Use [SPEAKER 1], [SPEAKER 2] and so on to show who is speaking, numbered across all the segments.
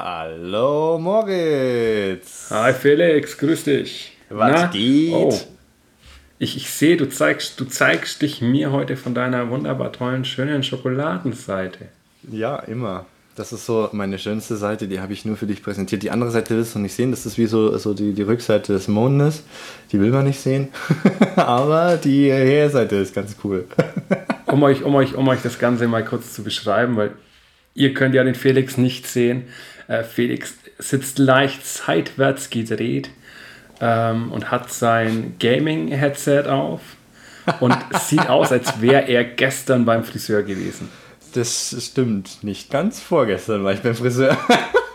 [SPEAKER 1] Hallo Moritz.
[SPEAKER 2] Hi Felix, grüß dich.
[SPEAKER 1] Was Na? geht? Oh.
[SPEAKER 2] Ich, ich sehe, du zeigst, du zeigst dich mir heute von deiner wunderbar tollen, schönen Schokoladenseite.
[SPEAKER 1] Ja, immer. Das ist so meine schönste Seite, die habe ich nur für dich präsentiert. Die andere Seite willst du nicht sehen, das ist wie so, so die, die Rückseite des Mondes. Die will man nicht sehen. Aber die Herseite ist ganz cool.
[SPEAKER 2] um, euch, um, euch, um euch das Ganze mal kurz zu beschreiben, weil ihr könnt ja den Felix nicht sehen. Äh, Felix sitzt leicht seitwärts gedreht ähm, und hat sein Gaming-Headset auf und sieht aus, als wäre er gestern beim Friseur gewesen.
[SPEAKER 1] Das stimmt nicht ganz. Vorgestern war ich beim Friseur.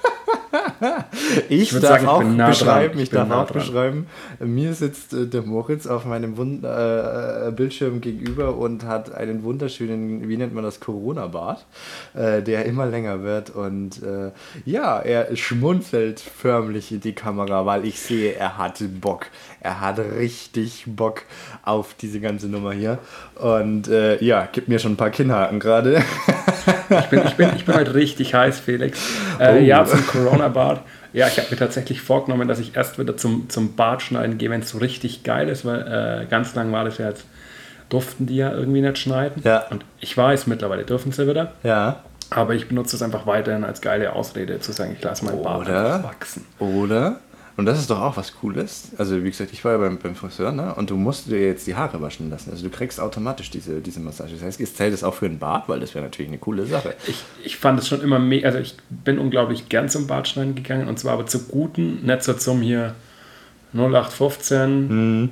[SPEAKER 1] ich, ich darf sagen, auch nah beschreiben, ich, ich darf auch dran. beschreiben, mir sitzt äh, der Moritz auf meinem Wund äh, Bildschirm gegenüber und hat einen wunderschönen, wie nennt man das, Corona-Bart, äh, der immer länger wird und äh, ja, er schmunzelt förmlich in die Kamera, weil ich sehe, er hat Bock. Er hat richtig Bock auf diese ganze Nummer hier und äh, ja, gibt mir schon ein paar Kinnhaken gerade.
[SPEAKER 2] ich, bin, ich, bin, ich bin heute richtig heiß, Felix. Äh, oh. Ja, zum Corona-Bart. Ja, ich habe mir tatsächlich vorgenommen, dass ich erst wieder zum, zum Bartschneiden gehe, wenn es so richtig geil ist, weil äh, ganz lang war das ja jetzt, durften die ja irgendwie nicht schneiden.
[SPEAKER 1] Ja.
[SPEAKER 2] Und ich weiß, mittlerweile dürfen sie wieder.
[SPEAKER 1] Ja.
[SPEAKER 2] Aber ich benutze es einfach weiterhin als geile Ausrede, zu sagen, ich lasse meinen Bart wachsen.
[SPEAKER 1] Oder und das ist doch auch was Cooles. Also wie gesagt, ich war ja beim, beim Friseur, ne? Und du musst dir jetzt die Haare waschen lassen. Also du kriegst automatisch diese, diese Massage. Das heißt, es zählt es auch für einen Bart, weil das wäre natürlich eine coole Sache.
[SPEAKER 2] Ich, ich fand es schon immer mega, also ich bin unglaublich gern zum Bartschneiden gegangen und zwar aber zu guten, nicht so zum hier 0815 mhm.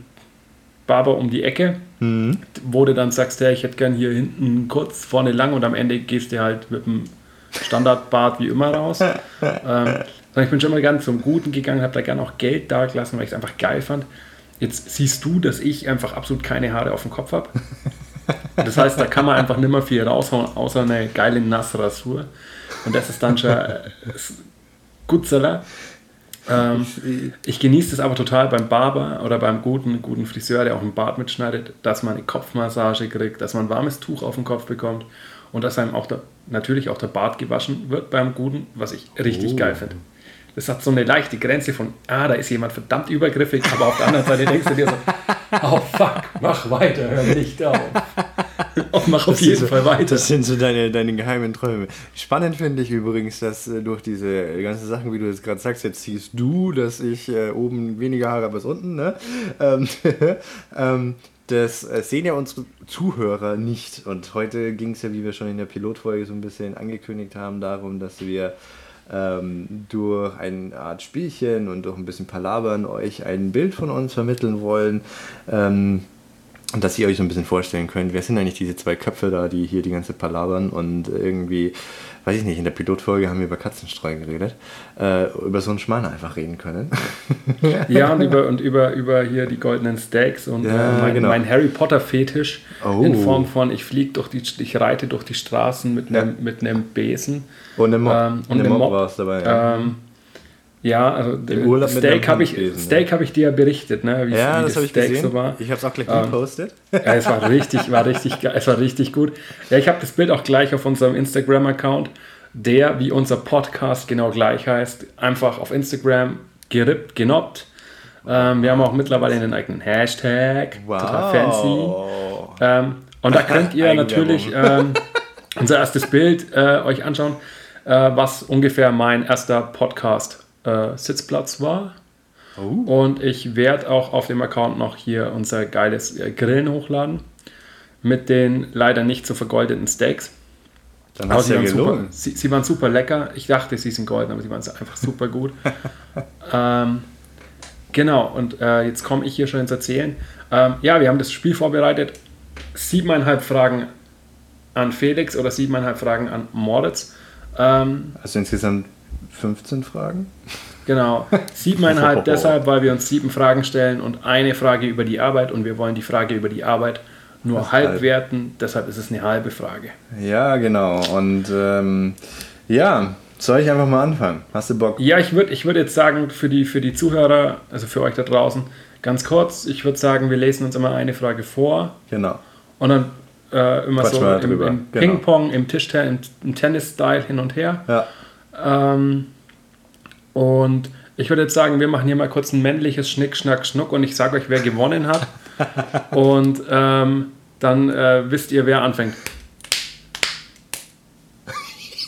[SPEAKER 2] Barber um die Ecke, mhm. wo du dann sagst, ja, ich hätte gern hier hinten kurz, vorne lang und am Ende gehst du halt mit dem Standardbart wie immer raus. ähm, sondern ich bin schon immer gern zum Guten gegangen, habe da gerne auch Geld da gelassen, weil ich es einfach geil fand. Jetzt siehst du, dass ich einfach absolut keine Haare auf dem Kopf habe. Das heißt, da kann man einfach nicht mehr viel raushauen, außer eine geile Nassrasur. Und das ist dann schon äh, Gutzeller. Ähm, ich genieße das aber total beim Barber oder beim guten, guten Friseur, der auch einen Bart mitschneidet, dass man eine Kopfmassage kriegt, dass man ein warmes Tuch auf den Kopf bekommt und dass einem auch der, natürlich auch der Bart gewaschen wird beim guten, was ich richtig oh. geil finde das hat so eine leichte Grenze von, ah, da ist jemand verdammt übergriffig, aber auf der anderen Seite denkst du dir so, oh fuck, mach weiter, hör nicht auf. Und mach auf jeden so, Fall weiter.
[SPEAKER 1] Das sind so deine, deine geheimen Träume. Spannend finde ich übrigens, dass äh, durch diese ganzen Sachen, wie du jetzt gerade sagst, jetzt siehst du, dass ich äh, oben weniger Haare habe als unten, ne? Ähm, ähm, das äh, sehen ja unsere Zuhörer nicht. Und heute ging es ja, wie wir schon in der Pilotfolge so ein bisschen angekündigt haben, darum, dass wir ähm, durch eine Art Spielchen und durch ein bisschen Palabern euch ein Bild von uns vermitteln wollen. Ähm, dass ihr euch so ein bisschen vorstellen könnt, wer sind eigentlich diese zwei Köpfe da, die hier die ganze Palabern und irgendwie, weiß ich nicht, in der Pilotfolge haben wir über Katzenstreu geredet, äh, über so einen Schmarrn einfach reden können.
[SPEAKER 2] ja, und über, und über, über hier die goldenen Steaks und ja, äh, mein, genau. mein, Harry Potter Fetisch oh. in Form von ich fliege durch die, ich reite durch die Straßen mit einem, ja. mit einem Besen.
[SPEAKER 1] Und einem Mob, ähm, und einem Mob, Mob war es dabei.
[SPEAKER 2] Ja. Ähm, ja, also Im Urlaub Steak habe ich, Steak hab ich dir ja berichtet, ne?
[SPEAKER 1] wie, ja, wie das, das Steak gesehen. so war. Ich habe es auch gleich ähm, gepostet.
[SPEAKER 2] Ja, es war richtig, war richtig, es war richtig gut. Ja, ich habe das Bild auch gleich auf unserem Instagram-Account, der wie unser Podcast genau gleich heißt, einfach auf Instagram gerippt, genoppt. Ähm, wir haben auch mittlerweile einen eigenen Hashtag, wow. total fancy. Ähm, und da könnt ihr natürlich ähm, unser erstes Bild äh, euch anschauen, äh, was ungefähr mein erster Podcast äh, Sitzplatz war. Oh. Und ich werde auch auf dem Account noch hier unser geiles äh, Grillen hochladen. Mit den leider nicht so vergoldeten Steaks.
[SPEAKER 1] Dann hast ja
[SPEAKER 2] super, sie, sie, waren super lecker. Ich dachte, sie sind golden, aber sie waren einfach super gut. ähm, genau, und äh, jetzt komme ich hier schon ins Erzählen. Ähm, ja, wir haben das Spiel vorbereitet. Siebeneinhalb Fragen an Felix oder siebeneinhalb Fragen an Moritz. Ähm,
[SPEAKER 1] also insgesamt 15 Fragen?
[SPEAKER 2] Genau. Siebeneinhalb deshalb, weil wir uns sieben Fragen stellen und eine Frage über die Arbeit und wir wollen die Frage über die Arbeit nur halb, halb werten, deshalb ist es eine halbe Frage.
[SPEAKER 1] Ja, genau. Und ähm, ja, soll ich einfach mal anfangen? Hast du Bock?
[SPEAKER 2] Ja, ich würde ich würd jetzt sagen, für die, für die Zuhörer, also für euch da draußen, ganz kurz, ich würde sagen, wir lesen uns immer eine Frage vor.
[SPEAKER 1] Genau.
[SPEAKER 2] Und dann äh, immer Quatsch so im, im genau. Ping-Pong, im Tischtennis, im, im Tennis-Style hin und her.
[SPEAKER 1] Ja.
[SPEAKER 2] Ähm, Und ich würde jetzt sagen, wir machen hier mal kurz ein männliches Schnick, Schnack, Schnuck und ich sage euch, wer gewonnen hat. und ähm, dann äh, wisst ihr, wer anfängt.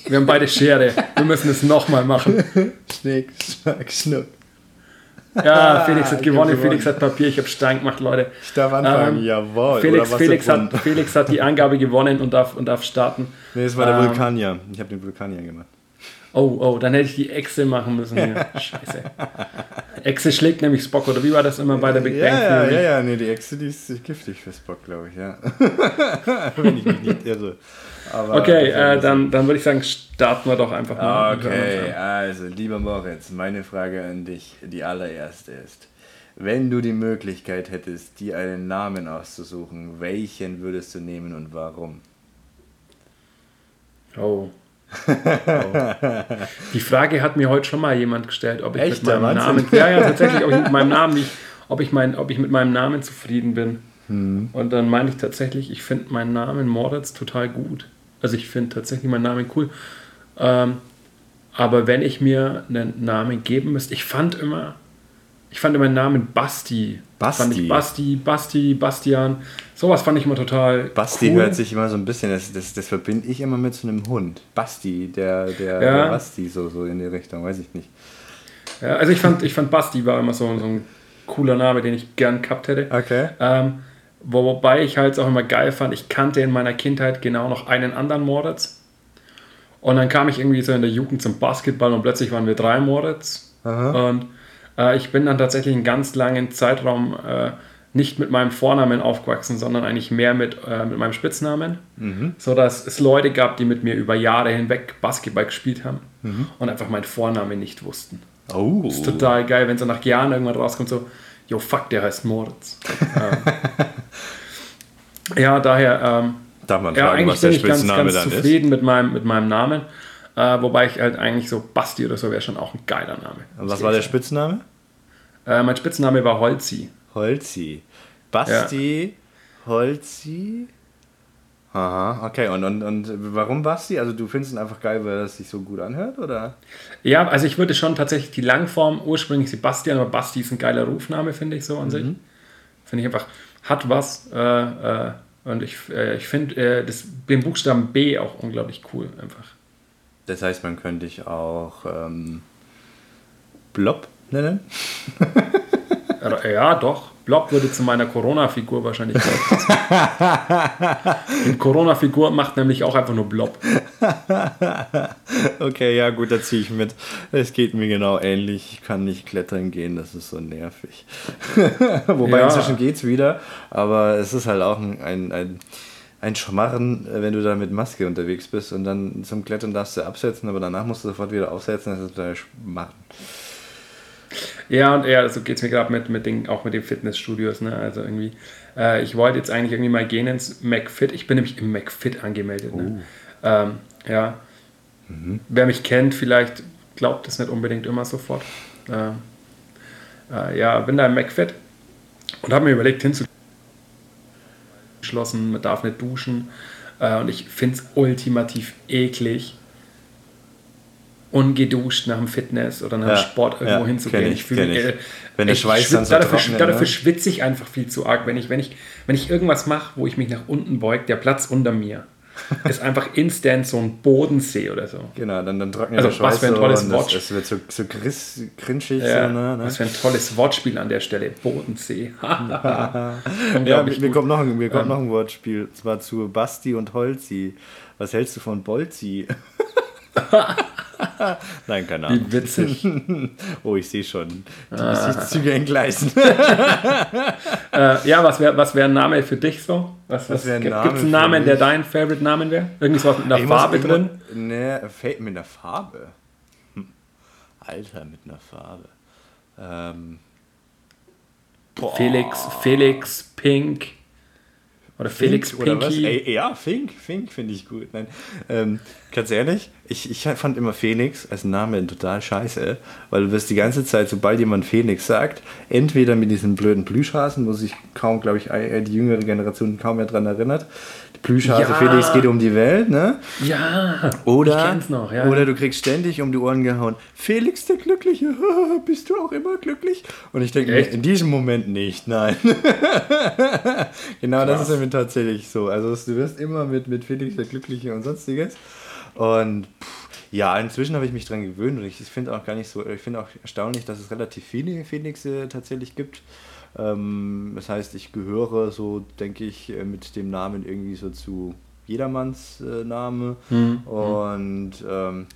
[SPEAKER 2] Wir haben beide Schere. Wir müssen es nochmal machen.
[SPEAKER 1] Schnick, Schnack, Schnuck.
[SPEAKER 2] Ja, Felix hat gewonnen. Felix hat Papier. Ich habe Stein gemacht, Leute.
[SPEAKER 1] Ich darf anfangen, ähm, jawohl.
[SPEAKER 2] Felix, Felix, hat, Felix hat die Angabe gewonnen und darf, und darf starten.
[SPEAKER 1] Nee, es war der ähm, Vulkanier. Ich habe den Vulkanier gemacht.
[SPEAKER 2] Oh, oh, dann hätte ich die Echse machen müssen hier. Scheiße. Echse schlägt nämlich Spock, oder wie war das immer bei der Big
[SPEAKER 1] ja,
[SPEAKER 2] Bang
[SPEAKER 1] Theory? Ja, ja, ja, nee, die Echse, die ist giftig für Spock, glaube ich, ja. Wenn ich mich nicht irre.
[SPEAKER 2] Aber okay, äh, dann, dann würde ich sagen, starten wir doch einfach
[SPEAKER 1] mal. Okay, also, lieber Moritz, meine Frage an dich, die allererste ist. Wenn du die Möglichkeit hättest, dir einen Namen auszusuchen, welchen würdest du nehmen und warum?
[SPEAKER 2] Oh. Die Frage hat mir heute schon mal jemand gestellt, ob ich Echt, mit meinem Namen, ja, ja, tatsächlich, ob ich mit meinem Namen nicht, ob ich, mein, ob ich mit meinem Namen zufrieden bin. Hm. Und dann meine ich tatsächlich, ich finde meinen Namen Moritz total gut. Also ich finde tatsächlich meinen Namen cool. Ähm, aber wenn ich mir einen Namen geben müsste, ich fand immer, ich fand immer den Namen Basti. Basti. Fand ich Basti, Basti, Bastian. Sowas fand ich immer total.
[SPEAKER 1] Basti cool. hört sich immer so ein bisschen, das, das, das verbinde ich immer mit so einem Hund. Basti, der, der, ja. der Basti, so, so in die Richtung, weiß ich nicht.
[SPEAKER 2] Ja, also ich fand, ich fand Basti war immer so, so ein cooler Name, den ich gern gehabt hätte.
[SPEAKER 1] Okay.
[SPEAKER 2] Ähm, wobei ich halt auch immer geil fand, ich kannte in meiner Kindheit genau noch einen anderen Moritz. Und dann kam ich irgendwie so in der Jugend zum Basketball und plötzlich waren wir drei Moritz. Aha. Und äh, ich bin dann tatsächlich einen ganz langen Zeitraum äh, nicht mit meinem Vornamen aufgewachsen, sondern eigentlich mehr mit, äh, mit meinem Spitznamen. Mhm. So dass es Leute gab, die mit mir über Jahre hinweg Basketball gespielt haben mhm. und einfach meinen Vornamen nicht wussten. Oh. Das ist total geil, wenn so nach Jahren irgendwann rauskommt, so, yo, fuck, der heißt Moritz. ähm, ja, daher. Ähm,
[SPEAKER 1] Darf man fragen, ja, eigentlich was der bin ich ganz, ganz
[SPEAKER 2] zufrieden ist? Mit, meinem, mit meinem Namen. Äh, wobei ich halt eigentlich so Basti oder so wäre schon auch ein geiler Name.
[SPEAKER 1] Und was war der Spitzname?
[SPEAKER 2] Äh, mein Spitzname war Holzi.
[SPEAKER 1] Holzi. Basti, ja. Holzi. Aha, okay. Und, und, und warum Basti? Also du findest ihn einfach geil, weil es sich so gut anhört, oder?
[SPEAKER 2] Ja, also ich würde schon tatsächlich die Langform ursprünglich Sebastian, aber Basti ist ein geiler Rufname, finde ich so an mhm. sich. Finde ich einfach, hat was. Äh, äh, und ich, äh, ich finde äh, den Buchstaben B auch unglaublich cool, einfach.
[SPEAKER 1] Das heißt, man könnte dich auch ähm, Blob nennen?
[SPEAKER 2] ja, doch. Blob würde zu meiner Corona-Figur wahrscheinlich passen. Die Corona-Figur macht nämlich auch einfach nur Blob.
[SPEAKER 1] okay, ja gut, da ziehe ich mit. Es geht mir genau ähnlich. Ich kann nicht klettern gehen, das ist so nervig. Wobei ja. inzwischen geht es wieder, aber es ist halt auch ein, ein, ein ein Schmarren, äh, wenn du da mit Maske unterwegs bist und dann zum Klettern darfst du absetzen, aber danach musst du sofort wieder aufsetzen, das ist total Schmarren.
[SPEAKER 2] Ja, und eher, so geht es mir gerade mit, mit den, auch mit den Fitnessstudios, ne? Also irgendwie, äh, ich wollte jetzt eigentlich irgendwie mal gehen ins McFit. Ich bin nämlich im McFit angemeldet. Ne? Oh. Ähm, ja. Mhm. Wer mich kennt, vielleicht glaubt das nicht unbedingt immer sofort. Äh, äh, ja, bin da im McFit und habe mir überlegt, hinzugehen geschlossen, man darf nicht duschen. Äh, und ich finde es ultimativ eklig, ungeduscht nach dem Fitness oder nach dem ja, Sport irgendwo ja, hinzugehen. Ich, ich fühle äh, wenn der Schweiß dann so dafür, trocknet, dafür ne? schwitze ich einfach viel zu arg, wenn ich, wenn ich, wenn ich irgendwas mache, wo ich mich nach unten beuge, der Platz unter mir ist einfach instant so ein Bodensee oder so.
[SPEAKER 1] Genau, dann, dann trocknet also, der Schweiß
[SPEAKER 2] was für ein tolles Wort.
[SPEAKER 1] Es wird so, so griss, grinschig.
[SPEAKER 2] Ja,
[SPEAKER 1] so, ne,
[SPEAKER 2] ne? Was für ein tolles Wortspiel an der Stelle. Bodensee.
[SPEAKER 1] ja, mir, mir kommt, noch, mir kommt ähm, noch ein Wortspiel, und zwar zu Basti und Holzi. Was hältst du von Bolzi? Nein, keine Ahnung.
[SPEAKER 2] Wie witzig.
[SPEAKER 1] oh, ich sehe schon. Die ah. Gesichtszüge entgleisen.
[SPEAKER 2] äh, ja, was wäre was wär ein Name für dich so? Was, was, was Gibt es einen Namen, der dein Favorite-Namen wäre? Irgendwie was mit einer ich Farbe muss, drin?
[SPEAKER 1] Ne, mit einer Farbe. Hm. Alter, mit einer Farbe. Ähm.
[SPEAKER 2] Felix, Felix, Pink. Oder Felix
[SPEAKER 1] Fink oder was?
[SPEAKER 2] Pinky.
[SPEAKER 1] Ey, ja, Fink, Fink finde ich gut. Nein, ähm, ganz ehrlich, ich, ich fand immer Felix als Name total scheiße, weil du wirst die ganze Zeit, sobald jemand Felix sagt, entweder mit diesen blöden Plüschhasen, wo sich kaum, glaube ich, äh, die jüngere Generation kaum mehr dran erinnert. Plüschhase
[SPEAKER 2] Ja.
[SPEAKER 1] Felix geht um die Welt, ne?
[SPEAKER 2] Ja,
[SPEAKER 1] Oder,
[SPEAKER 2] ich kenn's noch. Ja.
[SPEAKER 1] oder du kriegst ständig um die Ohren gehauen, Felix der Glückliche, bist du auch immer glücklich? Und ich denke in diesem Moment nicht, nein. genau, das
[SPEAKER 2] Krass.
[SPEAKER 1] ist nämlich tatsächlich so. Also du wirst immer mit, mit Felix der Glückliche und sonstiges. Und pff, ja, inzwischen habe ich mich dran gewöhnt und ich finde auch gar nicht so, ich finde auch erstaunlich, dass es relativ viele Felixe tatsächlich gibt. Ähm, das heißt, ich gehöre so, denke ich, äh, mit dem Namen irgendwie so zu jedermanns äh, Name und ähm,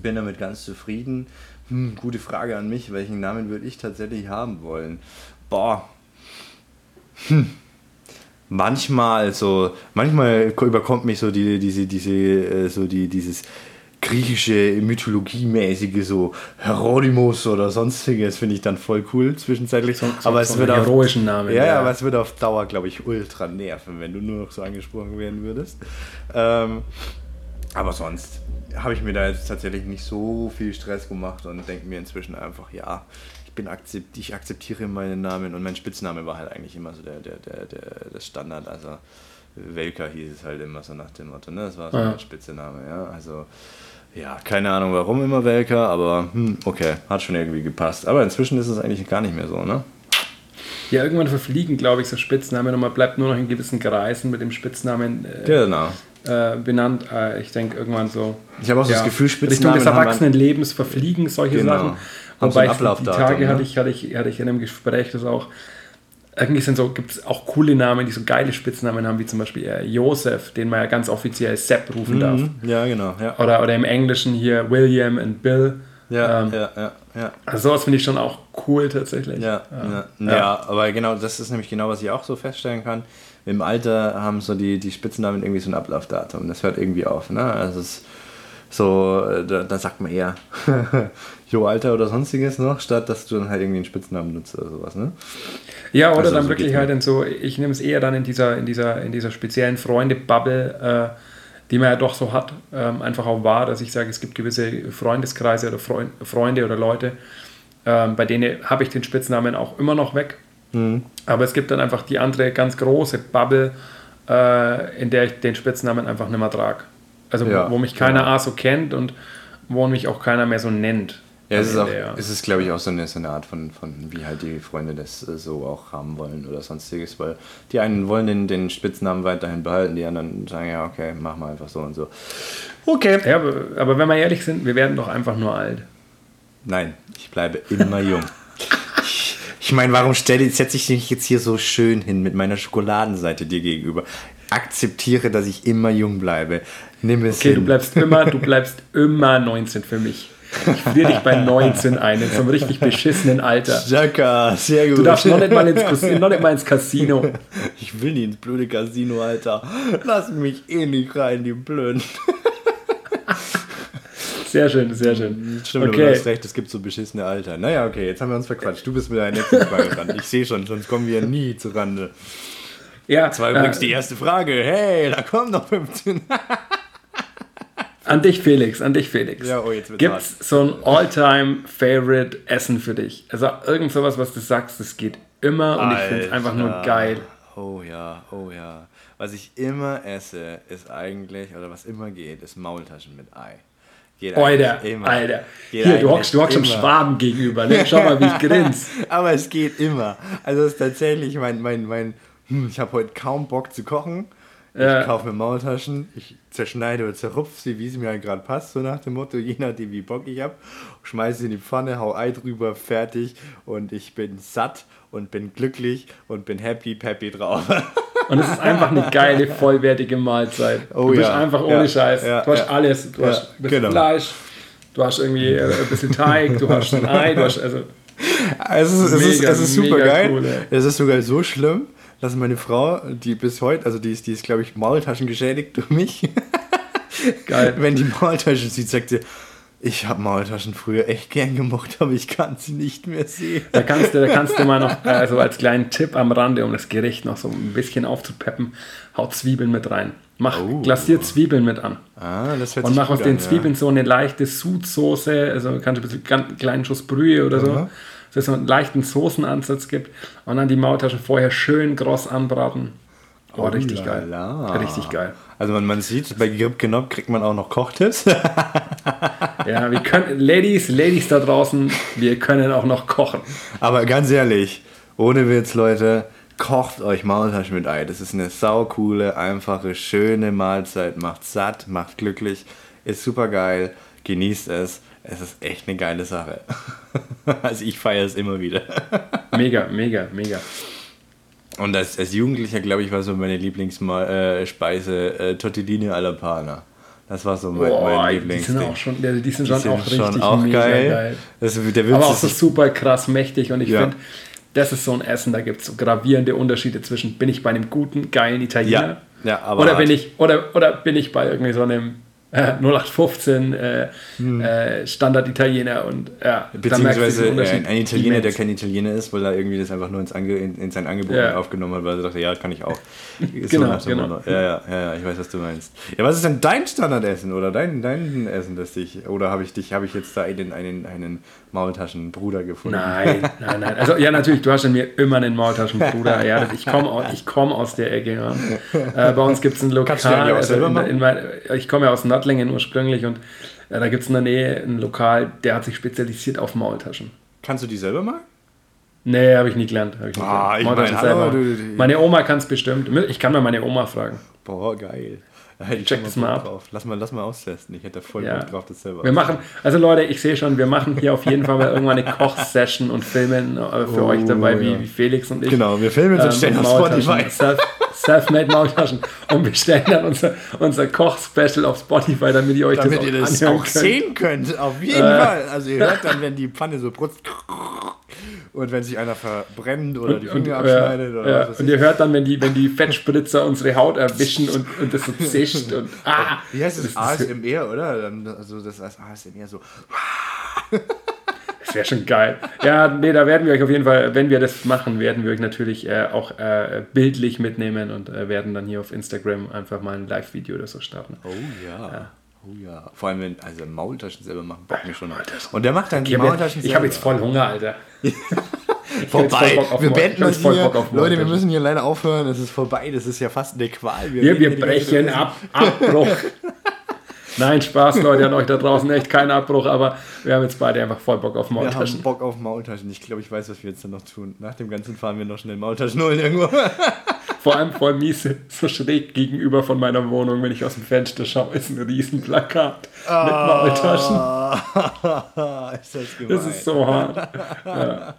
[SPEAKER 1] bin damit ganz zufrieden. Hm, gute Frage an mich, welchen Namen würde ich tatsächlich haben wollen? Boah. Hm. Manchmal so, manchmal überkommt mich so die, diese, diese, äh, so die, dieses griechische Mythologie-mäßige, so Hieronymus oder sonstiges, finde ich dann voll cool zwischenzeitlich.
[SPEAKER 2] so
[SPEAKER 1] aber es
[SPEAKER 2] so
[SPEAKER 1] wird
[SPEAKER 2] heroischen Namen,
[SPEAKER 1] Ja,
[SPEAKER 2] ja.
[SPEAKER 1] aber es wird auf Dauer, glaube ich, ultra nerven, wenn du nur noch so angesprochen werden würdest. Ähm, aber sonst habe ich mir da jetzt tatsächlich nicht so viel Stress gemacht und denke mir inzwischen einfach, ja, bin akzept, ich akzeptiere meinen Namen und mein Spitzname war halt eigentlich immer so der, der, der, der das Standard. Also Welker hieß es halt immer so nach dem Motto, ne? Das war so
[SPEAKER 2] Ja.
[SPEAKER 1] mein Spitzname, ja. Also ja, keine Ahnung warum immer Welker, aber hm, okay, hat schon irgendwie gepasst. Aber inzwischen ist es eigentlich gar nicht mehr so, ne?
[SPEAKER 2] Ja, irgendwann verfliegen, glaube ich, so Spitznamen und man bleibt nur noch in gewissen Kreisen mit dem Spitznamen äh,
[SPEAKER 1] Genau.
[SPEAKER 2] äh, benannt. Äh, ich denke irgendwann so.
[SPEAKER 1] Ich habe auch so das Gefühl,
[SPEAKER 2] Richtung
[SPEAKER 1] Spitznamen
[SPEAKER 2] des
[SPEAKER 1] haben man-
[SPEAKER 2] Erwachsenenlebens verfliegen solche
[SPEAKER 1] Genau.
[SPEAKER 2] Sachen.
[SPEAKER 1] Haben so
[SPEAKER 2] Wobei
[SPEAKER 1] ein
[SPEAKER 2] ich die
[SPEAKER 1] Ablaufdatum,
[SPEAKER 2] Tage
[SPEAKER 1] ne?
[SPEAKER 2] hatte, ich, hatte, ich, hatte ich in einem Gespräch, das auch irgendwie sind so, gibt es auch coole Namen, die so geile Spitznamen haben, wie zum Beispiel äh, Joseph, den man ja ganz offiziell Sepp rufen darf.
[SPEAKER 1] Mhm, Ja, genau. Ja,
[SPEAKER 2] Oder, oder im Englischen hier William und Bill.
[SPEAKER 1] ja,
[SPEAKER 2] Ähm,
[SPEAKER 1] ja, ja, ja.
[SPEAKER 2] Also sowas finde ich schon auch cool tatsächlich.
[SPEAKER 1] Ja, ja, ja. aber genau, das ist nämlich genau, was ich auch so feststellen kann. Im Alter haben so die, die Spitznamen irgendwie so ein Ablaufdatum. Das hört irgendwie auf. Ne? Also es ist so, äh, da, da sagt man eher Jo, Alter oder sonstiges noch, statt dass du dann halt irgendwie einen Spitznamen nutzt oder sowas. Ne?
[SPEAKER 2] Ja, oder
[SPEAKER 1] Also,
[SPEAKER 2] dann
[SPEAKER 1] so
[SPEAKER 2] wirklich halt in so, ich nehme es eher dann in dieser, in dieser, in dieser speziellen Freunde-Bubble, äh, die man ja doch so hat, ähm, einfach auch wahr, dass ich sage, es gibt gewisse Freundeskreise oder Freund, Freunde oder Leute, ähm, bei denen habe ich den Spitznamen auch immer noch weg.
[SPEAKER 1] Mhm.
[SPEAKER 2] Aber es gibt dann einfach die andere ganz große Bubble, äh, in der ich den Spitznamen einfach nicht mehr trage. Also
[SPEAKER 1] Ja,
[SPEAKER 2] wo, mich keiner
[SPEAKER 1] genau.
[SPEAKER 2] A so kennt und wo mich auch keiner mehr so nennt.
[SPEAKER 1] Ja, es ist, auch, es ist glaube ich, auch so eine, so eine Art von, von, wie halt die Freunde das äh, so auch haben wollen oder sonstiges, weil die einen wollen den, den Spitznamen weiterhin behalten, die anderen sagen, ja, okay, mach mal einfach so und so. Okay.
[SPEAKER 2] Ja, aber, aber wenn wir ehrlich sind, wir werden doch einfach nur alt.
[SPEAKER 1] Nein, ich bleibe immer jung. Ich, ich meine, warum stelle, setze ich mich jetzt hier so schön hin mit meiner Schokoladenseite dir gegenüber? Akzeptiere, dass ich immer jung bleibe. Nimm es
[SPEAKER 2] Okay,
[SPEAKER 1] hin.
[SPEAKER 2] du bleibst immer, du bleibst immer 19 für mich. Ich friere dich bei 19 ein, in so einem richtig beschissenen Alter.
[SPEAKER 1] Jacka, sehr gut.
[SPEAKER 2] Du darfst noch nicht mal ins, noch nicht mal ins Casino.
[SPEAKER 1] Ich will nie ins blöde Casino, Alter. Lass mich eh nicht rein, die Blöden.
[SPEAKER 2] Sehr schön, sehr schön.
[SPEAKER 1] Stimmt, aber du
[SPEAKER 2] Okay,
[SPEAKER 1] hast recht, es gibt so beschissene Alter. Naja, okay, jetzt haben wir uns verquatscht. Du bist mit deiner nächsten Frage dran. Ich sehe schon, sonst kommen wir nie zu Rande.
[SPEAKER 2] ja,
[SPEAKER 1] Das war übrigens
[SPEAKER 2] äh,
[SPEAKER 1] die erste Frage. Hey, da kommen noch 15.
[SPEAKER 2] an dich Felix, an dich Felix.
[SPEAKER 1] Ja, oh, jetzt wird's
[SPEAKER 2] Gibt es so ein All-Time-Favorite Essen für dich? Also irgend sowas, was du sagst, das geht immer und ich finde es einfach nur
[SPEAKER 1] Alter.
[SPEAKER 2] geil.
[SPEAKER 1] Oh ja, oh ja. Was ich immer esse, ist eigentlich, oder was immer geht, ist Maultaschen mit Ei. Geht
[SPEAKER 2] Alter,
[SPEAKER 1] immer.
[SPEAKER 2] Alter.
[SPEAKER 1] Geht
[SPEAKER 2] Hier, du hockst, du hockst
[SPEAKER 1] immer.
[SPEAKER 2] Schwaben gegenüber. Ne? Schau mal, wie ich grinse.
[SPEAKER 1] Aber es geht immer. Also es ist tatsächlich mein, mein, mein hm, ich habe heute kaum Bock zu kochen. Ich
[SPEAKER 2] Ja.
[SPEAKER 1] kaufe mir Maultaschen, ich zerschneide oder zerrupfe sie, wie es mir halt gerade passt, so nach dem Motto, je nachdem wie Bock ich habe. Schmeiße sie in die Pfanne, hau Ei drüber, fertig und ich bin satt und bin glücklich und bin happy, peppy drauf.
[SPEAKER 2] Und es ist einfach eine geile, vollwertige Mahlzeit.
[SPEAKER 1] Oh
[SPEAKER 2] du bist
[SPEAKER 1] ja,
[SPEAKER 2] einfach ohne
[SPEAKER 1] ja,
[SPEAKER 2] Scheiß.
[SPEAKER 1] ja,
[SPEAKER 2] du hast alles. Du hast ein bisschen
[SPEAKER 1] genau.
[SPEAKER 2] Fleisch, du hast irgendwie äh, ein bisschen Teig, du hast ein Ei, du hast also.
[SPEAKER 1] Es ist, es ist,
[SPEAKER 2] Mega,
[SPEAKER 1] es ist super
[SPEAKER 2] mega
[SPEAKER 1] geil.
[SPEAKER 2] cool,
[SPEAKER 1] es ist sogar so schlimm, dass meine Frau, die bis heute, also die ist, die ist glaube ich, Maultaschen geschädigt durch mich.
[SPEAKER 2] Geil.
[SPEAKER 1] Wenn die Maultaschen sieht, sagt sie, Ich habe Maultaschen früher echt gern gemocht, aber ich kann sie nicht mehr sehen.
[SPEAKER 2] Da kannst du, da kannst du mal noch, also als kleinen Tipp am Rande, um das Gericht noch so ein bisschen aufzupeppen, haut Zwiebeln mit rein. Mach
[SPEAKER 1] Oh.
[SPEAKER 2] glasiert Zwiebeln mit an.
[SPEAKER 1] Ah, das hört
[SPEAKER 2] Und mach aus den
[SPEAKER 1] an,
[SPEAKER 2] Zwiebeln so eine leichte Sudsoße, also kannst du ein bisschen ganz kleinen Schuss Brühe oder so,
[SPEAKER 1] Aha.
[SPEAKER 2] Dass es so einen leichten Soßenansatz gibt und dann die Maultaschen vorher schön kross anbraten. Oh, richtig geil. Richtig geil.
[SPEAKER 1] Also man, man sieht, bei Grip Genob kriegt man auch noch Kochtipps.
[SPEAKER 2] Ja, wir können, Ladies, Ladies da draußen, wir können auch noch kochen.
[SPEAKER 1] aber ganz ehrlich, ohne Witz, Leute, kocht euch Maultaschen mit Ei. Das ist eine saukoole, einfache, schöne Mahlzeit. Macht satt, macht glücklich, ist super geil. Genießt es. Es ist echt eine geile Sache. also ich feiere es immer wieder.
[SPEAKER 2] Mega, mega, mega.
[SPEAKER 1] Und als, als Jugendlicher, glaube ich, war so meine Lieblingsspeise äh, äh, Tortellini alla Pana. Das war so mein,
[SPEAKER 2] Boah,
[SPEAKER 1] mein
[SPEAKER 2] die
[SPEAKER 1] Lieblingsding.
[SPEAKER 2] sind auch schon, die die sind
[SPEAKER 1] Die
[SPEAKER 2] schon
[SPEAKER 1] sind
[SPEAKER 2] auch richtig
[SPEAKER 1] schon auch
[SPEAKER 2] mega
[SPEAKER 1] geil.
[SPEAKER 2] geil.
[SPEAKER 1] Das,
[SPEAKER 2] Aber auch so super krass mächtig und ich
[SPEAKER 1] Ja.
[SPEAKER 2] finde, das ist so ein Essen, da gibt es so gravierende Unterschiede zwischen, bin ich bei einem guten, geilen Italiener
[SPEAKER 1] Ja, ja,
[SPEAKER 2] oder,
[SPEAKER 1] hart.
[SPEAKER 2] bin ich, oder, oder bin ich bei irgendwie so einem äh, 0815 äh,
[SPEAKER 1] Hm.
[SPEAKER 2] äh, Standard-Italiener und ja,
[SPEAKER 1] Beziehungsweise äh,
[SPEAKER 2] Unterschied
[SPEAKER 1] ein Italiener, der kein Italiener ist, weil er irgendwie das einfach nur ins Ange in, in sein Angebot
[SPEAKER 2] Ja.
[SPEAKER 1] aufgenommen hat, weil er dachte, ja, kann ich auch.
[SPEAKER 2] Genau,
[SPEAKER 1] dem
[SPEAKER 2] genau.
[SPEAKER 1] Ja, ja, ja, ich weiß, was du meinst. Ja, was ist denn dein Standardessen oder dein, dein Essen, das dich, oder habe ich dich, habe ich jetzt da einen, einen, einen Maultaschenbruder gefunden?
[SPEAKER 2] Nein, nein, nein. Also ja, natürlich, du hast in mir immer einen Maultaschenbruder. Ja, ich komme aus, ich komm aus der Ecke. Ja. Äh, bei uns gibt es ein Lokal. Also in, in mein, ich komme ja aus Nattlingen ursprünglich und äh, da gibt es in der Nähe ein Lokal, der hat sich spezialisiert auf Maultaschen.
[SPEAKER 1] Kannst du die selber machen?
[SPEAKER 2] Nee, habe ich nie gelernt. Ich nie
[SPEAKER 1] Ah,
[SPEAKER 2] gelernt.
[SPEAKER 1] ich mein, hallo,
[SPEAKER 2] selber.
[SPEAKER 1] du- du-
[SPEAKER 2] meine Oma kann es bestimmt. Ich kann mal meine Oma fragen.
[SPEAKER 1] Boah, geil. Ich
[SPEAKER 2] Check das mal ab.
[SPEAKER 1] Drauf. Lass mal, lass mal austesten. Ich hätte voll
[SPEAKER 2] Ja.
[SPEAKER 1] Bock drauf, das selber
[SPEAKER 2] Wir machen, also Leute, ich sehe schon, wir machen hier auf jeden Fall mal irgendwann eine Kochsession und filmen äh, für
[SPEAKER 1] Oh,
[SPEAKER 2] euch dabei, wie,
[SPEAKER 1] ja.
[SPEAKER 2] wie Felix und ich.
[SPEAKER 1] Genau, wir filmen uns und stellen
[SPEAKER 2] und
[SPEAKER 1] auf Spotify.
[SPEAKER 2] Self, Self-made Maultaschen. Und wir stellen dann unser, unser Koch-Special auf Spotify, damit ihr euch
[SPEAKER 1] Damit
[SPEAKER 2] das auch
[SPEAKER 1] ihr das auch
[SPEAKER 2] könnt.
[SPEAKER 1] sehen könnt, auf jeden
[SPEAKER 2] Äh.
[SPEAKER 1] Fall. Also ihr hört dann, wenn die Pfanne so brutzt und wenn sich einer verbrennt oder die
[SPEAKER 2] Und,
[SPEAKER 1] Finger
[SPEAKER 2] ja,
[SPEAKER 1] abschneidet oder
[SPEAKER 2] ja,
[SPEAKER 1] was weiß
[SPEAKER 2] und ihr hört dann, wenn die, wenn die Fettspritzer unsere Haut erwischen und, und das so zischt und ah,
[SPEAKER 1] Wie heißt?
[SPEAKER 2] Das ist-
[SPEAKER 1] ASMR, oder? Dann, also das heißt ASMR so.
[SPEAKER 2] Das wäre schon geil. Ja, nee, da werden wir euch auf jeden Fall, wenn wir das machen, werden wir euch natürlich äh, auch äh, bildlich mitnehmen und äh, werden dann hier auf Instagram einfach mal ein Live-Video oder so starten.
[SPEAKER 1] Oh ja. Oh ja. Vor allem, wenn also Maultaschen selber machen, bock mich schon.
[SPEAKER 2] Maultaschen.
[SPEAKER 1] Und der macht dann die
[SPEAKER 2] Ich habe
[SPEAKER 1] Maultaschen
[SPEAKER 2] jetzt, ich hab
[SPEAKER 1] selber.
[SPEAKER 2] jetzt voll Hunger, Alter.
[SPEAKER 1] vorbei. wir beenden
[SPEAKER 2] hab
[SPEAKER 1] uns hier.
[SPEAKER 2] Bock auf
[SPEAKER 1] Leute, wir müssen hier leider aufhören. Es ist vorbei. Das ist ja fast eine Qual.
[SPEAKER 2] Wir, wir
[SPEAKER 1] ganze
[SPEAKER 2] brechen ab. Abbruch. Nein, Spaß, Leute, an euch da draußen. Echt kein Abbruch, aber wir haben jetzt beide einfach voll Bock auf
[SPEAKER 1] Wir haben
[SPEAKER 2] Maultaschen.
[SPEAKER 1] Bock auf Maultaschen. Ich glaube, ich weiß, was wir jetzt dann noch tun. Nach dem Ganzen fahren wir noch schnell Maultaschen holen irgendwo.
[SPEAKER 2] Vor allem voll miese, so schräg gegenüber von meiner Wohnung, wenn ich aus dem Fenster schaue, ist ein Riesenplakat mit Maultaschen.
[SPEAKER 1] ist das gemein.
[SPEAKER 2] Das ist so hart. Ja.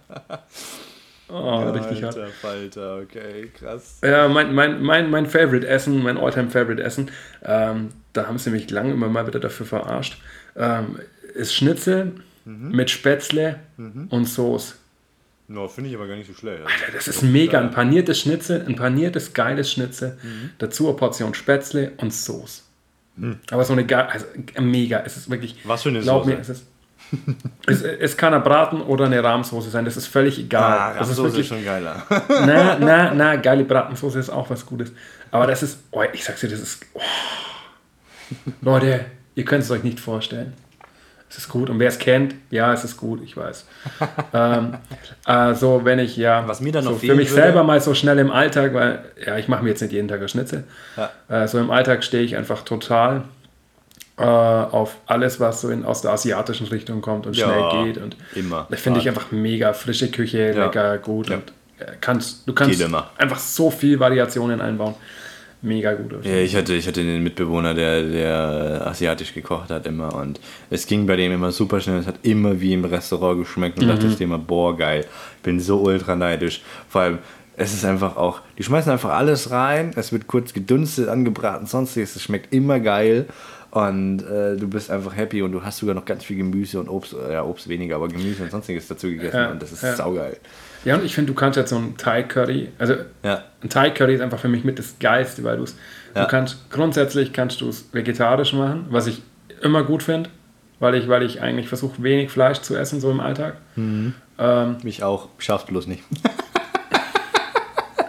[SPEAKER 2] Oh, richtig hart.
[SPEAKER 1] Alter, Falter, okay, krass.
[SPEAKER 2] Ja, mein, mein, mein, mein Favorite Essen, mein Alltime Favorite Essen, ähm, da haben sie mich lange immer mal wieder dafür verarscht, ähm, ist Schnitzel
[SPEAKER 1] Mhm.
[SPEAKER 2] mit Spätzle und Soße.
[SPEAKER 1] No, finde ich aber gar nicht so schlecht.
[SPEAKER 2] Alter, das ist mega. Ein paniertes Schnitzel, ein paniertes, geiles Schnitzel.
[SPEAKER 1] Mhm.
[SPEAKER 2] Dazu eine Portion Spätzle und Soße. Aber so eine geile, also mega. Es ist wirklich.
[SPEAKER 1] Was für eine
[SPEAKER 2] glaub
[SPEAKER 1] Soße?
[SPEAKER 2] Mir, es, ist, es, es kann ein Braten oder eine Rahmsoße sein. Das ist völlig egal.
[SPEAKER 1] Ah,
[SPEAKER 2] das ist wirklich.
[SPEAKER 1] ist schon geiler.
[SPEAKER 2] Na, na, na, geile Bratensoße ist auch was Gutes. Aber das ist, oh, ich sag's dir, das ist. Oh. Leute, ihr könnt es euch nicht vorstellen. Es ist gut. Und wer es kennt, ja, es ist gut, ich weiß. ähm, also, wenn ich ja
[SPEAKER 1] Was mir dann
[SPEAKER 2] so
[SPEAKER 1] noch
[SPEAKER 2] für mich
[SPEAKER 1] würde-
[SPEAKER 2] selber mal so schnell im Alltag, weil ja, ich mache mir jetzt nicht jeden Tag ein Schnitzel.
[SPEAKER 1] Ja.
[SPEAKER 2] Äh, so im Alltag stehe ich einfach total äh, auf alles, was so in, aus der asiatischen Richtung kommt und
[SPEAKER 1] Ja,
[SPEAKER 2] schnell geht. Und
[SPEAKER 1] immer.
[SPEAKER 2] das finde ich einfach mega. Frische Küche,
[SPEAKER 1] Ja.
[SPEAKER 2] lecker, gut.
[SPEAKER 1] Ja.
[SPEAKER 2] Und äh, kannst, du kannst einfach so viel Variationen einbauen. Mega gut.
[SPEAKER 1] Ja, ich hatte, ich hatte einen Mitbewohner, der, der asiatisch gekocht hat immer und es ging bei dem immer super schnell. Es hat immer wie im Restaurant geschmeckt und
[SPEAKER 2] Mhm.
[SPEAKER 1] dachte ich dir immer, boah, geil. Ich bin so ultra neidisch. Vor allem, es ist einfach auch, die schmeißen einfach alles rein, es wird kurz gedünstet, angebraten, sonstiges, es schmeckt immer geil und äh, du bist einfach happy und du hast sogar noch ganz viel Gemüse und Obst, äh, ja, Obst weniger, aber Gemüse und sonstiges dazu gegessen
[SPEAKER 2] Ja,
[SPEAKER 1] und das ist
[SPEAKER 2] ja.
[SPEAKER 1] saugeil.
[SPEAKER 2] Ja, und ich finde, du kannst jetzt so ein Thai Curry, also
[SPEAKER 1] Ja.
[SPEAKER 2] ein Thai Curry ist einfach für mich mit das Geilste, weil du es,
[SPEAKER 1] Ja.
[SPEAKER 2] du kannst, grundsätzlich kannst du es vegetarisch machen, was ich immer gut finde. weil ich, weil ich eigentlich versuche, wenig Fleisch zu essen, so im Alltag.
[SPEAKER 1] Mhm.
[SPEAKER 2] Ähm,
[SPEAKER 1] Mich auch, schafft bloß nicht.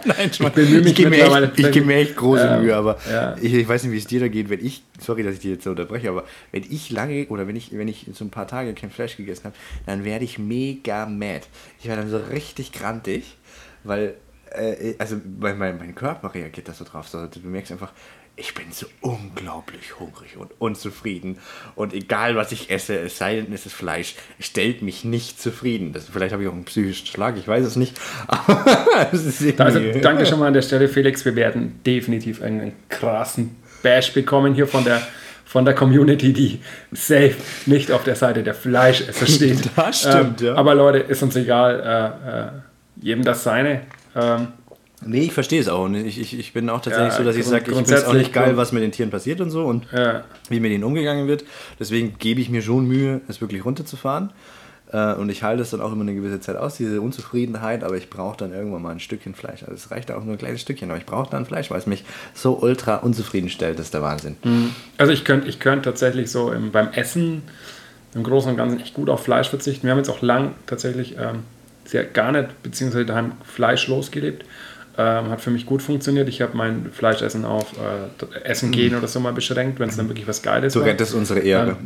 [SPEAKER 1] Nein, ich,
[SPEAKER 2] bemühe mich
[SPEAKER 1] ich gebe mir, echt- ich gebe mir echt große
[SPEAKER 2] Ähm,
[SPEAKER 1] Mühe, aber
[SPEAKER 2] ja.
[SPEAKER 1] ich, ich weiß nicht, wie es dir da geht, wenn ich, sorry, dass ich dich jetzt so unterbreche, aber wenn ich lange oder wenn ich, wenn ich so ein paar Tage kein Fleisch gegessen habe, dann werde ich mega mad. Ich werde dann so richtig grantig, weil, äh, also mein, mein, mein Körper reagiert da so drauf. So, du merkst einfach, ich bin so unglaublich hungrig und unzufrieden. Und egal, was ich esse, es sei denn, es ist Fleisch, stellt mich nicht zufrieden. Das, vielleicht habe ich auch einen psychischen Schlag, ich weiß es nicht. Aber es
[SPEAKER 2] Also danke schon mal an der Stelle, Felix. Wir werden definitiv einen krassen Bash bekommen hier von der, von der Community, die safe nicht auf der Seite der Fleischesser steht.
[SPEAKER 1] Das stimmt,
[SPEAKER 2] ähm,
[SPEAKER 1] ja.
[SPEAKER 2] Aber Leute, ist uns egal. Äh, äh, jedem das seine. Ähm,
[SPEAKER 1] Nee, ich verstehe es auch. Ich, ich, ich bin auch tatsächlich
[SPEAKER 2] Ja,
[SPEAKER 1] so, dass ich sage, ich finde es auch nicht geil, was mit den Tieren passiert und so und
[SPEAKER 2] ja.
[SPEAKER 1] wie mit denen umgegangen wird. Deswegen gebe ich mir schon Mühe, es wirklich runterzufahren. Äh, Und ich halte es dann auch immer eine gewisse Zeit aus, diese Unzufriedenheit, aber ich brauche dann irgendwann mal ein Stückchen Fleisch. Also es reicht auch nur ein kleines Stückchen, aber ich brauche dann Fleisch, weil es mich so ultra unzufrieden stellt. Das ist der Wahnsinn.
[SPEAKER 2] Also ich könnte ich könnt tatsächlich so im, beim Essen im Großen und Ganzen echt gut auf Fleisch verzichten. Wir haben jetzt auch lang tatsächlich ähm, sehr gar nicht, beziehungsweise daheim fleischlos gelebt. Ähm, hat für mich gut funktioniert. Ich habe mein Fleischessen auf äh, Essen gehen oder so mal beschränkt, wenn es dann wirklich was Geiles
[SPEAKER 1] Du
[SPEAKER 2] war.
[SPEAKER 1] rettest unsere Ehre.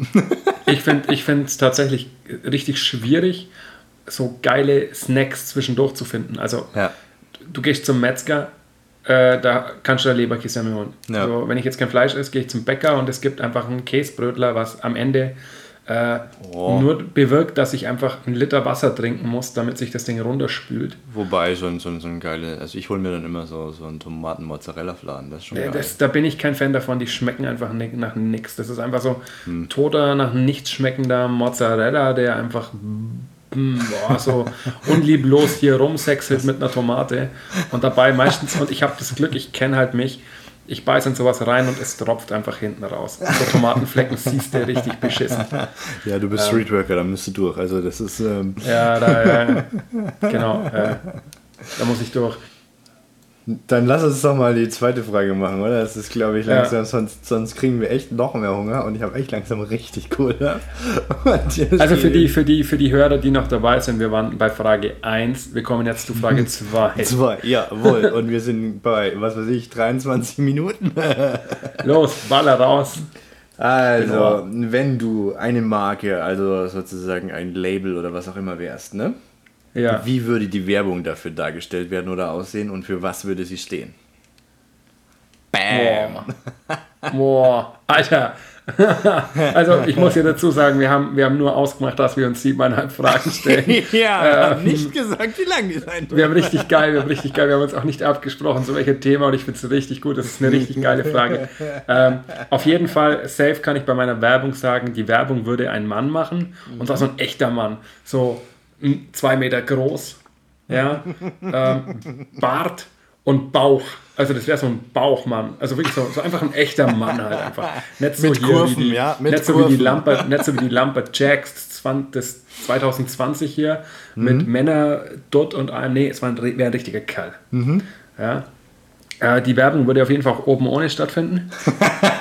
[SPEAKER 2] Ich finde ich es tatsächlich richtig schwierig, so geile Snacks zwischendurch zu finden. Also
[SPEAKER 1] Ja.
[SPEAKER 2] du gehst zum Metzger, äh, da kannst du da Leberkäse holen.
[SPEAKER 1] Ja.
[SPEAKER 2] So, wenn ich jetzt kein Fleisch esse, gehe ich zum Bäcker und es gibt einfach einen Käsebrötler, was am Ende äh,
[SPEAKER 1] Oh.
[SPEAKER 2] nur bewirkt, dass ich einfach einen Liter Wasser trinken muss, damit sich das Ding runterspült.
[SPEAKER 1] Wobei, so ein, so ein, so ein geile, also ich hole mir dann immer so, so einen Tomaten-Mozzarella-Fladen, das ist schon geil.
[SPEAKER 2] Das, da bin ich kein Fan davon, die schmecken einfach nach nichts. Das ist einfach so
[SPEAKER 1] Hm.
[SPEAKER 2] toter, nach nichts schmeckender Mozzarella, der einfach mm, boah, so unlieblos hier rumsexelt mit einer Tomate. Und dabei meistens, und ich habe das Glück, ich kenne halt mich, ich beiß in sowas rein und es tropft einfach hinten raus. So Tomatenflecken siehst du richtig beschissen.
[SPEAKER 1] ja, du bist Streetworker, da müsst du durch. Also das ist, ähm,
[SPEAKER 2] Ja, da, äh, genau, äh, da muss ich durch.
[SPEAKER 1] Dann lass uns doch mal die zweite Frage machen, oder? Das ist, glaube ich,
[SPEAKER 2] Ja.
[SPEAKER 1] langsam, sonst, sonst kriegen wir echt noch mehr Hunger und ich habe echt langsam richtig Kohle.
[SPEAKER 2] Also für die, für, die, für die Hörer, die noch dabei sind, wir waren bei Frage 1, wir kommen jetzt zu Frage 2.
[SPEAKER 1] Zwei, jawohl. Und wir sind bei, was weiß ich, 23 Minuten.
[SPEAKER 2] Los, baller raus.
[SPEAKER 1] Also,
[SPEAKER 2] Genau.
[SPEAKER 1] wenn du eine Marke, also sozusagen ein Label oder was auch immer wärst, ne?
[SPEAKER 2] Ja.
[SPEAKER 1] Wie würde die Werbung dafür dargestellt werden oder aussehen und für was würde sie stehen?
[SPEAKER 2] Boah. Boah, Alter. also ich muss ja dazu sagen, wir haben, wir haben nur ausgemacht, dass wir uns siebeneinhalb Fragen stellen.
[SPEAKER 1] ja, ähm, nicht gesagt, wie lang die sein
[SPEAKER 2] Wir haben richtig geil, wir haben richtig geil, wir haben uns auch nicht abgesprochen, so welches Thema und ich finde es richtig gut, das ist eine richtig geile Frage. Ähm, auf jeden Fall, safe kann ich bei meiner Werbung sagen, die Werbung würde ein Mann machen und zwar so ein echter Mann, so zwei Meter groß, ja, ähm, Bart und Bauch. Also das wäre so ein Bauchmann, also wirklich so, so einfach ein echter Mann halt einfach. Nicht so
[SPEAKER 1] Mit
[SPEAKER 2] hier
[SPEAKER 1] Kurven,
[SPEAKER 2] wie die,
[SPEAKER 1] ja, mit
[SPEAKER 2] nicht so wie die. Lampe, nicht so wie die Lampe Jacks 20, das 2020 hier
[SPEAKER 1] Mhm.
[SPEAKER 2] mit Männer dort und einem, nee, es war ein, wäre ein richtiger Kerl.
[SPEAKER 1] Mhm.
[SPEAKER 2] Ja. Äh, die Werbung würde auf jeden Fall auch oben ohne stattfinden.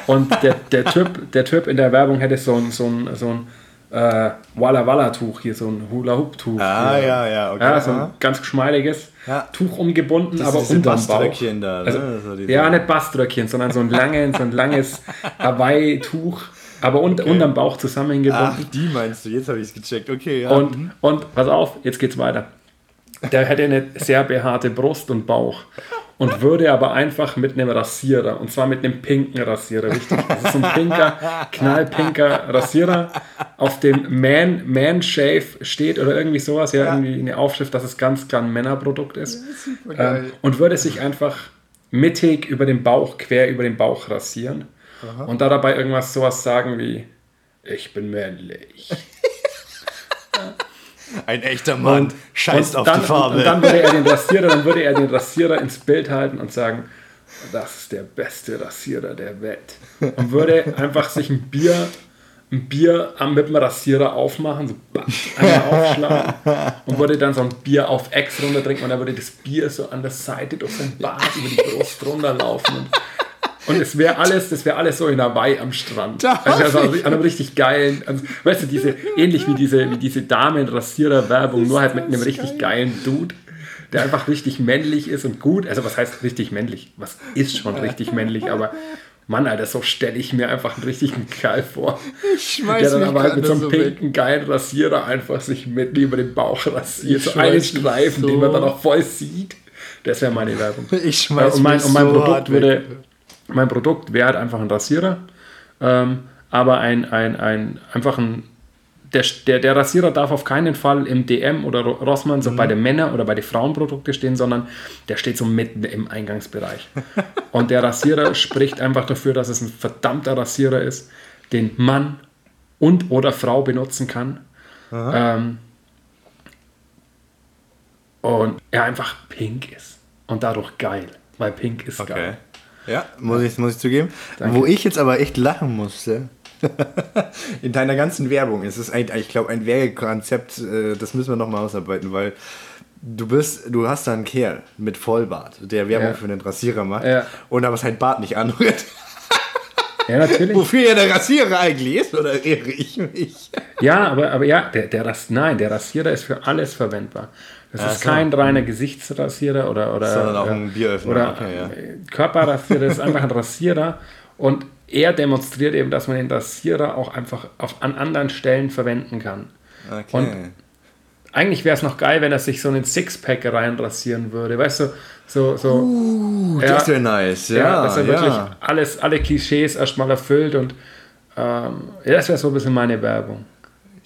[SPEAKER 2] und der, der, typ, der Typ in der Werbung hätte so ein, so ein, so ein äh, Walla Walla Tuch hier, so ein Hula Hoop Tuch.
[SPEAKER 1] Ah,
[SPEAKER 2] hier.
[SPEAKER 1] ja, ja, okay.
[SPEAKER 2] Ja, so ein ganz geschmeidiges
[SPEAKER 1] Ja.
[SPEAKER 2] Tuch umgebunden,
[SPEAKER 1] Diese-
[SPEAKER 2] aber unterm Bauch.
[SPEAKER 1] Da, ne?
[SPEAKER 2] Also,
[SPEAKER 1] So diese-
[SPEAKER 2] ja, nicht Baströckchen, sondern so ein, langes, so ein langes Hawaii-Tuch, aber un unterm Bauch zusammengebunden.
[SPEAKER 1] Ach, die meinst du, jetzt habe ich es gecheckt. Okay, ja.
[SPEAKER 2] Und, und pass auf, jetzt geht's weiter. Der hätte eine sehr behaarte Brust und Bauch und würde aber einfach mit einem Rasierer, und zwar mit einem pinken Rasierer, richtig. Das ist so ein pinker, knallpinker Rasierer, auf dem Man, Man Shave steht oder irgendwie sowas, ja, irgendwie eine Aufschrift, dass es ganz klar ein Männerprodukt ist. Ähm, und würde sich einfach mittig über den Bauch, quer über den Bauch rasieren und da dabei irgendwas sowas sagen wie, ich bin männlich.
[SPEAKER 1] Ein echter Mann scheißt
[SPEAKER 2] und
[SPEAKER 1] auf
[SPEAKER 2] dann,
[SPEAKER 1] die Farbe.
[SPEAKER 2] Und dann würde er den Rasierer, dann würde er den Rasierer ins Bild halten und sagen, das ist der beste Rasierer der Welt. Und würde einfach sich ein Bier, ein Bier am- mit dem Rasierer aufmachen, so einmal aufschlagen und würde dann so ein Bier auf Ex runter trinken und dann würde das Bier so an der Seite durch sein Bart über die Brust runterlaufen und Und es wäre alles, das wäre alles so in Hawaii am Strand. Also, also an einem richtig geilen, also, weißt du, diese, ähnlich wie diese, wie diese Damen-Rasierer-Werbung, nur halt mit einem richtig geilen Dude, der einfach richtig männlich ist und gut. Also was heißt richtig männlich? Was ist schon richtig männlich, aber Mann, Alter, so stelle ich mir einfach einen richtigen Kerl vor. Ich schmeiß der dann aber halt mit so einem so pinken, weg. geilen Rasierer einfach sich mit über den Bauch rasiert. Ich so einen Streifen, so. den man dann auch voll sieht. Das wäre meine Werbung. Ich schmeiß und mein, und mein so Produkt würde, mein Produkt wäre halt einfach ein Rasierer, ähm, aber ein, ein, ein, einfach ein der, der, der, Rasierer darf auf keinen Fall im DM oder Rossmann so mhm. bei den Männern oder bei den Frauenprodukten stehen, sondern der steht so mitten im Eingangsbereich. Und der Rasierer spricht einfach dafür, dass es ein verdammter Rasierer ist, den Mann und oder Frau benutzen kann. Ähm, und er einfach pink ist. Und dadurch geil, weil pink ist okay. geil.
[SPEAKER 1] Ja, muss ich, muss ich zugeben. Danke. Wo ich jetzt aber echt lachen musste, in deiner ganzen Werbung. Es ist ein, ich glaube, ein Werbekonzept, äh, das müssen wir nochmal ausarbeiten, weil du bist, du hast da einen Kerl mit Vollbart, der Werbung ja. für einen Rasierer macht ja. und aber sein Bart nicht anrührt. Ja, natürlich. Wofür ja der Rasierer eigentlich ist, oder irre ich mich?
[SPEAKER 2] Ja, aber, aber ja, der, der nein, der Rasierer ist für alles verwendbar. Das Ach ist so. kein reiner Gesichtsrasierer oder, oder, Sondern auch ein Bieröffner. Oder okay, ja. Körperrasierer, ist einfach ein Rasierer und er demonstriert eben, dass man den Rasierer auch einfach auf, an anderen Stellen verwenden kann. Okay. Und eigentlich wäre es noch geil, wenn er sich so einen Sixpack reinrasieren würde. Weißt du, so. so
[SPEAKER 1] uh, ja, das wäre nice, ja. ja
[SPEAKER 2] dass er ja. wirklich alles, alle Klischees erstmal erfüllt und ähm, ja, das wäre so ein bisschen meine Werbung.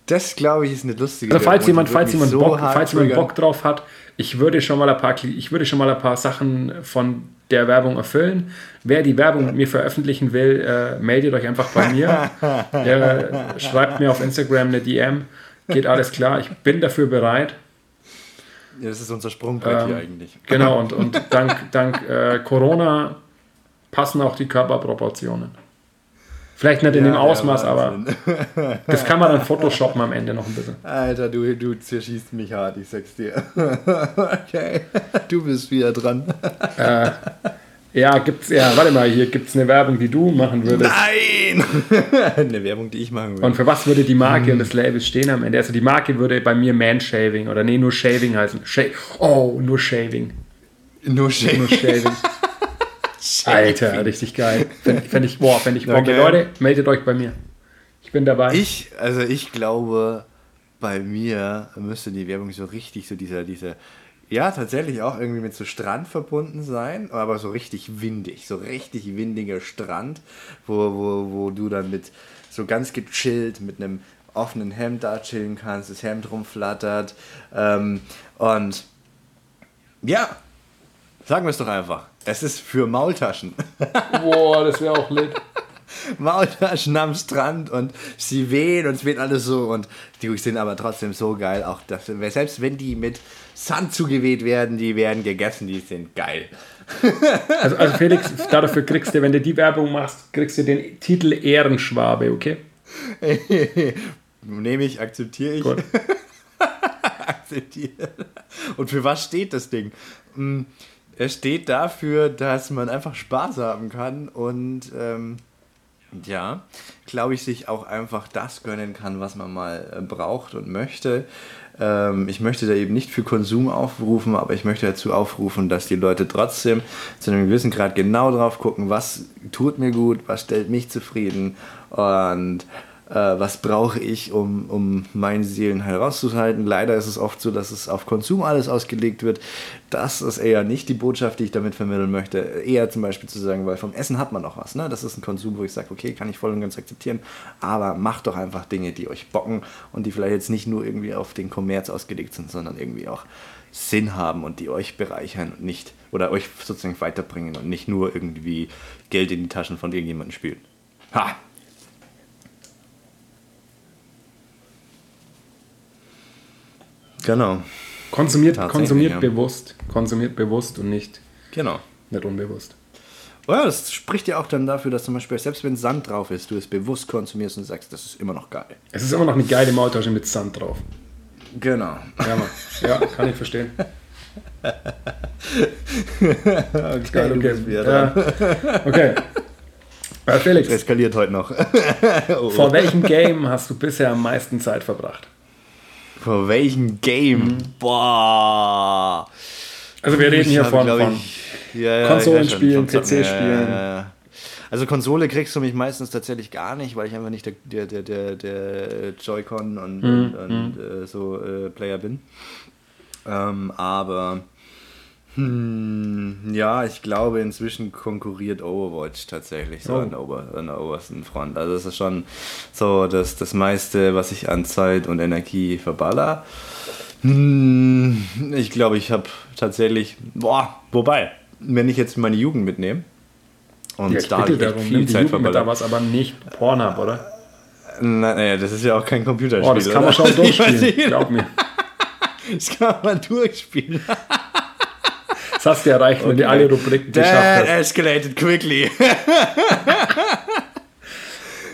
[SPEAKER 1] Das glaube ich ist eine lustige
[SPEAKER 2] Also falls jemand, falls jemand, so Bock, falls jemand Bock drauf hat, ich würde schon mal ein paar, ich würde schon mal ein paar Sachen von der Werbung erfüllen. Wer die Werbung mit mir veröffentlichen will, äh, meldet euch einfach bei mir. äh, schreibt mir auf Instagram eine DM. Geht alles klar. Ich bin dafür bereit.
[SPEAKER 1] Ja, das ist unser Sprungbrett ähm, hier eigentlich.
[SPEAKER 2] Genau, und, und dank, dank äh, Corona passen auch die Körperproportionen. Vielleicht nicht in ja, dem Ausmaß, aber das kann man dann photoshoppen am Ende noch ein bisschen.
[SPEAKER 1] Alter, du, du zerschießt mich hart, ich sag's dir. okay, du bist wieder dran.
[SPEAKER 2] Äh, ja, gibt's, ja, warte mal, hier gibt's eine Werbung, die du machen würdest.
[SPEAKER 1] Nein! eine Werbung, die ich machen würde.
[SPEAKER 2] Und für was würde die Marke hm. und das Label stehen am Ende? Also die Marke würde bei mir Manshaving oder nee, nur Shaving heißen. Sha oh, nur Shaving.
[SPEAKER 1] Nur Shaving. Nur Shaving.
[SPEAKER 2] Alter, richtig geil. Fände fänd ich, boah, fände ich Bombe. Okay. Leute, meldet euch bei mir. Ich bin dabei.
[SPEAKER 1] Ich, also ich glaube, bei mir müsste die Werbung so richtig, so dieser, dieser, ja, tatsächlich auch irgendwie mit so Strand verbunden sein, aber so richtig windig, so richtig windiger Strand, wo, wo, wo du dann mit so ganz gechillt mit einem offenen Hemd da chillen kannst, das Hemd rumflattert ähm, und ja, sagen wir es doch einfach. Es ist für Maultaschen.
[SPEAKER 2] Boah, das wäre auch lit.
[SPEAKER 1] Maultaschen am Strand und sie wehen und es weht alles so und die sind aber trotzdem so geil. Auch das, selbst wenn die mit Sand zugeweht werden, die werden gegessen, die sind geil.
[SPEAKER 2] Also, also Felix, dafür kriegst du, wenn du die Werbung machst, kriegst du den Titel Ehrenschwabe, okay?
[SPEAKER 1] Nehme ich, akzeptiere ich. akzeptiere. Und für was steht das Ding? Er steht dafür, dass man einfach Spaß haben kann und ähm, ja, glaube ich, sich auch einfach das gönnen kann, was man mal äh, braucht und möchte. Ähm, ich möchte da eben nicht für Konsum aufrufen, aber ich möchte dazu aufrufen, dass die Leute trotzdem zu einem gewissen Grad genau drauf gucken, was tut mir gut, was stellt mich zufrieden und äh, was brauche ich, um, um mein Seelenheil rauszuhalten. Leider ist es oft so, dass es auf Konsum alles ausgelegt wird. Das ist eher nicht die Botschaft, die ich damit vermitteln möchte. Eher zum Beispiel zu sagen, weil vom Essen hat man noch was. Ne? Das ist ein Konsum, wo ich sage, okay, kann ich voll und ganz akzeptieren, aber macht doch einfach Dinge, die euch bocken und die vielleicht jetzt nicht nur irgendwie auf den Kommerz ausgelegt sind, sondern irgendwie auch Sinn haben und die euch bereichern und nicht oder euch sozusagen weiterbringen und nicht nur irgendwie Geld in die Taschen von irgendjemandem spielen. Ha! Genau.
[SPEAKER 2] Konsumiert, konsumiert ja. bewusst. Konsumiert bewusst und nicht,
[SPEAKER 1] genau.
[SPEAKER 2] nicht unbewusst.
[SPEAKER 1] Oh ja, das spricht ja auch dann dafür, dass zum Beispiel, selbst wenn Sand drauf ist, du es bewusst konsumierst und sagst, das ist immer noch geil.
[SPEAKER 2] Es ist immer noch eine geile Maultasche mit Sand drauf.
[SPEAKER 1] Genau.
[SPEAKER 2] Ja, Mann. ja kann ich verstehen. okay,
[SPEAKER 1] geil, okay.
[SPEAKER 2] Ja. okay. Felix.
[SPEAKER 1] Es eskaliert heute noch.
[SPEAKER 2] oh. Vor welchem Game hast du bisher am meisten Zeit verbracht?
[SPEAKER 1] Vor welchem Game? Mhm. Boah.
[SPEAKER 2] Also wir reden hier von, von
[SPEAKER 1] ja, ja,
[SPEAKER 2] Konsolenspielen, PC-Spielen.
[SPEAKER 1] Ja, also Konsole kriegst du mich meistens tatsächlich gar nicht, weil ich einfach nicht der, der, der, der, Joy-Con und, mhm. und, und mhm. äh, so äh, Player bin. Ähm, aber hm, ja, ich glaube inzwischen konkurriert Overwatch tatsächlich so oh. an, der Ober, an der obersten Front. Also es ist schon so das, das meiste, was ich an Zeit und Energie verballer. Hm, ich glaube, ich habe tatsächlich, boah, wobei, wenn ich jetzt meine Jugend mitnehme
[SPEAKER 2] und ja, da ich darum, viel Zeit verballer. Da war es aber nicht Pornhub, oder?
[SPEAKER 1] Naja, das ist ja auch kein Computerspiel.
[SPEAKER 2] Oh, das kann man schon durchspielen, glaub mir.
[SPEAKER 1] Das kann man durchspielen.
[SPEAKER 2] Das hast du erreicht, wenn okay. du alle Rubriken
[SPEAKER 1] That geschafft hast. escalated quickly.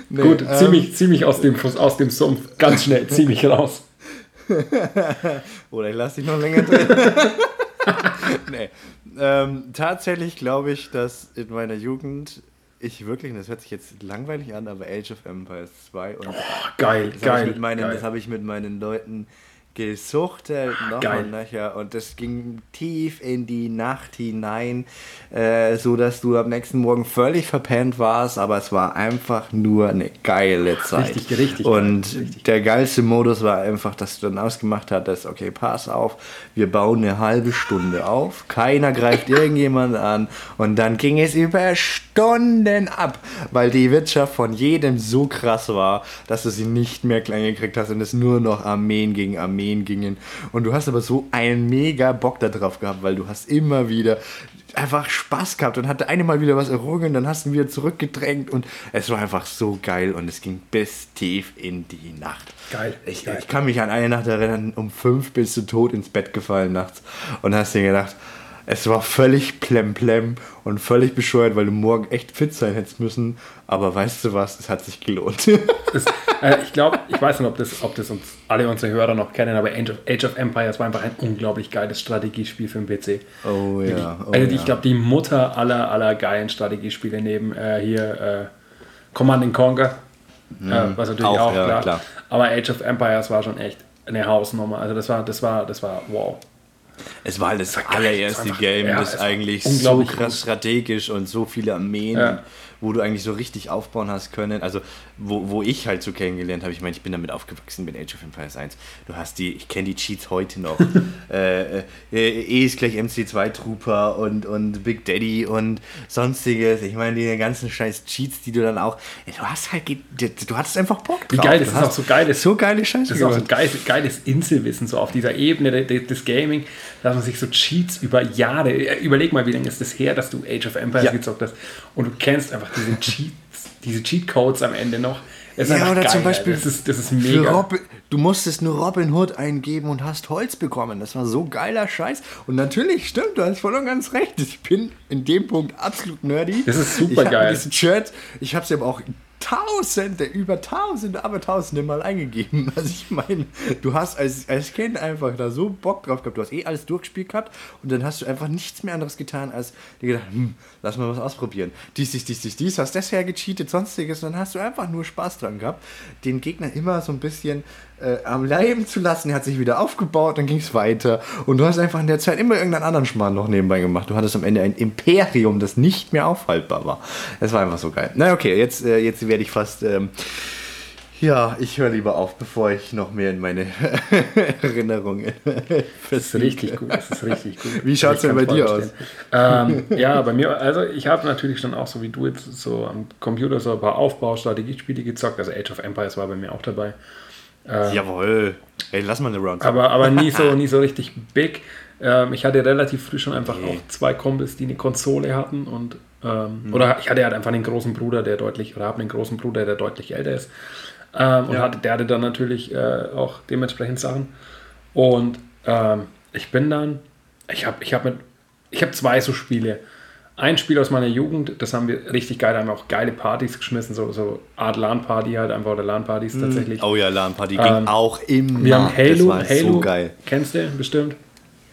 [SPEAKER 2] nee, Gut, ähm, zieh, mich, zieh mich aus dem, aus dem Sumpf ganz schnell, zieh mich raus.
[SPEAKER 1] Oder ich lasse dich noch länger drin. nee. Ähm, tatsächlich glaube ich, dass in meiner Jugend ich wirklich, das hört sich jetzt langweilig an, aber Age of Empires 2 und oh,
[SPEAKER 2] geil,
[SPEAKER 1] das
[SPEAKER 2] geil,
[SPEAKER 1] habe ich,
[SPEAKER 2] geil.
[SPEAKER 1] hab ich mit meinen Leuten gesuchtet, noch Geil. und nöcher. Und das ging tief in die Nacht hinein, äh, so dass du am nächsten Morgen völlig verpennt warst, aber es war einfach nur eine geile Zeit.
[SPEAKER 2] Richtig, richtig.
[SPEAKER 1] Und
[SPEAKER 2] richtig.
[SPEAKER 1] der geilste Modus war einfach, dass du dann ausgemacht hattest, okay, pass auf, wir bauen eine halbe Stunde auf, keiner greift irgendjemand an und dann ging es über Stunden ab, weil die Wirtschaft von jedem so krass war, dass du sie nicht mehr klein gekriegt hast und es nur noch Armeen gegen Armeen Armeen gingen. Und du hast aber so einen mega Bock darauf gehabt, weil du hast immer wieder einfach Spaß gehabt und hatte eine Mal wieder was errungen, dann hast du ihn wieder zurückgedrängt und es war einfach so geil und es ging bis tief in die Nacht.
[SPEAKER 2] Geil.
[SPEAKER 1] Ich,
[SPEAKER 2] geil.
[SPEAKER 1] ich kann mich an eine Nacht erinnern, um fünf bist du tot ins Bett gefallen nachts und hast dir gedacht, es war völlig plemplem und völlig bescheuert, weil du morgen echt fit sein hättest müssen. Aber weißt du was, es hat sich gelohnt.
[SPEAKER 2] Das, äh, ich glaube, ich weiß nicht, ob das, ob das uns alle unsere Hörer noch kennen, aber Age of, Age of Empires war einfach ein unglaublich geiles Strategiespiel für den PC.
[SPEAKER 1] Oh ja. Oh,
[SPEAKER 2] also
[SPEAKER 1] ja.
[SPEAKER 2] ich glaube, die Mutter aller, aller geilen Strategiespiele neben äh, hier äh, Command Conquer, mhm. was natürlich auch, auch ja, klar. klar. Aber Age of Empires war schon echt eine Hausnummer. Also das war, das war, das war wow.
[SPEAKER 1] Es war halt das, allererste Game, ja, das eigentlich so krass strategisch und so viele Armeen ja wo du eigentlich so richtig aufbauen hast können. Also, wo, wo ich halt so kennengelernt habe, ich meine, ich bin damit aufgewachsen mit Age of Empires 1. Du hast die, ich kenne die Cheats heute noch. äh, äh, E ist gleich MC2 Trooper und, und Big Daddy und sonstiges. Ich meine, die ganzen scheiß Cheats, die du dann auch. Du hast halt, du hattest einfach Bock
[SPEAKER 2] drauf. Wie geil, das du ist auch so geiles.
[SPEAKER 1] So geile Scheiße.
[SPEAKER 2] Das ist auch so geiles, geiles Inselwissen, so auf dieser Ebene des Gaming, dass man sich so Cheats über Jahre. Überleg mal, wie lange ist das her, dass du Age of Empires ja. gezockt hast und du kennst einfach diese Cheats, diese Cheatcodes am Ende noch.
[SPEAKER 1] Das ja, oder geil, zum Beispiel,
[SPEAKER 2] das ist, das ist mega.
[SPEAKER 1] Robin, du musstest nur Robin Hood eingeben und hast Holz bekommen. Das war so geiler Scheiß. Und natürlich stimmt, du hast voll und ganz recht. Ich bin in dem Punkt absolut nerdy.
[SPEAKER 2] Das ist super
[SPEAKER 1] ich
[SPEAKER 2] geil.
[SPEAKER 1] Diesen Shirt, ich habe es aber auch Tausende, über Tausende, aber Tausende Mal eingegeben. Also ich meine, du hast als, als Kind einfach da so Bock drauf gehabt. Du hast eh alles durchgespielt gehabt und dann hast du einfach nichts mehr anderes getan, als dir gedacht, hm, lass mal was ausprobieren. Dies, dies, dies, dies, dies, hast das hergecheatet, sonstiges. Und dann hast du einfach nur Spaß dran gehabt, den Gegner immer so ein bisschen äh, am Leben zu lassen. Er hat sich wieder aufgebaut, dann ging es weiter. Und du hast einfach in der Zeit immer irgendeinen anderen Schmarrn noch nebenbei gemacht. Du hattest am Ende ein Imperium, das nicht mehr aufhaltbar war. Das war einfach so geil. Na okay, jetzt, äh, jetzt werde ich fast. Ähm, ja, ich höre lieber auf, bevor ich noch mehr in meine Erinnerungen
[SPEAKER 2] Das ist richtig gut, das ist richtig gut.
[SPEAKER 1] Wie schaut es denn bei dir aus?
[SPEAKER 2] Ähm, ja, bei mir, also ich habe natürlich schon auch so wie du jetzt so am Computer so ein paar Aufbaustrategiespiele gezockt. Also Age of Empires war bei mir auch dabei.
[SPEAKER 1] Ähm, Jawohl. Ey, lass mal eine Round.
[SPEAKER 2] Aber, aber nie, so, nie so richtig big. Ähm, ich hatte relativ früh schon einfach okay. auch zwei Kumpels, die eine Konsole hatten und ähm, mhm. oder ich hatte halt einfach einen großen Bruder, der deutlich, oder habe einen großen Bruder, der deutlich älter ist. Ähm, und ja. hatte, der hatte dann natürlich äh, auch dementsprechend Sachen. Und ähm, ich bin dann, ich habe ich hab mit, ich habe zwei so Spiele ein Spiel aus meiner Jugend, das haben wir richtig geil, da haben wir auch geile Partys geschmissen, so, so Art LAN-Party halt einfach oder LAN-Partys mm. tatsächlich.
[SPEAKER 1] Oh ja, LAN-Party ähm, ging auch immer.
[SPEAKER 2] Wir haben Halo, Halo, so geil. kennst du bestimmt?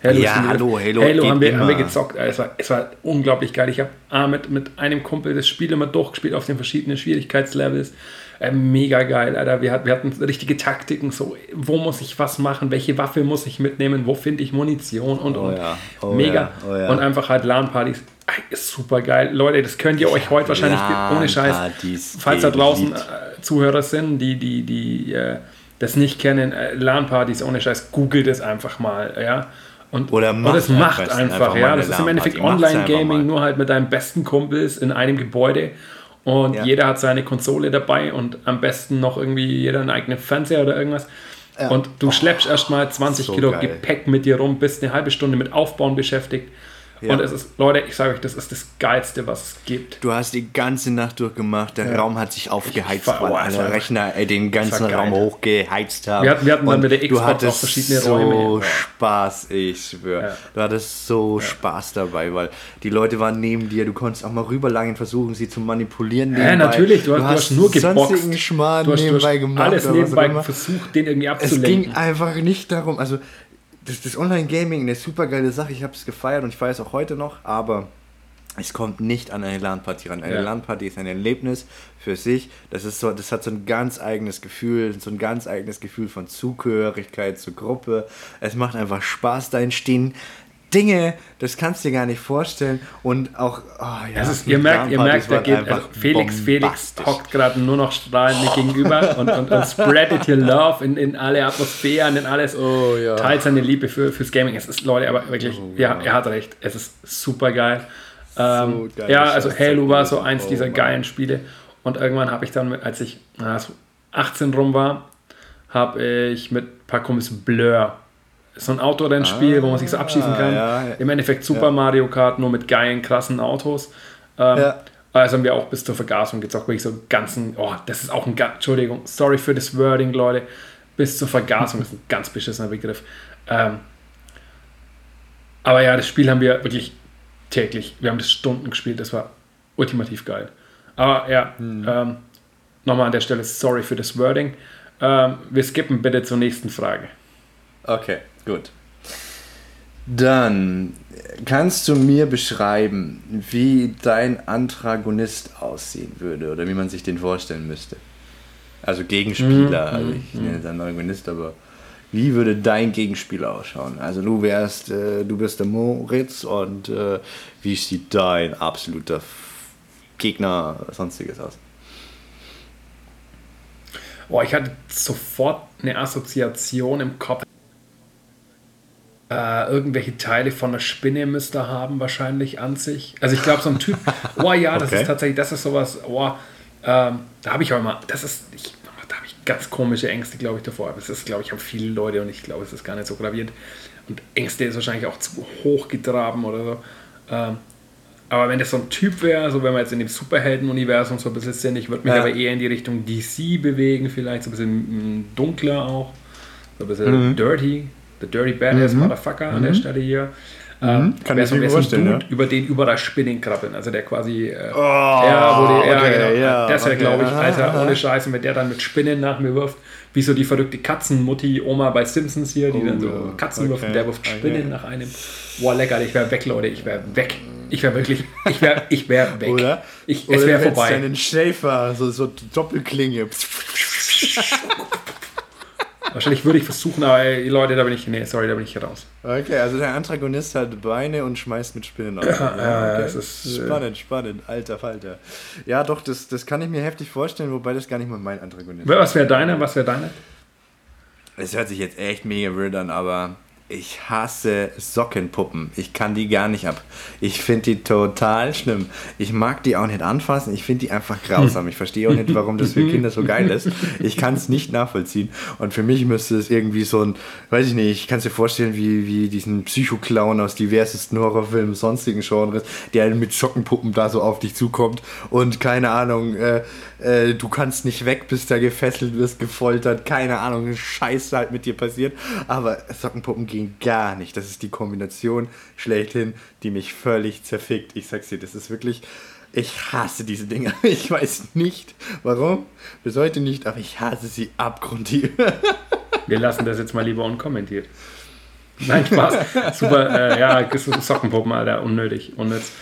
[SPEAKER 2] Halo
[SPEAKER 1] Ja, hallo, Halo
[SPEAKER 2] Halo haben wir, haben wir gezockt. Es war, es war unglaublich geil. Ich habe mit, mit einem Kumpel das Spiel immer durchgespielt auf den verschiedenen Schwierigkeitslevels. Äh, mega geil, Alter. Wir, wir hatten richtige Taktiken. So, wo muss ich was machen? Welche Waffe muss ich mitnehmen? Wo finde ich Munition? Und, und.
[SPEAKER 1] ja, oh
[SPEAKER 2] mega.
[SPEAKER 1] ja, oh ja.
[SPEAKER 2] Und einfach halt LAN-Partys. Ist super geil. Leute, das könnt ihr euch heute wahrscheinlich ohne Scheiß. Falls da draußen äh, Zuhörer sind, die, die, die äh, das nicht kennen, äh, LAN-Partys ohne Scheiß, googelt es einfach mal, ja. Und,
[SPEAKER 1] Oder
[SPEAKER 2] und
[SPEAKER 1] macht
[SPEAKER 2] es macht
[SPEAKER 1] einfach-
[SPEAKER 2] einfach, ja. Das ist im Endeffekt Online-Gaming, nur halt mit deinen besten Kumpels in einem Gebäude. Und
[SPEAKER 1] Ja.
[SPEAKER 2] jeder hat seine Konsole dabei und am besten noch irgendwie jeder einen eigenen Fernseher oder irgendwas. Und du schleppst erstmal 20
[SPEAKER 1] so
[SPEAKER 2] Kilo
[SPEAKER 1] geil.
[SPEAKER 2] Gepäck mit dir rum, bist eine halbe Stunde mit Aufbauen beschäftigt.
[SPEAKER 1] Ja.
[SPEAKER 2] Und es ist, Leute, ich sage euch, das ist das Geilste, was es gibt.
[SPEAKER 1] Du hast die ganze Nacht durchgemacht, der Raum hat sich aufgeheizt,
[SPEAKER 2] war-
[SPEAKER 1] weil
[SPEAKER 2] oh, es
[SPEAKER 1] alle
[SPEAKER 2] war-
[SPEAKER 1] Rechner äh, den ganzen
[SPEAKER 2] war.
[SPEAKER 1] Raum hochgeheizt haben.
[SPEAKER 2] Wir hatten- wir hatten dann mit der
[SPEAKER 1] du
[SPEAKER 2] Xbox auch
[SPEAKER 1] hattest
[SPEAKER 2] verschiedene
[SPEAKER 1] so
[SPEAKER 2] Räume. Ja.
[SPEAKER 1] Spaß, ich schwöre.
[SPEAKER 2] Ja.
[SPEAKER 1] Du hattest so Spaß dabei, weil die Leute waren neben dir, du konntest auch mal rüberlangen, versuchen sie zu manipulieren.
[SPEAKER 2] Ja,
[SPEAKER 1] nebenbei.
[SPEAKER 2] natürlich, du hast, du hast nur geboxt.
[SPEAKER 1] sonstigen Schmarrn
[SPEAKER 2] du hast, du
[SPEAKER 1] nebenbei
[SPEAKER 2] hast
[SPEAKER 1] gemacht.
[SPEAKER 2] alles nebenbei
[SPEAKER 1] immer.
[SPEAKER 2] versucht, den irgendwie
[SPEAKER 1] Es
[SPEAKER 2] abzulenken.
[SPEAKER 1] ging einfach nicht darum, also das, das Online-Gaming eine super geile Sache, ich habe es gefeiert und ich feiere es auch heute noch, aber es kommt nicht an eine LAN-Party ran. Eine
[SPEAKER 2] Ja.
[SPEAKER 1] LAN-Party ist ein Erlebnis für sich. Das ist so, das hat so ein ganz eigenes Gefühl, so ein ganz eigenes Gefühl von Zugehörigkeit zur Gruppe. Es macht einfach Spaß, da entstehen Dinge, das kannst du dir gar nicht vorstellen. Und auch, oh ja,
[SPEAKER 2] Es ist, ihr merkt, ihr merkt, da geht,
[SPEAKER 1] einfach
[SPEAKER 2] also Felix, Felix hockt gerade nur noch strahlend mir gegenüber und, und, und spreadet hier Love in, in alle Atmosphären, in alles.
[SPEAKER 1] Oh, ja.
[SPEAKER 2] Teilt seine Liebe für, fürs Gaming. Es ist, Leute, aber wirklich,
[SPEAKER 1] Oh,
[SPEAKER 2] ja,
[SPEAKER 1] ja.
[SPEAKER 2] er hat recht. Es ist super geil. Ähm,
[SPEAKER 1] geil,
[SPEAKER 2] ja, also Halo
[SPEAKER 1] so
[SPEAKER 2] war so eins
[SPEAKER 1] Oh,
[SPEAKER 2] dieser
[SPEAKER 1] Mann.
[SPEAKER 2] geilen Spiele. Und irgendwann habe ich dann, als ich na, so 18 rum war, habe ich mit ein paar Kumpels Blur. So ein Autorennspiel, wo man sich so abschießen kann.
[SPEAKER 1] Ah, ja.
[SPEAKER 2] Im Endeffekt Super Mario Kart, nur mit geilen, krassen Autos. Ähm,
[SPEAKER 1] Ja.
[SPEAKER 2] Also haben wir auch bis zur Vergasung gezockt, wirklich so ganzen, oh, das ist auch ein, Entschuldigung, sorry für das Wording, Leute, bis zur Vergasung ist ein ganz beschissener Begriff. Ähm, aber ja, das Spiel haben wir wirklich täglich, wir haben das Stunden gespielt, das war ultimativ geil. Aber ja, ähm, nochmal an der Stelle, sorry für das Wording. Ähm, wir skippen bitte zur nächsten Frage.
[SPEAKER 1] Okay, gut. Dann kannst du mir beschreiben, wie dein Antagonist aussehen würde oder wie man sich den vorstellen müsste. Also Gegenspieler, also ich nenne es Antagonist, aber wie würde dein Gegenspieler ausschauen? Also du wärst, äh, du bist der Moritz und äh, wie sieht dein absoluter Gegner sonstiges aus?
[SPEAKER 2] Boah, ich hatte sofort eine Assoziation im Kopf. Äh, irgendwelche Teile von einer Spinne müsste er haben, wahrscheinlich an sich. Also ich glaube, so ein Typ, oh ja, das
[SPEAKER 1] Okay.
[SPEAKER 2] ist tatsächlich, das ist sowas, oh, ähm, da habe ich auch immer, das ist, ich, da habe ich ganz komische Ängste, glaube ich, davor. Aber es ist, glaube ich, haben viele Leute und ich glaube, es ist gar nicht so gravierend. Und Ängste ist wahrscheinlich auch zu hoch getraben oder so. Ähm, aber wenn das so ein Typ wäre, so wenn wir jetzt in dem Superhelden-Universum so ein bisschen sind, ich würde mich
[SPEAKER 1] Ja.
[SPEAKER 2] aber eher in die Richtung DC bewegen, vielleicht so ein bisschen mm, dunkler auch, so ein bisschen
[SPEAKER 1] Mhm.
[SPEAKER 2] dirty, the dirty badass Motherfucker an der Stelle hier. Ähm,
[SPEAKER 1] Mhm. Kann
[SPEAKER 2] wär
[SPEAKER 1] ich
[SPEAKER 2] so,
[SPEAKER 1] mir
[SPEAKER 2] wär so ein
[SPEAKER 1] vorstellen,
[SPEAKER 2] Dude,
[SPEAKER 1] ja.
[SPEAKER 2] über den überall Spinnen krabbeln, also der quasi, äh,
[SPEAKER 1] Oh,
[SPEAKER 2] ja, wo die, ja,
[SPEAKER 1] okay,
[SPEAKER 2] genau,
[SPEAKER 1] ja,
[SPEAKER 2] das wäre,
[SPEAKER 1] okay,
[SPEAKER 2] glaube ich, Alter, ohne Scheiß, und wenn der dann mit Spinnen nach mir wirft, wie so die verrückte Katzenmutti Oma bei Simpsons hier, die
[SPEAKER 1] Oh,
[SPEAKER 2] dann so
[SPEAKER 1] ja.
[SPEAKER 2] Katzen
[SPEAKER 1] Okay,
[SPEAKER 2] wirft und der wirft
[SPEAKER 1] okay.
[SPEAKER 2] Spinnen nach einem. Boah, lecker, ich wäre weg, Leute, ich wäre weg. Ich wäre wirklich, ich wäre ich wär weg.
[SPEAKER 1] Oder?
[SPEAKER 2] Ich, es wäre vorbei.
[SPEAKER 1] einen Schäfer, so, so Doppelklinge.
[SPEAKER 2] Wahrscheinlich würde ich versuchen, aber ey, Leute, da bin ich, nee, sorry, da bin ich raus.
[SPEAKER 1] Okay, also der Antagonist hat Beine und schmeißt mit Spinnen auf.
[SPEAKER 2] Ja, ja, es ist, äh,
[SPEAKER 1] spannend, spannend, alter Falter. Ja, doch, das, das kann ich mir heftig vorstellen, wobei das gar nicht mal mein Antagonist ist.
[SPEAKER 2] Was wäre deine? Was wäre deine?
[SPEAKER 1] Es hört sich jetzt echt mega weird an, aber ich hasse Sockenpuppen. Ich kann die gar nicht ab. Ich finde die total schlimm. Ich mag die auch nicht anfassen. Ich finde die einfach grausam. Ich verstehe auch nicht, warum das für Kinder so geil ist. Ich kann es nicht nachvollziehen. Und für mich müsste es irgendwie so ein, weiß ich nicht, ich kann es dir vorstellen, wie, wie diesen Psycho-Clown aus diversesten Horrorfilmen, sonstigen Genres, der mit Sockenpuppen da so auf dich zukommt und keine Ahnung, äh, äh, du kannst nicht weg, bist da gefesselt, wirst gefoltert, keine Ahnung, Scheiße halt mit dir passiert. Aber Sockenpuppen gehen gar nicht. Das ist die Kombination schlechthin, die mich völlig zerfickt. Ich sag's dir, das ist wirklich. Ich hasse diese Dinger. Ich weiß nicht warum, bis heute nicht, aber ich hasse sie abgrundtief.
[SPEAKER 2] Wir lassen das jetzt mal lieber unkommentiert. Nein, Spaß. Super, äh, ja, Sockenpuppen, Alter, unnötig, unnütz.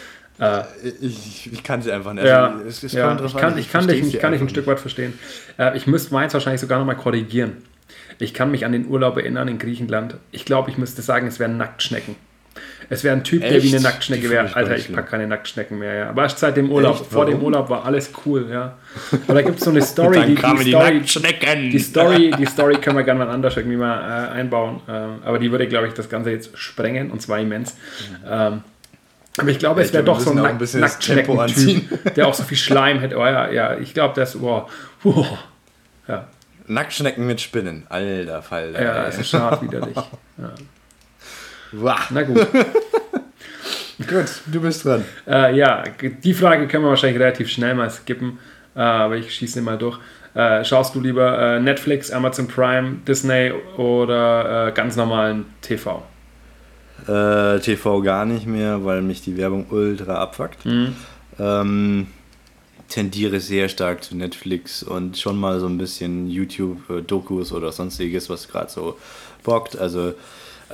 [SPEAKER 2] Äh,
[SPEAKER 1] ich, ich kann sie einfach nicht.
[SPEAKER 2] Ja, es, es ja ich, kann, ich, kann dich, ich kann dich ein Stück weit verstehen. Äh, ich müsste meins wahrscheinlich sogar nochmal korrigieren. Ich kann mich an den Urlaub erinnern in Griechenland. Ich glaube, ich müsste sagen, es wären Nacktschnecken. Es wäre ein Typ, Echt? der wie eine Nacktschnecke wäre. Alter, ich packe keine Nacktschnecken mehr, ja. Aber seit dem Urlaub. Vor dem Urlaub war alles cool, ja. Aber da gibt es so eine Story, die, die, die, Story die, Story, die Story können wir gerne mal anders irgendwie mal äh, einbauen. Ähm, aber die würde, glaube ich, das Ganze jetzt sprengen und zwar immens. Ähm, aber ich glaube, es wäre doch so ein, Nack Nacktschnecken-Typ, der auch so viel Schleim hätte. Oh ja, ja, ich glaube, das, wow, wow.
[SPEAKER 1] Ja. Nacktschnecken mit Spinnen, alter Fall.
[SPEAKER 2] Ja, es ist schad widerlich. Ja. Wow. Na gut.
[SPEAKER 1] gut, du bist dran.
[SPEAKER 2] Äh, ja, die Frage können wir wahrscheinlich relativ schnell mal skippen, äh, aber ich schieße sie mal durch. Äh, schaust du lieber äh, Netflix, Amazon Prime, Disney oder äh, ganz normalen TV?
[SPEAKER 1] Äh, TV gar nicht mehr, weil mich die Werbung ultra abfuckt. Mhm. Ähm, tendiere sehr stark zu Netflix und schon mal so ein bisschen YouTube-Dokus oder sonstiges, was gerade so bockt. Also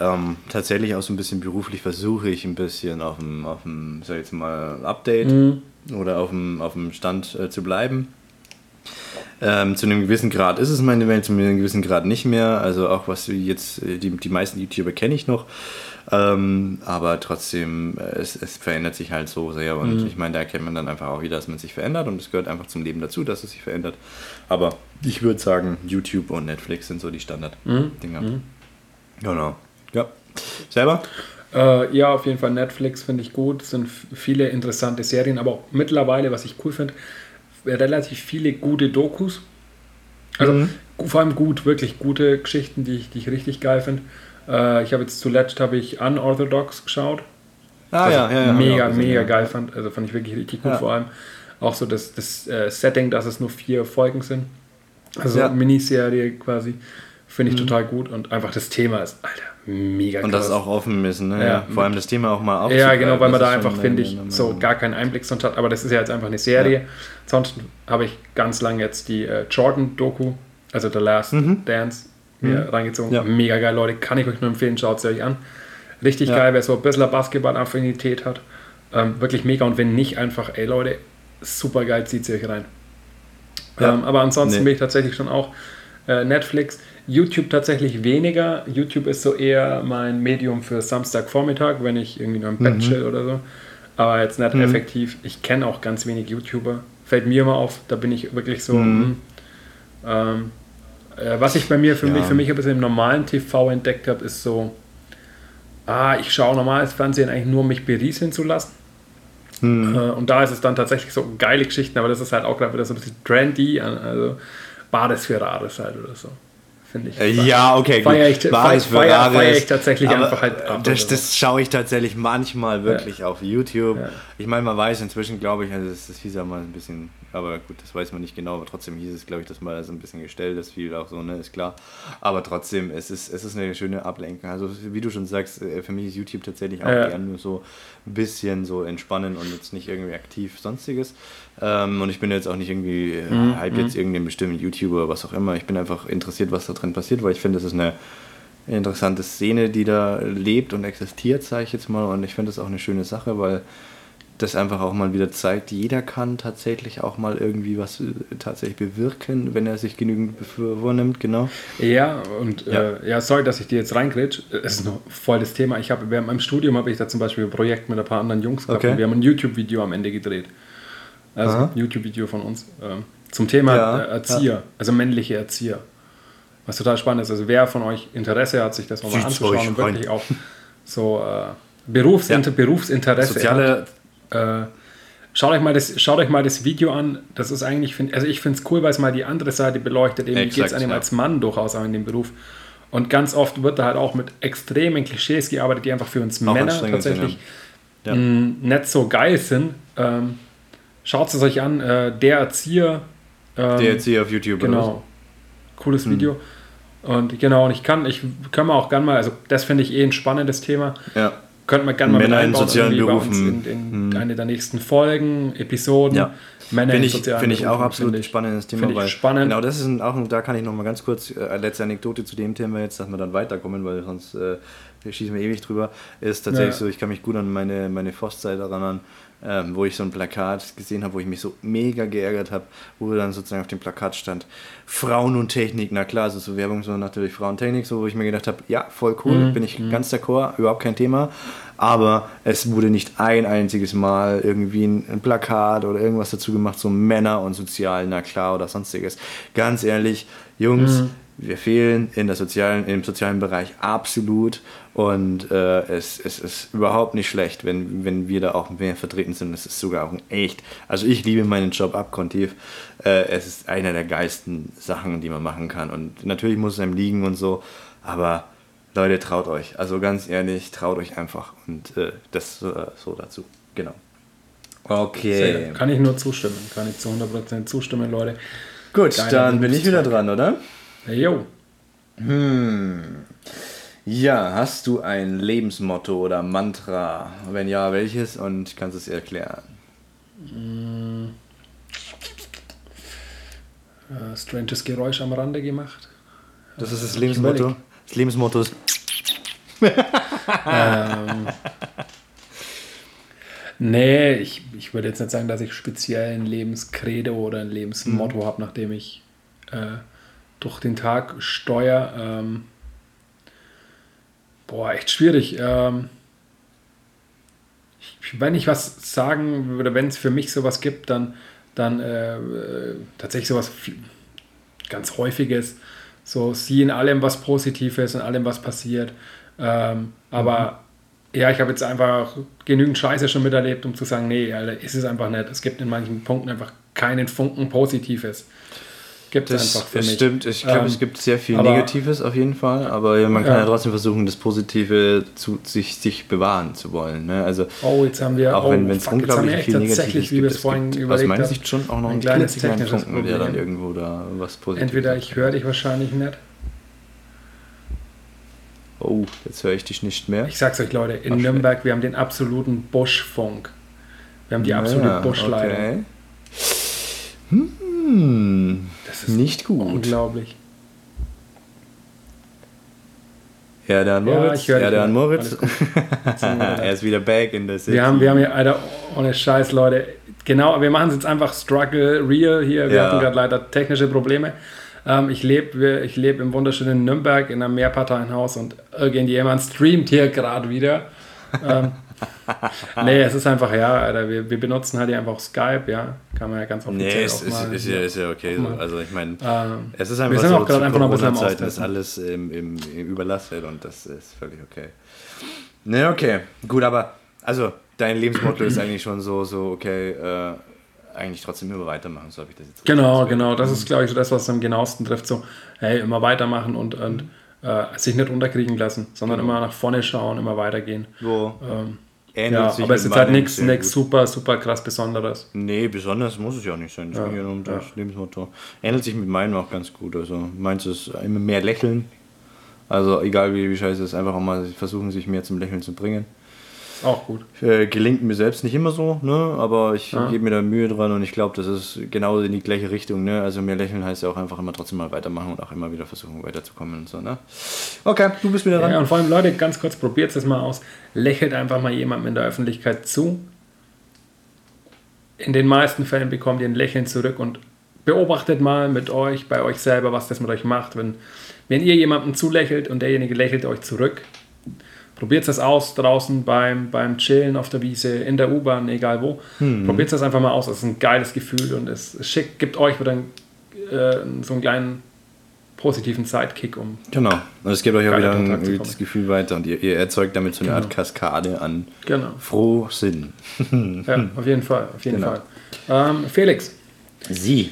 [SPEAKER 1] ähm, tatsächlich auch so ein bisschen beruflich versuche ich ein bisschen auf dem, auf dem sag ich jetzt mal, Update mhm. oder auf dem, auf dem Stand äh, zu bleiben. Ähm, zu einem gewissen Grad ist es meine Welt, zu einem gewissen Grad nicht mehr. Also auch was jetzt, äh, die, die meisten YouTuber kenne ich noch. Ähm, aber trotzdem, äh, es, es, verändert sich halt so sehr. Und mhm. ich meine, da erkennt man dann einfach auch wieder, dass man sich verändert. Und es gehört einfach zum Leben dazu, dass es sich verändert. Aber ich würde sagen, YouTube und Netflix sind so die Standard-Dinger. Mhm. Genau. Ja. Selber?
[SPEAKER 2] Äh, ja, auf jeden Fall Netflix finde ich gut. Es sind viele interessante Serien, aber auch mittlerweile, was ich cool finde, relativ viele gute Dokus. Also mhm. vor allem gut, wirklich gute Geschichten, die ich, die ich richtig geil finde. Äh, ich habe jetzt zuletzt habe ich Unorthodox geschaut. Ah, ja, ja, ja, mega, mega geil fand. Also fand ich wirklich richtig gut, vor allem auch so das, das äh, Setting, dass es nur vier Folgen sind. Also ja. Miniserie quasi. Finde ich mhm. total gut und einfach das Thema ist, Alter, mega
[SPEAKER 1] Und das auch offen ist, ne? Ja, Vor allem das Thema auch mal
[SPEAKER 2] aufzugreifen. Ja, genau, weil man da einfach, finde ich, so gar keinen Einblick sonst hat. Aber das ist ja jetzt einfach eine Serie. Ja. Sonst habe ich ganz lange jetzt die äh, Jordan-Doku, also The Last mhm. Dance, mir mhm. reingezogen. Ja. Mega geil, Leute. Kann ich euch nur empfehlen, schaut es euch an. Richtig ja. geil, wer so ein bisschen Basketball-Affinität hat. Ähm, wirklich mega. Und wenn nicht, einfach, ey Leute, super geil, zieht sie euch rein. Ähm, aber ansonsten nee. bin ich tatsächlich schon auch äh, Netflix. YouTube tatsächlich weniger. YouTube ist so eher mein Medium für Samstagvormittag, wenn ich irgendwie nur im Bett mhm. chill oder so. Aber jetzt nicht mhm. effektiv. Ich kenne auch ganz wenig YouTuber. Fällt mir immer auf, da bin ich wirklich so. Mhm. Hm, ähm, äh, was ich bei mir für ja. mich für mich ein bisschen im normalen TV entdeckt habe, ist so, ah, ich schaue normales Fernsehen eigentlich nur, um mich berieseln zu lassen. Mhm. Äh, und da ist es dann tatsächlich so geile Geschichten, aber das ist halt auch gerade wieder so ein bisschen trendy, also Bades für Rares halt oder so
[SPEAKER 1] finde ich. Äh, ja, okay, gut.
[SPEAKER 2] Feier ich, feier, feier, feier ich tatsächlich einfach halt
[SPEAKER 1] ab. Das, das schaue ich tatsächlich manchmal wirklich ja. auf YouTube. Ja. Ich meine, man weiß inzwischen, glaube ich, also das, das hieß ja mal ein bisschen, aber gut, das weiß man nicht genau, aber trotzdem hieß es, glaube ich, dass mal so ein bisschen gestellt ist, viel auch so, ne, ist klar. Aber trotzdem, es ist, es ist eine schöne Ablenkung. Also, wie du schon sagst, äh, für mich ist YouTube tatsächlich auch ja. eher nur so ein bisschen so entspannen und jetzt nicht irgendwie aktiv sonstiges. Ähm, und ich bin jetzt auch nicht irgendwie äh, mhm. hype jetzt mhm. irgendeinen bestimmten YouTuber oder was auch immer. Ich bin einfach interessiert, was da drin passiert, weil ich finde, das ist eine interessante Szene, die da lebt und existiert, sage ich jetzt mal. Und ich finde das auch eine schöne Sache, weil das einfach auch mal wieder zeigt, jeder kann tatsächlich auch mal irgendwie was äh, tatsächlich bewirken, wenn er sich genügend vornimmt, genau.
[SPEAKER 2] Ja, und ja, äh, ja sorry, dass ich dir jetzt reingrätsch. Es ist noch voll das Thema. Ich habe während meinem Studium habe ich da zum Beispiel ein Projekt mit ein paar anderen Jungs gehabt okay. und wir haben ein YouTube-Video am Ende gedreht. Also ein YouTube-Video von uns. Ähm, zum Thema ja, Erzieher, ja. also männliche Erzieher. Was total spannend ist. Also wer von euch Interesse hat, sich das nochmal anzuschauen und wirklich auch so äh, Berufsinter. Berufsinteresse
[SPEAKER 1] Soziale
[SPEAKER 2] hat, äh, schaut, euch mal das, schaut euch mal das Video an. Das ist eigentlich, also ich finde es cool, weil es mal die andere Seite beleuchtet. Eben geht es einem ja. als Mann durchaus auch in dem Beruf. Und ganz oft wird da halt auch mit extremen Klischees gearbeitet, die einfach für uns auch Männer tatsächlich ja. nicht so geil sind. Ähm, Schaut es euch an, äh, der Erzieher.
[SPEAKER 1] Ähm, der Erzieher auf YouTube.
[SPEAKER 2] Genau. Cooles hm. Video. Und genau, und ich kann, ich kann mir auch gerne mal, also das finde ich eh ein spannendes Thema.
[SPEAKER 1] Ja.
[SPEAKER 2] Könnte man gerne mal
[SPEAKER 1] Männer
[SPEAKER 2] mit
[SPEAKER 1] in sozialen Berufen.
[SPEAKER 2] in, in eine der nächsten Folgen, Episoden.
[SPEAKER 1] Ja.
[SPEAKER 2] Männer
[SPEAKER 1] Finde
[SPEAKER 2] in
[SPEAKER 1] ich,
[SPEAKER 2] sozialen
[SPEAKER 1] finde ich auch absolut
[SPEAKER 2] ich-
[SPEAKER 1] spannendes Thema.
[SPEAKER 2] finde ich spannend.
[SPEAKER 1] Genau, das ist ein, auch, ein- da kann ich noch mal ganz kurz äh, letzte Anekdote zu dem Thema jetzt, dass wir dann weiterkommen, weil sonst äh, schießen wir ewig drüber. Ist tatsächlich
[SPEAKER 2] Ja.
[SPEAKER 1] so, ich kann mich gut an meine, meine Forstzeit erinnern, ähm, wo ich so ein Plakat gesehen habe, wo ich mich so mega geärgert habe, wo dann sozusagen auf dem Plakat stand, Frauen und Technik, na klar, also so Werbung, so natürlich Frauentechnik, so wo ich mir gedacht habe, ja, voll cool,
[SPEAKER 2] Mhm.
[SPEAKER 1] bin ich ganz d'accord, überhaupt kein Thema. Aber es wurde nicht ein einziges Mal irgendwie ein, ein Plakat oder irgendwas dazu gemacht, so Männer und sozial, na klar, oder sonstiges. Ganz ehrlich, Jungs,
[SPEAKER 2] Mhm.
[SPEAKER 1] Wir fehlen in der sozialen, im sozialen Bereich absolut und äh, es, es ist überhaupt nicht schlecht, wenn, wenn wir da auch mehr vertreten sind. Es ist sogar auch ein echt, also ich liebe meinen Job abgrundtief. Äh, es ist einer der geilsten Sachen, die man machen kann und natürlich muss es einem liegen und so, aber Leute, traut euch. Also ganz ehrlich, traut euch einfach und äh, das äh, so dazu. Genau. Okay.
[SPEAKER 2] Kann ich nur zustimmen. Kann ich zu 100% zustimmen, Leute.
[SPEAKER 1] Gut,
[SPEAKER 2] Geiler
[SPEAKER 1] dann bin ich wieder dran, oder?
[SPEAKER 2] Hey, yo.
[SPEAKER 1] Ja, hast du ein Lebensmotto oder Mantra? Wenn ja, welches? Und kannst es erklären?
[SPEAKER 2] Äh, stranges Geräusch am Rande gemacht.
[SPEAKER 1] Das ist das Lebensmotto. Das Lebensmotto ist.
[SPEAKER 2] ähm, nee, ich, ich würde jetzt nicht sagen, dass ich speziell ein Lebenskredo oder ein Lebensmotto habe, nachdem ich äh, durch den Tag steuere. Ähm, boah, echt schwierig. Ähm, ich, wenn ich was sagen würde, wenn es für mich sowas gibt, dann, dann äh, äh, tatsächlich sowas ganz häufiges. So, sieh in allem was Positives, in allem was passiert. Ähm, aber ja, ich habe jetzt einfach genügend Scheiße schon miterlebt, um zu sagen, nee, Alter, ist es einfach nicht. Es gibt in manchen Punkten einfach keinen Funken Positives. Gibt es einfach für mich.
[SPEAKER 1] stimmt. Ich glaube,
[SPEAKER 2] Ähm,
[SPEAKER 1] es gibt sehr viel Negatives auf jeden Fall, aber man kann ja,
[SPEAKER 2] Ja.
[SPEAKER 1] trotzdem versuchen, das Positive zu sich, sich bewahren zu wollen. Ne? Also
[SPEAKER 2] Oh, jetzt haben wir,
[SPEAKER 1] auch
[SPEAKER 2] oh,
[SPEAKER 1] wenn es
[SPEAKER 2] wir
[SPEAKER 1] unglaublich viel Negatives gibt,
[SPEAKER 2] es
[SPEAKER 1] gibt aus meiner Sicht schon auch noch
[SPEAKER 2] ein
[SPEAKER 1] einen
[SPEAKER 2] kleines technisches
[SPEAKER 1] Funken, der dann
[SPEAKER 2] Problem.
[SPEAKER 1] irgendwo da was Positives
[SPEAKER 2] Entweder ich höre dich wahrscheinlich nicht.
[SPEAKER 1] Oh, jetzt höre ich dich nicht mehr.
[SPEAKER 2] Ich sag's euch, Leute, in
[SPEAKER 1] Ach,
[SPEAKER 2] Nürnberg, wir haben den absoluten Buschfunk. Wir haben die absolute
[SPEAKER 1] Ja,
[SPEAKER 2] Buschleitung.
[SPEAKER 1] okay. Hm,
[SPEAKER 2] Das ist
[SPEAKER 1] nicht gut.
[SPEAKER 2] unglaublich.
[SPEAKER 1] Ja, der an
[SPEAKER 2] Ja,
[SPEAKER 1] Moritz. Ja,
[SPEAKER 2] dich
[SPEAKER 1] der an
[SPEAKER 2] wieder.
[SPEAKER 1] Moritz. Er ist wieder back in the city.
[SPEAKER 2] Wir haben, wir haben hier, Alter, ohne Scheiß, Leute. Genau, wir machen es jetzt einfach Struggle Real hier. Wir
[SPEAKER 1] Ja.
[SPEAKER 2] hatten gerade leider technische Probleme. Ähm, ich lebe ich leb im wunderschönen Nürnberg in einem Mehrparteienhaus und irgendjemand streamt hier gerade wieder. ähm, nee, es ist einfach, ja, Alter, wir, wir benutzen halt hier einfach Skype, ja. Kann man ja ganz offiziell
[SPEAKER 1] Nee, es
[SPEAKER 2] auch
[SPEAKER 1] ist,
[SPEAKER 2] mal.
[SPEAKER 1] ist, ja, ist ja okay. So. Also ich meine,
[SPEAKER 2] ähm,
[SPEAKER 1] es ist
[SPEAKER 2] wir
[SPEAKER 1] einfach
[SPEAKER 2] sind
[SPEAKER 1] so,
[SPEAKER 2] auch gerade einfach noch ein bisschen am
[SPEAKER 1] Corona-Zeiten ist alles im, im, im überlastet und das ist völlig okay. Ne, okay. Gut, aber also dein Lebensmotto ist eigentlich schon so, so okay, äh, eigentlich trotzdem immer weitermachen, so habe ich das jetzt
[SPEAKER 2] Genau, genau. Das ist, glaube ich, so das, was am genauesten trifft. So, hey, immer weitermachen und, und äh, sich nicht unterkriegen lassen, sondern
[SPEAKER 1] Genau.
[SPEAKER 2] immer nach vorne schauen, immer weitergehen.
[SPEAKER 1] So,
[SPEAKER 2] Ähm,
[SPEAKER 1] ähnelt
[SPEAKER 2] ja,
[SPEAKER 1] sich
[SPEAKER 2] aber es ist halt nichts super, super krass Besonderes.
[SPEAKER 1] Nee, besonders muss es ja auch nicht sein.
[SPEAKER 2] Ja,
[SPEAKER 1] ging ja nur um das
[SPEAKER 2] ja.
[SPEAKER 1] Lebensmotto. Ähnelt sich mit meinem auch ganz gut. Also meins ist immer mehr lächeln. Also egal wie, wie scheiße es ist, einfach auch mal versuchen, sich mehr zum Lächeln zu bringen.
[SPEAKER 2] Auch gut.
[SPEAKER 1] Äh, gelingt mir selbst nicht immer so, ne? aber ich
[SPEAKER 2] Ja.
[SPEAKER 1] gebe mir da Mühe dran und ich glaube, das ist genau in die gleiche Richtung. Ne? Also mehr lächeln heißt ja auch einfach immer trotzdem mal weitermachen und auch immer wieder versuchen weiterzukommen und so. Ne? Okay, du bist wieder dran.
[SPEAKER 2] Ja, und vor allem, Leute, ganz kurz, probiert es mal aus. Lächelt einfach mal jemandem in der Öffentlichkeit zu. In den meisten Fällen bekommt ihr ein Lächeln zurück und beobachtet mal mit euch, bei euch selber, was das mit euch macht. Wenn, wenn ihr jemandem zulächelt und derjenige lächelt euch zurück, probiert es aus draußen beim, beim Chillen auf der Wiese, in der U-Bahn, egal wo. Probiert das einfach mal aus. Das ist ein geiles Gefühl und es schickt, gibt euch wieder einen, äh, so einen kleinen positiven Sidekick um.
[SPEAKER 1] Genau. Und es gibt euch auch wieder ein
[SPEAKER 2] kommen.
[SPEAKER 1] Gefühl weiter und ihr, ihr erzeugt damit so eine Art
[SPEAKER 2] Genau.
[SPEAKER 1] Kaskade an
[SPEAKER 2] Genau.
[SPEAKER 1] Frohsinn.
[SPEAKER 2] Ja, auf jeden Fall, auf jeden
[SPEAKER 1] Genau.
[SPEAKER 2] Fall. Ähm, Felix,
[SPEAKER 1] Sie.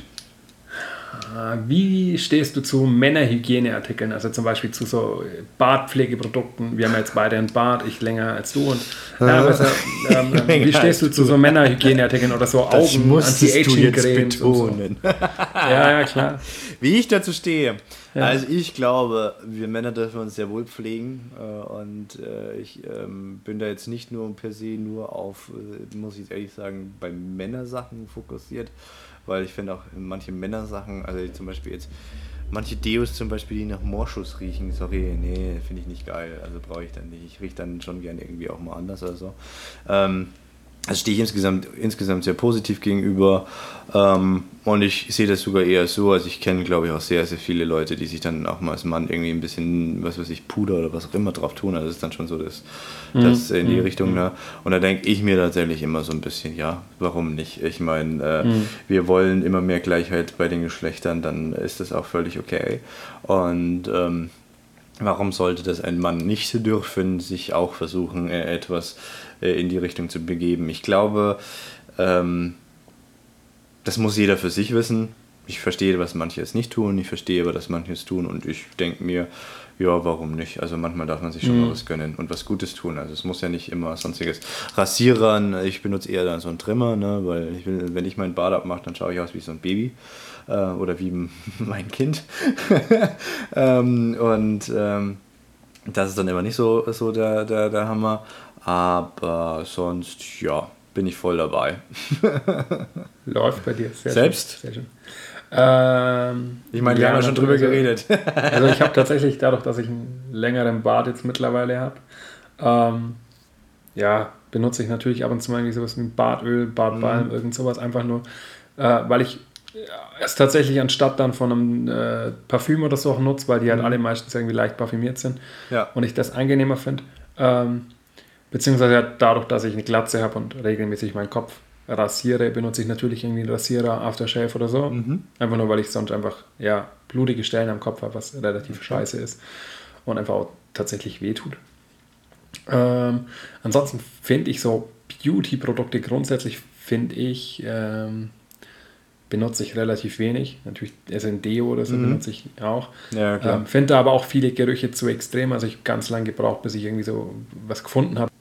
[SPEAKER 2] Äh, wie stehst du zu Männerhygieneartikeln, also zum Beispiel zu so Bartpflegeprodukten? Wir haben jetzt beide einen Bart, ich länger als du. Und, ja, besser, ähm,
[SPEAKER 1] Länger
[SPEAKER 2] wie stehst du zu so Männerhygieneartikeln oder so Augen, Anti-Aging-Cremes? und So. Ja, ja, klar.
[SPEAKER 1] Wie ich dazu stehe. Ja. Also ich glaube, wir Männer dürfen uns sehr wohl pflegen äh, und äh, ich ähm, bin da jetzt nicht nur per se nur auf, äh, muss ich ehrlich sagen, bei Männersachen fokussiert, weil ich finde auch manche Männersachen, also zum Beispiel jetzt manche Deos zum Beispiel, die nach Morschuss riechen, sorry, nee, finde ich nicht geil, also brauche ich dann nicht. Ich rieche dann schon gerne irgendwie auch mal anders oder so. Ähm, also stehe ich insgesamt, insgesamt sehr positiv gegenüber. Ähm, und ich sehe das sogar eher so, also ich kenne, glaube ich, auch sehr, sehr viele Leute, die sich dann auch mal als Mann irgendwie ein bisschen, was weiß ich, Puder oder was auch immer drauf tun. Also das ist dann schon so das, mhm. das in die mhm. Richtung. Ne? Und da denke ich mir tatsächlich immer so ein bisschen, ja, warum nicht? Ich meine, äh, mhm. wir wollen immer mehr Gleichheit bei den Geschlechtern, dann ist das auch völlig okay. Und ähm, Warum sollte das ein Mann nicht dürfen, sich auch versuchen, äh, etwas äh, in die Richtung zu begeben? Ich glaube, ähm, das muss jeder für sich wissen. Ich verstehe, was manche es nicht tun, ich verstehe aber, dass manche es tun und ich denke mir, ja, warum nicht? Also manchmal darf man sich schon mhm. mal was gönnen und was Gutes tun. Also es muss ja nicht immer sonstiges Rasierern. Ich benutze eher dann so einen Trimmer, ne? weil ich will, wenn ich meinen Bart abmache, dann schaue ich aus wie so ein Baby äh, oder wie mein Kind. ähm, und ähm, das ist dann immer nicht so, so der, der, der Hammer. Aber sonst, ja, bin ich voll dabei.
[SPEAKER 2] Läuft bei dir.
[SPEAKER 1] Sehr Selbst?
[SPEAKER 2] Schön. Sehr schön. Ähm,
[SPEAKER 1] ich meine, wir haben ja schon drüber geredet.
[SPEAKER 2] also ich habe tatsächlich, dadurch, dass ich einen längeren Bart jetzt mittlerweile habe, ähm, ja, benutze ich natürlich ab und zu mal irgendwie sowas wie Bartöl, Bartbalm, mhm. irgend sowas, einfach nur, äh, weil ich es tatsächlich anstatt dann von einem äh, Parfüm oder so auch nutze, weil die halt mhm. alle meistens irgendwie leicht parfümiert sind
[SPEAKER 1] ja.
[SPEAKER 2] und ich das angenehmer finde. Ähm, beziehungsweise dadurch, dass ich eine Glatze habe und regelmäßig meinen Kopf rasiere, benutze ich natürlich irgendwie einen Rasierer, Aftershave oder so. Mhm. Einfach nur, weil ich sonst einfach ja, blutige Stellen am Kopf habe, was relativ okay. scheiße ist und einfach auch tatsächlich wehtut. Ähm, ansonsten finde ich so Beauty-Produkte grundsätzlich, finde ich, ähm, benutze ich relativ wenig. Natürlich SND oder so mhm. benutze ich auch.
[SPEAKER 1] Ja,
[SPEAKER 2] ähm, finde aber auch viele Gerüche zu extrem. Also ich habe ganz lange gebraucht, bis ich irgendwie so was gefunden habe.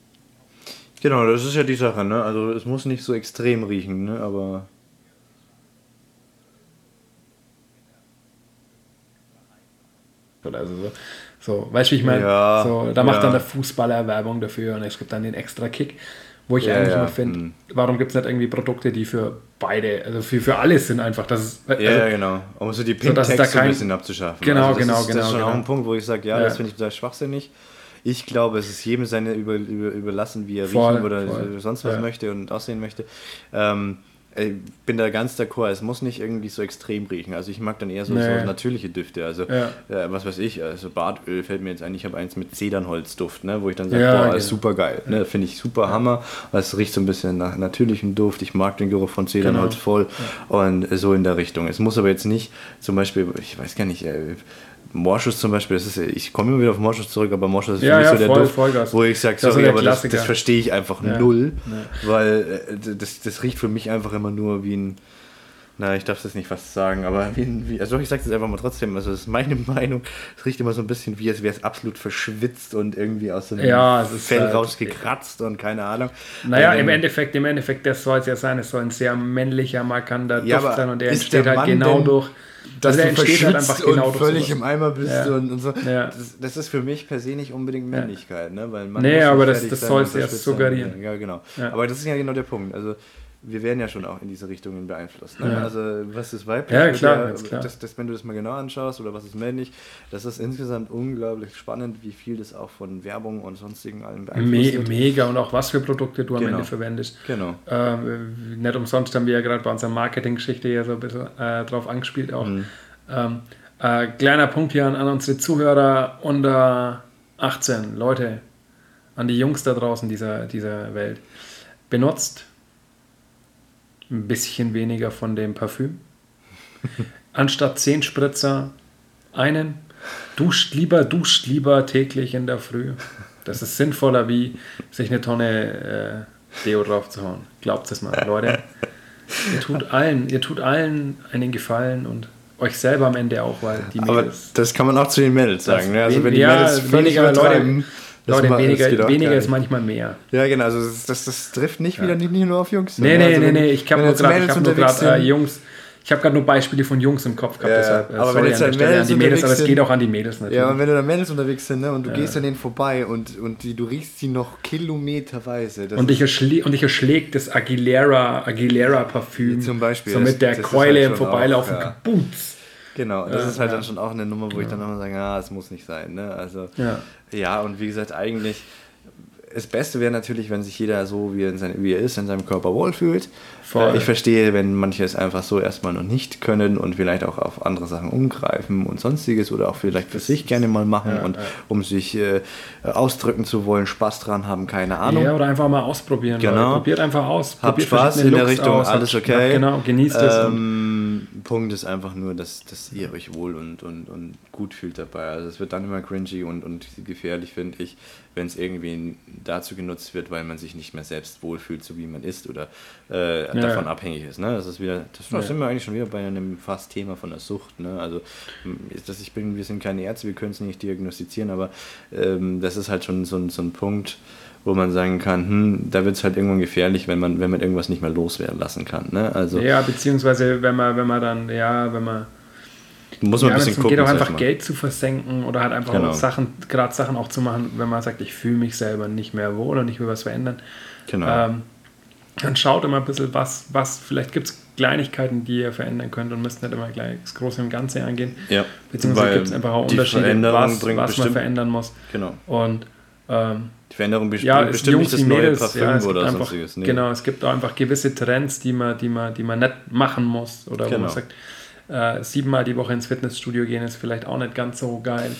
[SPEAKER 1] Genau, das ist ja die Sache, ne? Also es muss nicht so extrem riechen, ne? Aber.
[SPEAKER 2] Also so, so weißt du, wie ich meine? Ja, so, da macht ja. dann der Fußballer Werbung dafür und es gibt dann den extra Kick, wo ich ja, eigentlich immer finde, hm. warum gibt es nicht irgendwie Produkte, die für beide, also für, für alles sind einfach. Das ist,
[SPEAKER 1] also, ja, genau. Um so die Pink so, da so ein bisschen abzuschaffen.
[SPEAKER 2] Genau,
[SPEAKER 1] also
[SPEAKER 2] genau,
[SPEAKER 1] ist,
[SPEAKER 2] genau.
[SPEAKER 1] Das ist
[SPEAKER 2] schon
[SPEAKER 1] genau.
[SPEAKER 2] auch
[SPEAKER 1] ein Punkt, wo ich sage, ja, das finde ich total schwachsinnig. Ich glaube, es ist jedem seine über, über, überlassen, wie er voll, riechen oder voll. sonst was ja. möchte und aussehen möchte. Ähm, ich bin da ganz d'accord, es muss nicht irgendwie so extrem riechen. Also ich mag dann eher so, nee. so natürliche Düfte. Also ja. äh, was weiß ich, also Bartöl fällt mir jetzt ein, ich habe eins mit Zedernholzduft, ne, wo ich dann sage, ja, boah, genau. ist super geil. Ne, Finde ich super Hammer. Es riecht so ein bisschen nach natürlichem Duft. Ich mag den Geruch von Zedernholz genau. voll. Und so in der Richtung. Es muss aber jetzt nicht, zum Beispiel, ich weiß gar nicht, äh, Morschuss zum Beispiel, das ist, ich komme immer wieder auf Morschuss zurück, aber Morschuss ist
[SPEAKER 2] ja, für mich
[SPEAKER 1] ja, so der
[SPEAKER 2] voll,
[SPEAKER 1] Duft,
[SPEAKER 2] Vollgas.
[SPEAKER 1] wo ich sage, sorry, aber das, das verstehe ich einfach ja. null, weil äh, das, das riecht für mich einfach immer nur wie ein, na, ich darf das nicht fast sagen, aber wie, wie also ich sage das einfach mal trotzdem, also das ist meine Meinung, es riecht immer so ein bisschen wie, als wäre es absolut verschwitzt und irgendwie aus so einem
[SPEAKER 2] ja,
[SPEAKER 1] Fell halt rausgekratzt und keine Ahnung.
[SPEAKER 2] Naja, ähm, im Endeffekt, im Endeffekt, das soll es ja sein, es soll ein sehr männlicher, markanter ja, Duft sein und der entsteht halt genau durch
[SPEAKER 1] dass also du entsteht halt einfach genau und völlig im Eimer bist ja. und, und, so. Ja. Das, das, ist für mich per se nicht unbedingt Männlichkeit, ne? Weil man
[SPEAKER 2] nee, aber das, das soll es erst suggerieren.
[SPEAKER 1] Ja, genau. Aber das ist ja genau der Punkt. Also wir werden ja schon auch in diese Richtungen beeinflusst. Ne? Ja. Also was ist weiblich?
[SPEAKER 2] Ja, klar, ja, klar.
[SPEAKER 1] Das, das, wenn du das mal genau anschaust oder was ist männlich, das ist insgesamt unglaublich spannend, wie viel das auch von Werbung und sonstigen allem
[SPEAKER 2] beeinflusst Me Mega und auch was für Produkte du am
[SPEAKER 1] genau.
[SPEAKER 2] Ende verwendest.
[SPEAKER 1] Genau.
[SPEAKER 2] Ähm, nicht umsonst haben wir ja gerade bei unserer Marketing-Geschichte ja so ein bisschen äh, drauf angespielt auch. Mhm. Ähm, äh, kleiner Punkt hier an, an unsere Zuhörer unter 18, Leute, an die Jungs da draußen dieser, dieser Welt. Benutzt ein bisschen weniger von dem Parfüm. Anstatt 10 Spritzer einen. Duscht lieber, duscht lieber täglich in der Früh. Das ist sinnvoller, wie sich eine Tonne äh, Deo drauf zu hauen. Glaubt es mal, Leute. Ihr tut allen, ihr tut allen einen Gefallen und euch selber am Ende auch, weil die
[SPEAKER 1] Mädels. Aber das kann man auch zu den Mädels sagen. Ne?
[SPEAKER 2] Also wenn die ja, Mädels weniger Leute, Leute, weniger, weniger ist manchmal mehr.
[SPEAKER 1] Ja, genau. Also das, das, das trifft nicht ja. wieder nicht, nur auf Jungs.
[SPEAKER 2] Nee, nee, also nee, nee. Ich habe nur gerade hab äh, Jungs, Ich habe gerade nur Beispiele von Jungs im Kopf gehabt,
[SPEAKER 1] Ja,
[SPEAKER 2] deshalb äh,
[SPEAKER 1] aber wenn jetzt
[SPEAKER 2] an
[SPEAKER 1] halt Mädels
[SPEAKER 2] an die Mädels, aber es geht auch an die Mädels natürlich.
[SPEAKER 1] Ja, und wenn du da Mädels unterwegs sind, ne, und du
[SPEAKER 2] Ja.
[SPEAKER 1] gehst an denen vorbei und, und die, du riechst sie noch kilometerweise. Das
[SPEAKER 2] und, erschlä und dich erschlägt das Aguilera, Aguilera Parfüm.
[SPEAKER 1] Zum Beispiel,
[SPEAKER 2] So
[SPEAKER 1] das-
[SPEAKER 2] mit der Keule
[SPEAKER 1] halt
[SPEAKER 2] im Vorbeilaufen.
[SPEAKER 1] auch, ja.
[SPEAKER 2] Kabums.
[SPEAKER 1] Genau, das
[SPEAKER 2] Ja,
[SPEAKER 1] ist halt
[SPEAKER 2] ja.
[SPEAKER 1] dann schon auch eine Nummer, wo ich dann nochmal sage, ah, es muss nicht sein. Ne? Also,
[SPEAKER 2] Ja.
[SPEAKER 1] ja, und wie gesagt, eigentlich, das Beste wäre natürlich, wenn sich jeder so, wie er, in sein, wie er ist, in seinem Körper wohlfühlt.
[SPEAKER 2] Voll.
[SPEAKER 1] Ich verstehe, wenn manche es einfach so erstmal noch nicht können und vielleicht auch auf andere Sachen umgreifen und sonstiges oder auch vielleicht für sich gerne mal machen
[SPEAKER 2] Ja,
[SPEAKER 1] und
[SPEAKER 2] ja.
[SPEAKER 1] um sich äh, ausdrücken zu wollen, Spaß dran haben, keine Ahnung.
[SPEAKER 2] Ja, oder einfach mal ausprobieren.
[SPEAKER 1] Genau.
[SPEAKER 2] Probiert einfach aus.
[SPEAKER 1] Habt
[SPEAKER 2] Probiert
[SPEAKER 1] Spaß in der
[SPEAKER 2] Looks
[SPEAKER 1] Richtung,
[SPEAKER 2] aus.
[SPEAKER 1] alles okay.
[SPEAKER 2] Ja, genau, genießt es. und-
[SPEAKER 1] Ähm, Punkt ist einfach nur, dass, dass ihr euch wohl und, und, und gut fühlt dabei. Also es wird dann immer cringy und, und gefährlich, finde ich, wenn es irgendwie dazu genutzt wird, weil man sich nicht mehr selbst wohlfühlt, so wie man ist oder äh, davon
[SPEAKER 2] ja.
[SPEAKER 1] abhängig ist. Ne? Das ist wieder, das,
[SPEAKER 2] Ja.
[SPEAKER 1] sind wir eigentlich schon wieder bei einem fast Thema von der Sucht. Ne? Also das, ich bin, wir sind keine Ärzte, wir können es nicht diagnostizieren, aber ähm, das ist halt schon so, ein- so ein Punkt, wo man sagen kann, hm, da wird es halt irgendwann gefährlich, wenn man, wenn man irgendwas nicht mehr loswerden lassen kann. Ne? Also
[SPEAKER 2] Ja, beziehungsweise wenn man, wenn man dann, ja, wenn man
[SPEAKER 1] muss man
[SPEAKER 2] ja,
[SPEAKER 1] ein bisschen
[SPEAKER 2] es
[SPEAKER 1] gucken.
[SPEAKER 2] geht, auch einfach. Geld zu versenken oder halt einfach
[SPEAKER 1] Genau.
[SPEAKER 2] Sachen, gerade Sachen auch zu machen, wenn man sagt, ich fühle mich selber nicht mehr wohl und ich will was verändern.
[SPEAKER 1] Genau.
[SPEAKER 2] Ähm, dann schaut immer ein bisschen, was, was vielleicht gibt es Kleinigkeiten, die ihr verändern könnt und müsst nicht immer gleich das Große und Ganze angehen.
[SPEAKER 1] ja.
[SPEAKER 2] Beziehungsweise gibt es einfach auch Unterschiede, was, was man verändern muss.
[SPEAKER 1] Genau.
[SPEAKER 2] Und ähm,
[SPEAKER 1] Die Veränderung best
[SPEAKER 2] ja, es
[SPEAKER 1] bestimmt nicht
[SPEAKER 2] Jungs
[SPEAKER 1] das
[SPEAKER 2] wie
[SPEAKER 1] neue
[SPEAKER 2] Mädels,
[SPEAKER 1] Parfüm
[SPEAKER 2] ja, es
[SPEAKER 1] oder
[SPEAKER 2] einfach,
[SPEAKER 1] sonstiges. Nee.
[SPEAKER 2] Genau, es gibt auch einfach gewisse Trends, die man, die man, die man nicht machen muss. Oder wo
[SPEAKER 1] Genau.
[SPEAKER 2] man sagt, äh, siebenmal die Woche ins Fitnessstudio gehen ist vielleicht auch nicht ganz so geil.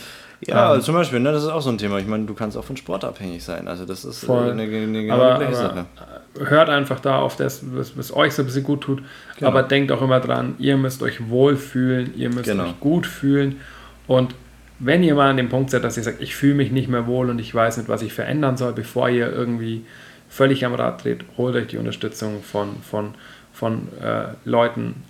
[SPEAKER 1] Ja,
[SPEAKER 2] Ähm,
[SPEAKER 1] zum Beispiel, ne, das ist auch so ein Thema. Ich meine, du kannst auch von Sport abhängig sein. Also das ist äh,
[SPEAKER 2] Voll.
[SPEAKER 1] eine, eine genau
[SPEAKER 2] aber,
[SPEAKER 1] gleiche Sache.
[SPEAKER 2] hört einfach da auf das, was, was euch so ein bisschen gut tut.
[SPEAKER 1] Genau.
[SPEAKER 2] Aber denkt auch immer dran, ihr müsst euch wohlfühlen, ihr müsst
[SPEAKER 1] Genau.
[SPEAKER 2] euch gut fühlen. Und wenn ihr mal an dem Punkt seid, dass ihr sagt, ich fühle mich nicht mehr wohl und ich weiß nicht, was ich verändern soll, bevor ihr irgendwie völlig am Rad dreht, holt euch die Unterstützung von, von, von äh, Leuten.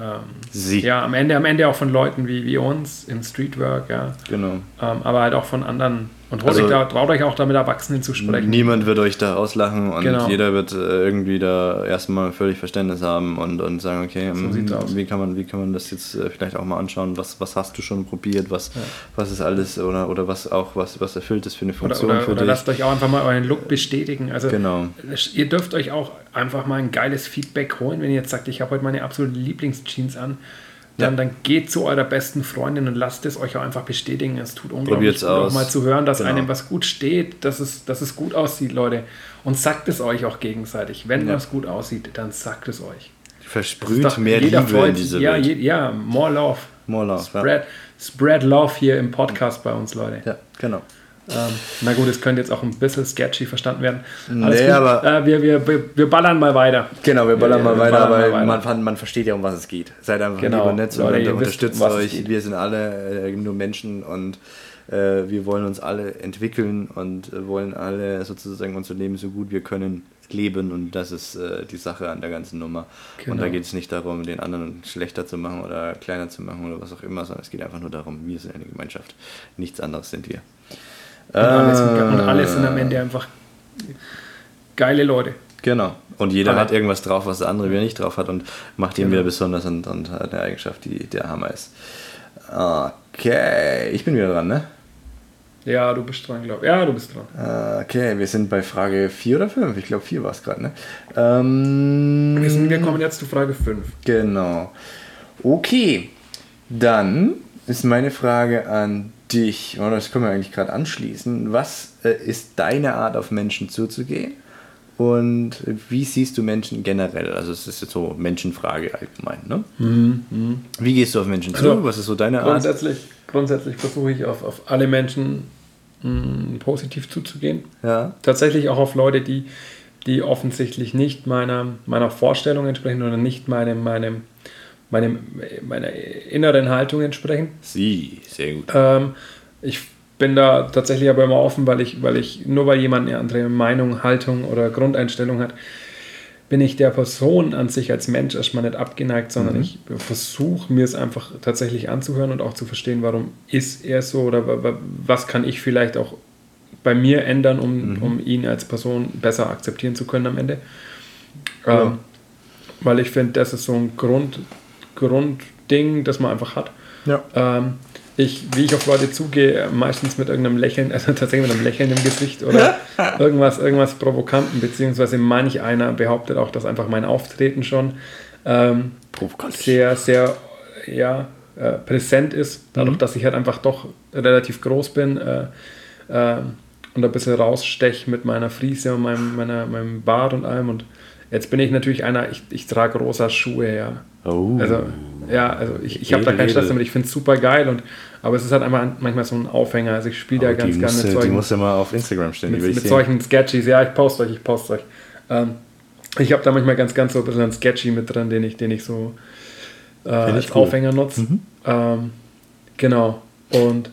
[SPEAKER 2] Ähm,
[SPEAKER 1] Sie.
[SPEAKER 2] ja, am Ende, am Ende auch von Leuten wie, wie uns im Streetwork, ja.
[SPEAKER 1] Genau.
[SPEAKER 2] Ähm, aber halt auch von anderen. Und
[SPEAKER 1] Also-
[SPEAKER 2] euch da, traut euch auch da mit Erwachsenen zu sprechen.
[SPEAKER 1] Niemand wird euch da auslachen und
[SPEAKER 2] Genau.
[SPEAKER 1] jeder wird äh, irgendwie da erstmal völlig Verständnis haben und, und sagen, okay,
[SPEAKER 2] So sieht's aus.
[SPEAKER 1] wie kann man, wie kann man das jetzt äh, vielleicht auch mal anschauen, was, was hast du schon probiert, was, was ist alles oder, oder was auch, was, was erfüllt ist für eine
[SPEAKER 2] Oder,
[SPEAKER 1] Funktion
[SPEAKER 2] oder,
[SPEAKER 1] für
[SPEAKER 2] oder
[SPEAKER 1] dich.
[SPEAKER 2] lasst euch auch einfach mal euren Look bestätigen. Also
[SPEAKER 1] Genau.
[SPEAKER 2] ihr dürft euch auch einfach mal ein geiles Feedback holen, wenn ihr jetzt sagt, ich habe heute meine absoluten Lieblingsjeans an. Dann,
[SPEAKER 1] Ja.
[SPEAKER 2] dann geht zu eurer besten Freundin und lasst es euch auch einfach bestätigen. Es tut unglaublich gut, auch mal zu hören, dass
[SPEAKER 1] Genau.
[SPEAKER 2] einem was gut steht, dass es, dass es gut aussieht, Leute. Und sagt es euch auch gegenseitig. Wenn
[SPEAKER 1] Ja.
[SPEAKER 2] was gut aussieht, dann sagt es euch.
[SPEAKER 1] Versprüht mehr Liebe
[SPEAKER 2] freut
[SPEAKER 1] in diese
[SPEAKER 2] ja,
[SPEAKER 1] Welt.
[SPEAKER 2] ja, more love.
[SPEAKER 1] More love, ja.
[SPEAKER 2] Spread, spread love hier im Podcast bei uns, Leute.
[SPEAKER 1] Ja, genau.
[SPEAKER 2] Ähm, na gut, es könnte jetzt auch ein bisschen sketchy verstanden werden.
[SPEAKER 1] Nee,
[SPEAKER 2] gut.
[SPEAKER 1] aber-
[SPEAKER 2] äh, wir, wir, wir, wir ballern mal weiter.
[SPEAKER 1] Genau, wir ballern
[SPEAKER 2] Ja,
[SPEAKER 1] mal
[SPEAKER 2] wir
[SPEAKER 1] weiter,
[SPEAKER 2] ballern mal
[SPEAKER 1] weil
[SPEAKER 2] weiter.
[SPEAKER 1] Man, man versteht ja, um was es geht. Seid einfach
[SPEAKER 2] Genau.
[SPEAKER 1] lieb und nett und
[SPEAKER 2] wisst,
[SPEAKER 1] unterstützt
[SPEAKER 2] um es
[SPEAKER 1] euch. Wir sind alle äh, nur Menschen und äh, wir wollen uns alle entwickeln und äh, wollen alle sozusagen unser Leben so gut wir können leben und das ist äh, die Sache an der ganzen Nummer. Und
[SPEAKER 2] Genau.
[SPEAKER 1] da geht es nicht darum, den anderen schlechter zu machen oder kleiner zu machen oder was auch immer, sondern es geht einfach nur darum, wir sind eine Gemeinschaft. Nichts anderes sind wir.
[SPEAKER 2] Und alle, sind,
[SPEAKER 1] Äh,
[SPEAKER 2] und alle sind am Ende einfach geile Leute.
[SPEAKER 1] Genau. Und jeder
[SPEAKER 2] Alle.
[SPEAKER 1] hat irgendwas drauf, was der andere wieder nicht drauf hat und macht ihn
[SPEAKER 2] Genau.
[SPEAKER 1] wieder besonders und, und hat eine Eigenschaft, die der Hammer ist. Okay, ich bin wieder dran, ne?
[SPEAKER 2] Ja, du bist dran, glaube ich. Ja, du bist dran.
[SPEAKER 1] Okay, wir sind bei Frage 4 oder 5. Ich glaube 4 war es gerade, ne? Ähm,
[SPEAKER 2] Wir, sind, wir kommen jetzt zu Frage 5.
[SPEAKER 1] Genau. Okay, dann ist meine Frage an dich, oder das können wir eigentlich gerade anschließen. Was äh, ist deine Art, auf Menschen zuzugehen? Und wie siehst du Menschen generell? Also es ist jetzt so Menschenfrage allgemein, ne? Wie gehst du auf Menschen zu?
[SPEAKER 2] Also,
[SPEAKER 1] Was ist so deine Art?
[SPEAKER 2] Grundsätzlich, grundsätzlich versuche ich auf, auf alle Menschen mh, positiv zuzugehen.
[SPEAKER 1] Ja,
[SPEAKER 2] Tatsächlich auch auf Leute, die, die offensichtlich nicht meiner, meiner Vorstellung entsprechen oder nicht meinem, meinem, meinem, meiner inneren Haltung entsprechen.
[SPEAKER 1] sie, sehr gut.
[SPEAKER 2] Ähm, ich bin da tatsächlich aber immer offen, weil ich, weil ich, nur weil jemand eine andere Meinung, Haltung oder Grundeinstellung hat, bin ich der Person an sich als Mensch erstmal nicht abgeneigt, sondern ich versuche mir es einfach tatsächlich anzuhören und auch zu verstehen, warum ist er so oder wa- wa- was kann ich vielleicht auch bei mir ändern, um, um ihn als Person besser akzeptieren zu können am Ende.
[SPEAKER 1] Ja.
[SPEAKER 2] Ähm, weil ich finde, das ist so ein Grund, Grundding, das man einfach hat.
[SPEAKER 1] Ja.
[SPEAKER 2] Ähm, ich, wie ich auf Leute zugehe, meistens mit irgendeinem Lächeln, also tatsächlich mit einem Lächeln im Gesicht oder irgendwas, irgendwas Provokanten, beziehungsweise manch einer behauptet auch, dass einfach mein Auftreten schon ähm, sehr, sehr ja, äh, präsent ist, dadurch, mhm. dass ich halt einfach doch relativ groß bin äh, äh, und ein bisschen raussteche mit meiner Friese und meinem, meiner, meinem Bart und allem und Jetzt bin ich natürlich einer, ich, ich trage rosa Schuhe, ja. Oh. Also, ja, also ich, ich habe da keinen Stress damit, ich finde es super geil, und, aber es ist halt einfach manchmal so ein Aufhänger. Also ich spiele ja ganz gerne
[SPEAKER 1] mit solchen. Die muss ja mal auf Instagram stehen,
[SPEAKER 2] mit, mit solchen Sketchies, ja, ich poste euch, ich poste euch. Ähm, ich habe da manchmal ganz, ganz so ein bisschen ein Sketchy mit drin, den ich, den ich so äh, als cool. Aufhänger nutze. Mhm. Ähm, genau. Und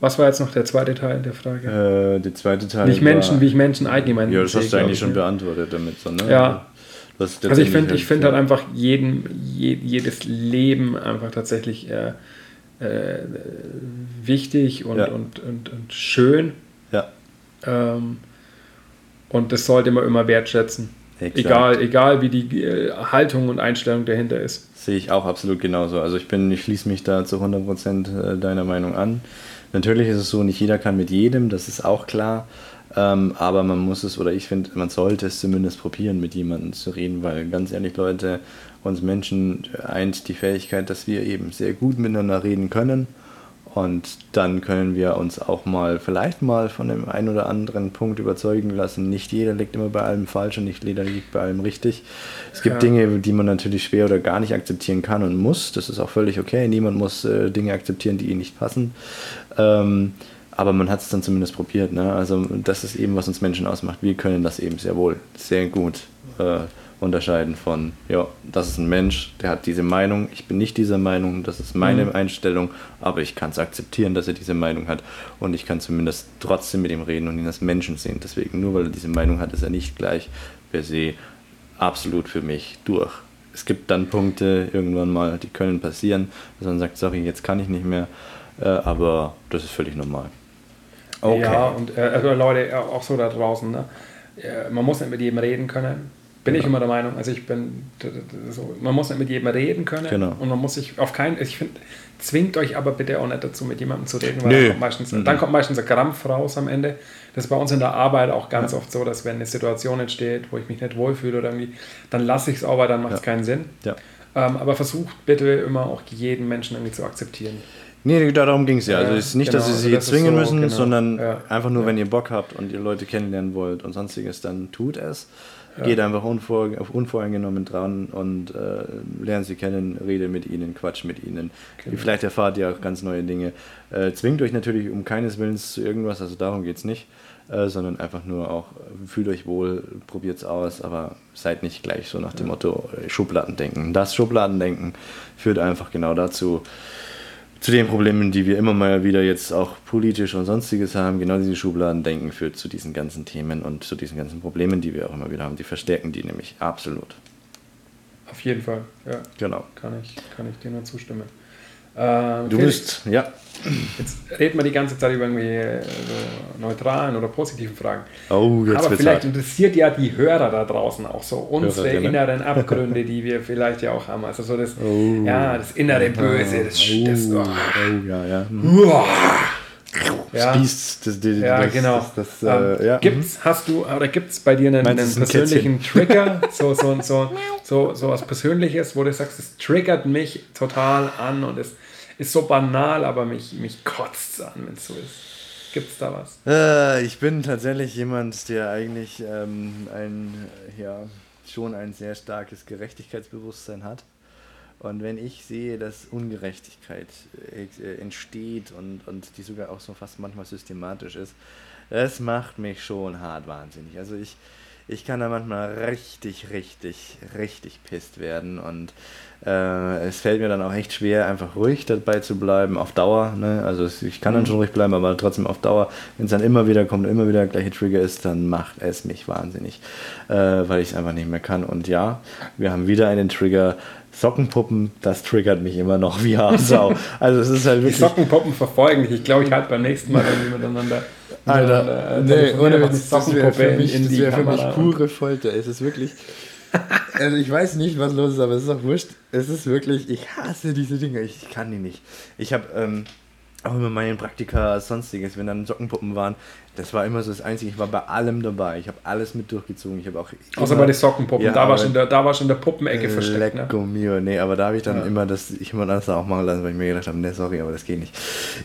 [SPEAKER 2] was war jetzt noch der zweite Teil der Frage?
[SPEAKER 1] Äh, der zweite Teil.
[SPEAKER 2] Ich Menschen, wie ich Menschen allgemein.
[SPEAKER 1] Ja, das hast du eigentlich schon beantwortet damit, so, ne?
[SPEAKER 2] Ja, also ich finde ich find halt einfach jeden, je, jedes Leben einfach tatsächlich äh, äh, wichtig und, ja. und, und, und, schön.
[SPEAKER 1] Ja.
[SPEAKER 2] Ähm, und das sollte man immer wertschätzen. Exakt. Egal, egal wie die äh, Haltung und Einstellung dahinter ist.
[SPEAKER 1] Sehe ich auch absolut genauso. Also ich bin, ich schließe mich da zu 100% äh, deiner Meinung an. Natürlich ist es so, nicht jeder kann mit jedem, das ist auch klar. Ähm, aber man muss es, oder ich finde, man sollte es zumindest probieren, mit jemandem zu reden, weil ganz ehrlich, Leute, uns Menschen eint die Fähigkeit, dass wir eben sehr gut miteinander reden können. Und dann können wir uns auch mal, vielleicht mal von dem einen oder anderen Punkt überzeugen lassen. Nicht jeder liegt immer bei allem falsch und nicht jeder liegt bei allem richtig. Es gibt ja. Dinge, die man natürlich schwer oder gar nicht akzeptieren kann und muss. Das ist auch völlig okay. Niemand muss äh, Dinge akzeptieren, die ihm nicht passen. Ähm, aber man hat es dann zumindest probiert. Ne? Also das ist eben, was uns Menschen ausmacht. Wir können das eben sehr wohl, sehr gut äh, unterscheiden von, ja, das ist ein Mensch, der hat diese Meinung, ich bin nicht dieser Meinung, das ist meine mhm. Einstellung, aber ich kann es akzeptieren, dass er diese Meinung hat und ich kann zumindest trotzdem mit ihm reden und ihn als Menschen sehen. Deswegen, nur weil er diese Meinung hat, ist er nicht gleich per se absolut für mich durch. Es gibt dann Punkte irgendwann mal, die können passieren, dass man sagt, sorry, jetzt kann ich nicht mehr, äh, aber das ist völlig normal.
[SPEAKER 2] Okay. Ja, und äh, also Leute, auch so da draußen, ne? man muss nicht mit jedem reden können. Bin genau. ich immer der Meinung. Also ich bin so, man muss nicht mit jedem reden können
[SPEAKER 1] genau.
[SPEAKER 2] und man muss sich auf keinen, ich finde, zwingt euch aber bitte auch nicht dazu, mit jemandem zu reden, weil dann kommt, meistens, mhm. dann kommt meistens ein Krampf raus am Ende. Das ist bei uns in der Arbeit auch ganz ja. oft so, dass wenn eine Situation entsteht, wo ich mich nicht wohlfühle oder irgendwie, dann lasse ich es auch, weil dann macht es ja. keinen Sinn.
[SPEAKER 1] Ja.
[SPEAKER 2] Ähm, aber versucht bitte immer auch jeden Menschen irgendwie zu akzeptieren.
[SPEAKER 1] Nee, darum ging es ja. Also es ist nicht, genau, dass sie sie also zwingen so, müssen, genau. sondern ja. einfach nur, ja. wenn ihr Bock habt und ihr Leute kennenlernen wollt und sonstiges, dann tut es. Ja. Geht einfach unvor, unvoreingenommen dran und äh, lernt sie kennen, rede mit ihnen, quatsch mit ihnen. Genau. Vielleicht erfahrt ihr auch ganz neue Dinge. Äh, zwingt euch natürlich um keines Willens zu irgendwas, also darum geht es nicht, äh, sondern einfach nur auch, fühlt euch wohl, probiert es aus, aber seid nicht gleich so nach dem Motto äh, Schubladendenken. Das Schubladendenken führt einfach genau dazu, zu den Problemen, die wir immer mal wieder jetzt auch politisch und sonstiges haben, genau diese Schubladendenken führt zu diesen ganzen Themen und zu diesen ganzen Problemen, die wir auch immer wieder haben. Die verstärken die nämlich absolut.
[SPEAKER 2] Auf jeden Fall, ja.
[SPEAKER 1] Genau.
[SPEAKER 2] Kann ich, kann ich dir nur zustimmen.
[SPEAKER 1] Äh, du bist, ja.
[SPEAKER 2] Jetzt reden wir die ganze Zeit über irgendwie äh, so neutralen oder positiven Fragen.
[SPEAKER 1] Oh, jetzt
[SPEAKER 2] Aber vielleicht hart. interessiert ja die Hörer da draußen auch so unsere Hörer, inneren Abgründe, die wir vielleicht ja auch haben. Also so das, oh. ja, das innere Böse, das, oh. das oh.
[SPEAKER 1] oh, ja, ja.
[SPEAKER 2] Uah.
[SPEAKER 1] Ja, Spieß, das, das,
[SPEAKER 2] ja
[SPEAKER 1] das,
[SPEAKER 2] genau. Das, ähm, äh, ja. Gibt's, hast du, oder gibt es bei dir einen, einen persönlichen ein Trigger, so, so, so, so, so was Persönliches, wo du sagst, es triggert mich total an und es ist so banal, aber mich, mich kotzt es an, wenn es so ist. Gibt es da was?
[SPEAKER 1] Äh, ich bin tatsächlich jemand, der eigentlich ähm, ein, ja, schon ein sehr starkes Gerechtigkeitsbewusstsein hat. Und wenn ich sehe, dass Ungerechtigkeit äh, entsteht und, und die sogar auch so fast manchmal systematisch ist, das macht mich schon hart wahnsinnig. Also ich, ich kann da manchmal richtig, richtig, richtig pisst werden und äh, es fällt mir dann auch echt schwer, einfach ruhig dabei zu bleiben, auf Dauer. Ne? Also ich kann dann mhm. schon ruhig bleiben, aber trotzdem auf Dauer, wenn es dann immer wieder kommt, immer wieder der gleiche Trigger ist, dann macht es mich wahnsinnig, äh, weil ich es einfach nicht mehr kann. Und ja, wir haben wieder einen Trigger, Sockenpuppen, das triggert mich immer noch wie Harsau. Also es ist halt wirklich.
[SPEAKER 2] Die Sockenpuppen verfolgen dich. Ich glaube, ich halte beim nächsten Mal, wenn wir miteinander.
[SPEAKER 1] Alter, äh, nee, ohne Witz, das wäre für mich, das wär für mich pure Folter. Es ist wirklich. Also ich weiß nicht, was los ist, aber es ist auch wurscht. Es ist wirklich, ich hasse diese Dinge. Ich kann die nicht. Ich habe ähm, auch immer meinen Praktika sonstiges, wenn dann Sockenpuppen waren, das war immer so das Einzige. Ich war bei allem dabei. Ich habe alles mit durchgezogen. Ich habe auch
[SPEAKER 2] Außer bei den Sockenpuppen. Ja, da, war schon der, da war schon der Puppenecke äh, versteckt.
[SPEAKER 1] Lecco ne? mio. Nee, aber da habe ich dann ja. immer das, ich immer das auch machen lassen, weil ich mir gedacht habe, nee, sorry, aber das geht nicht.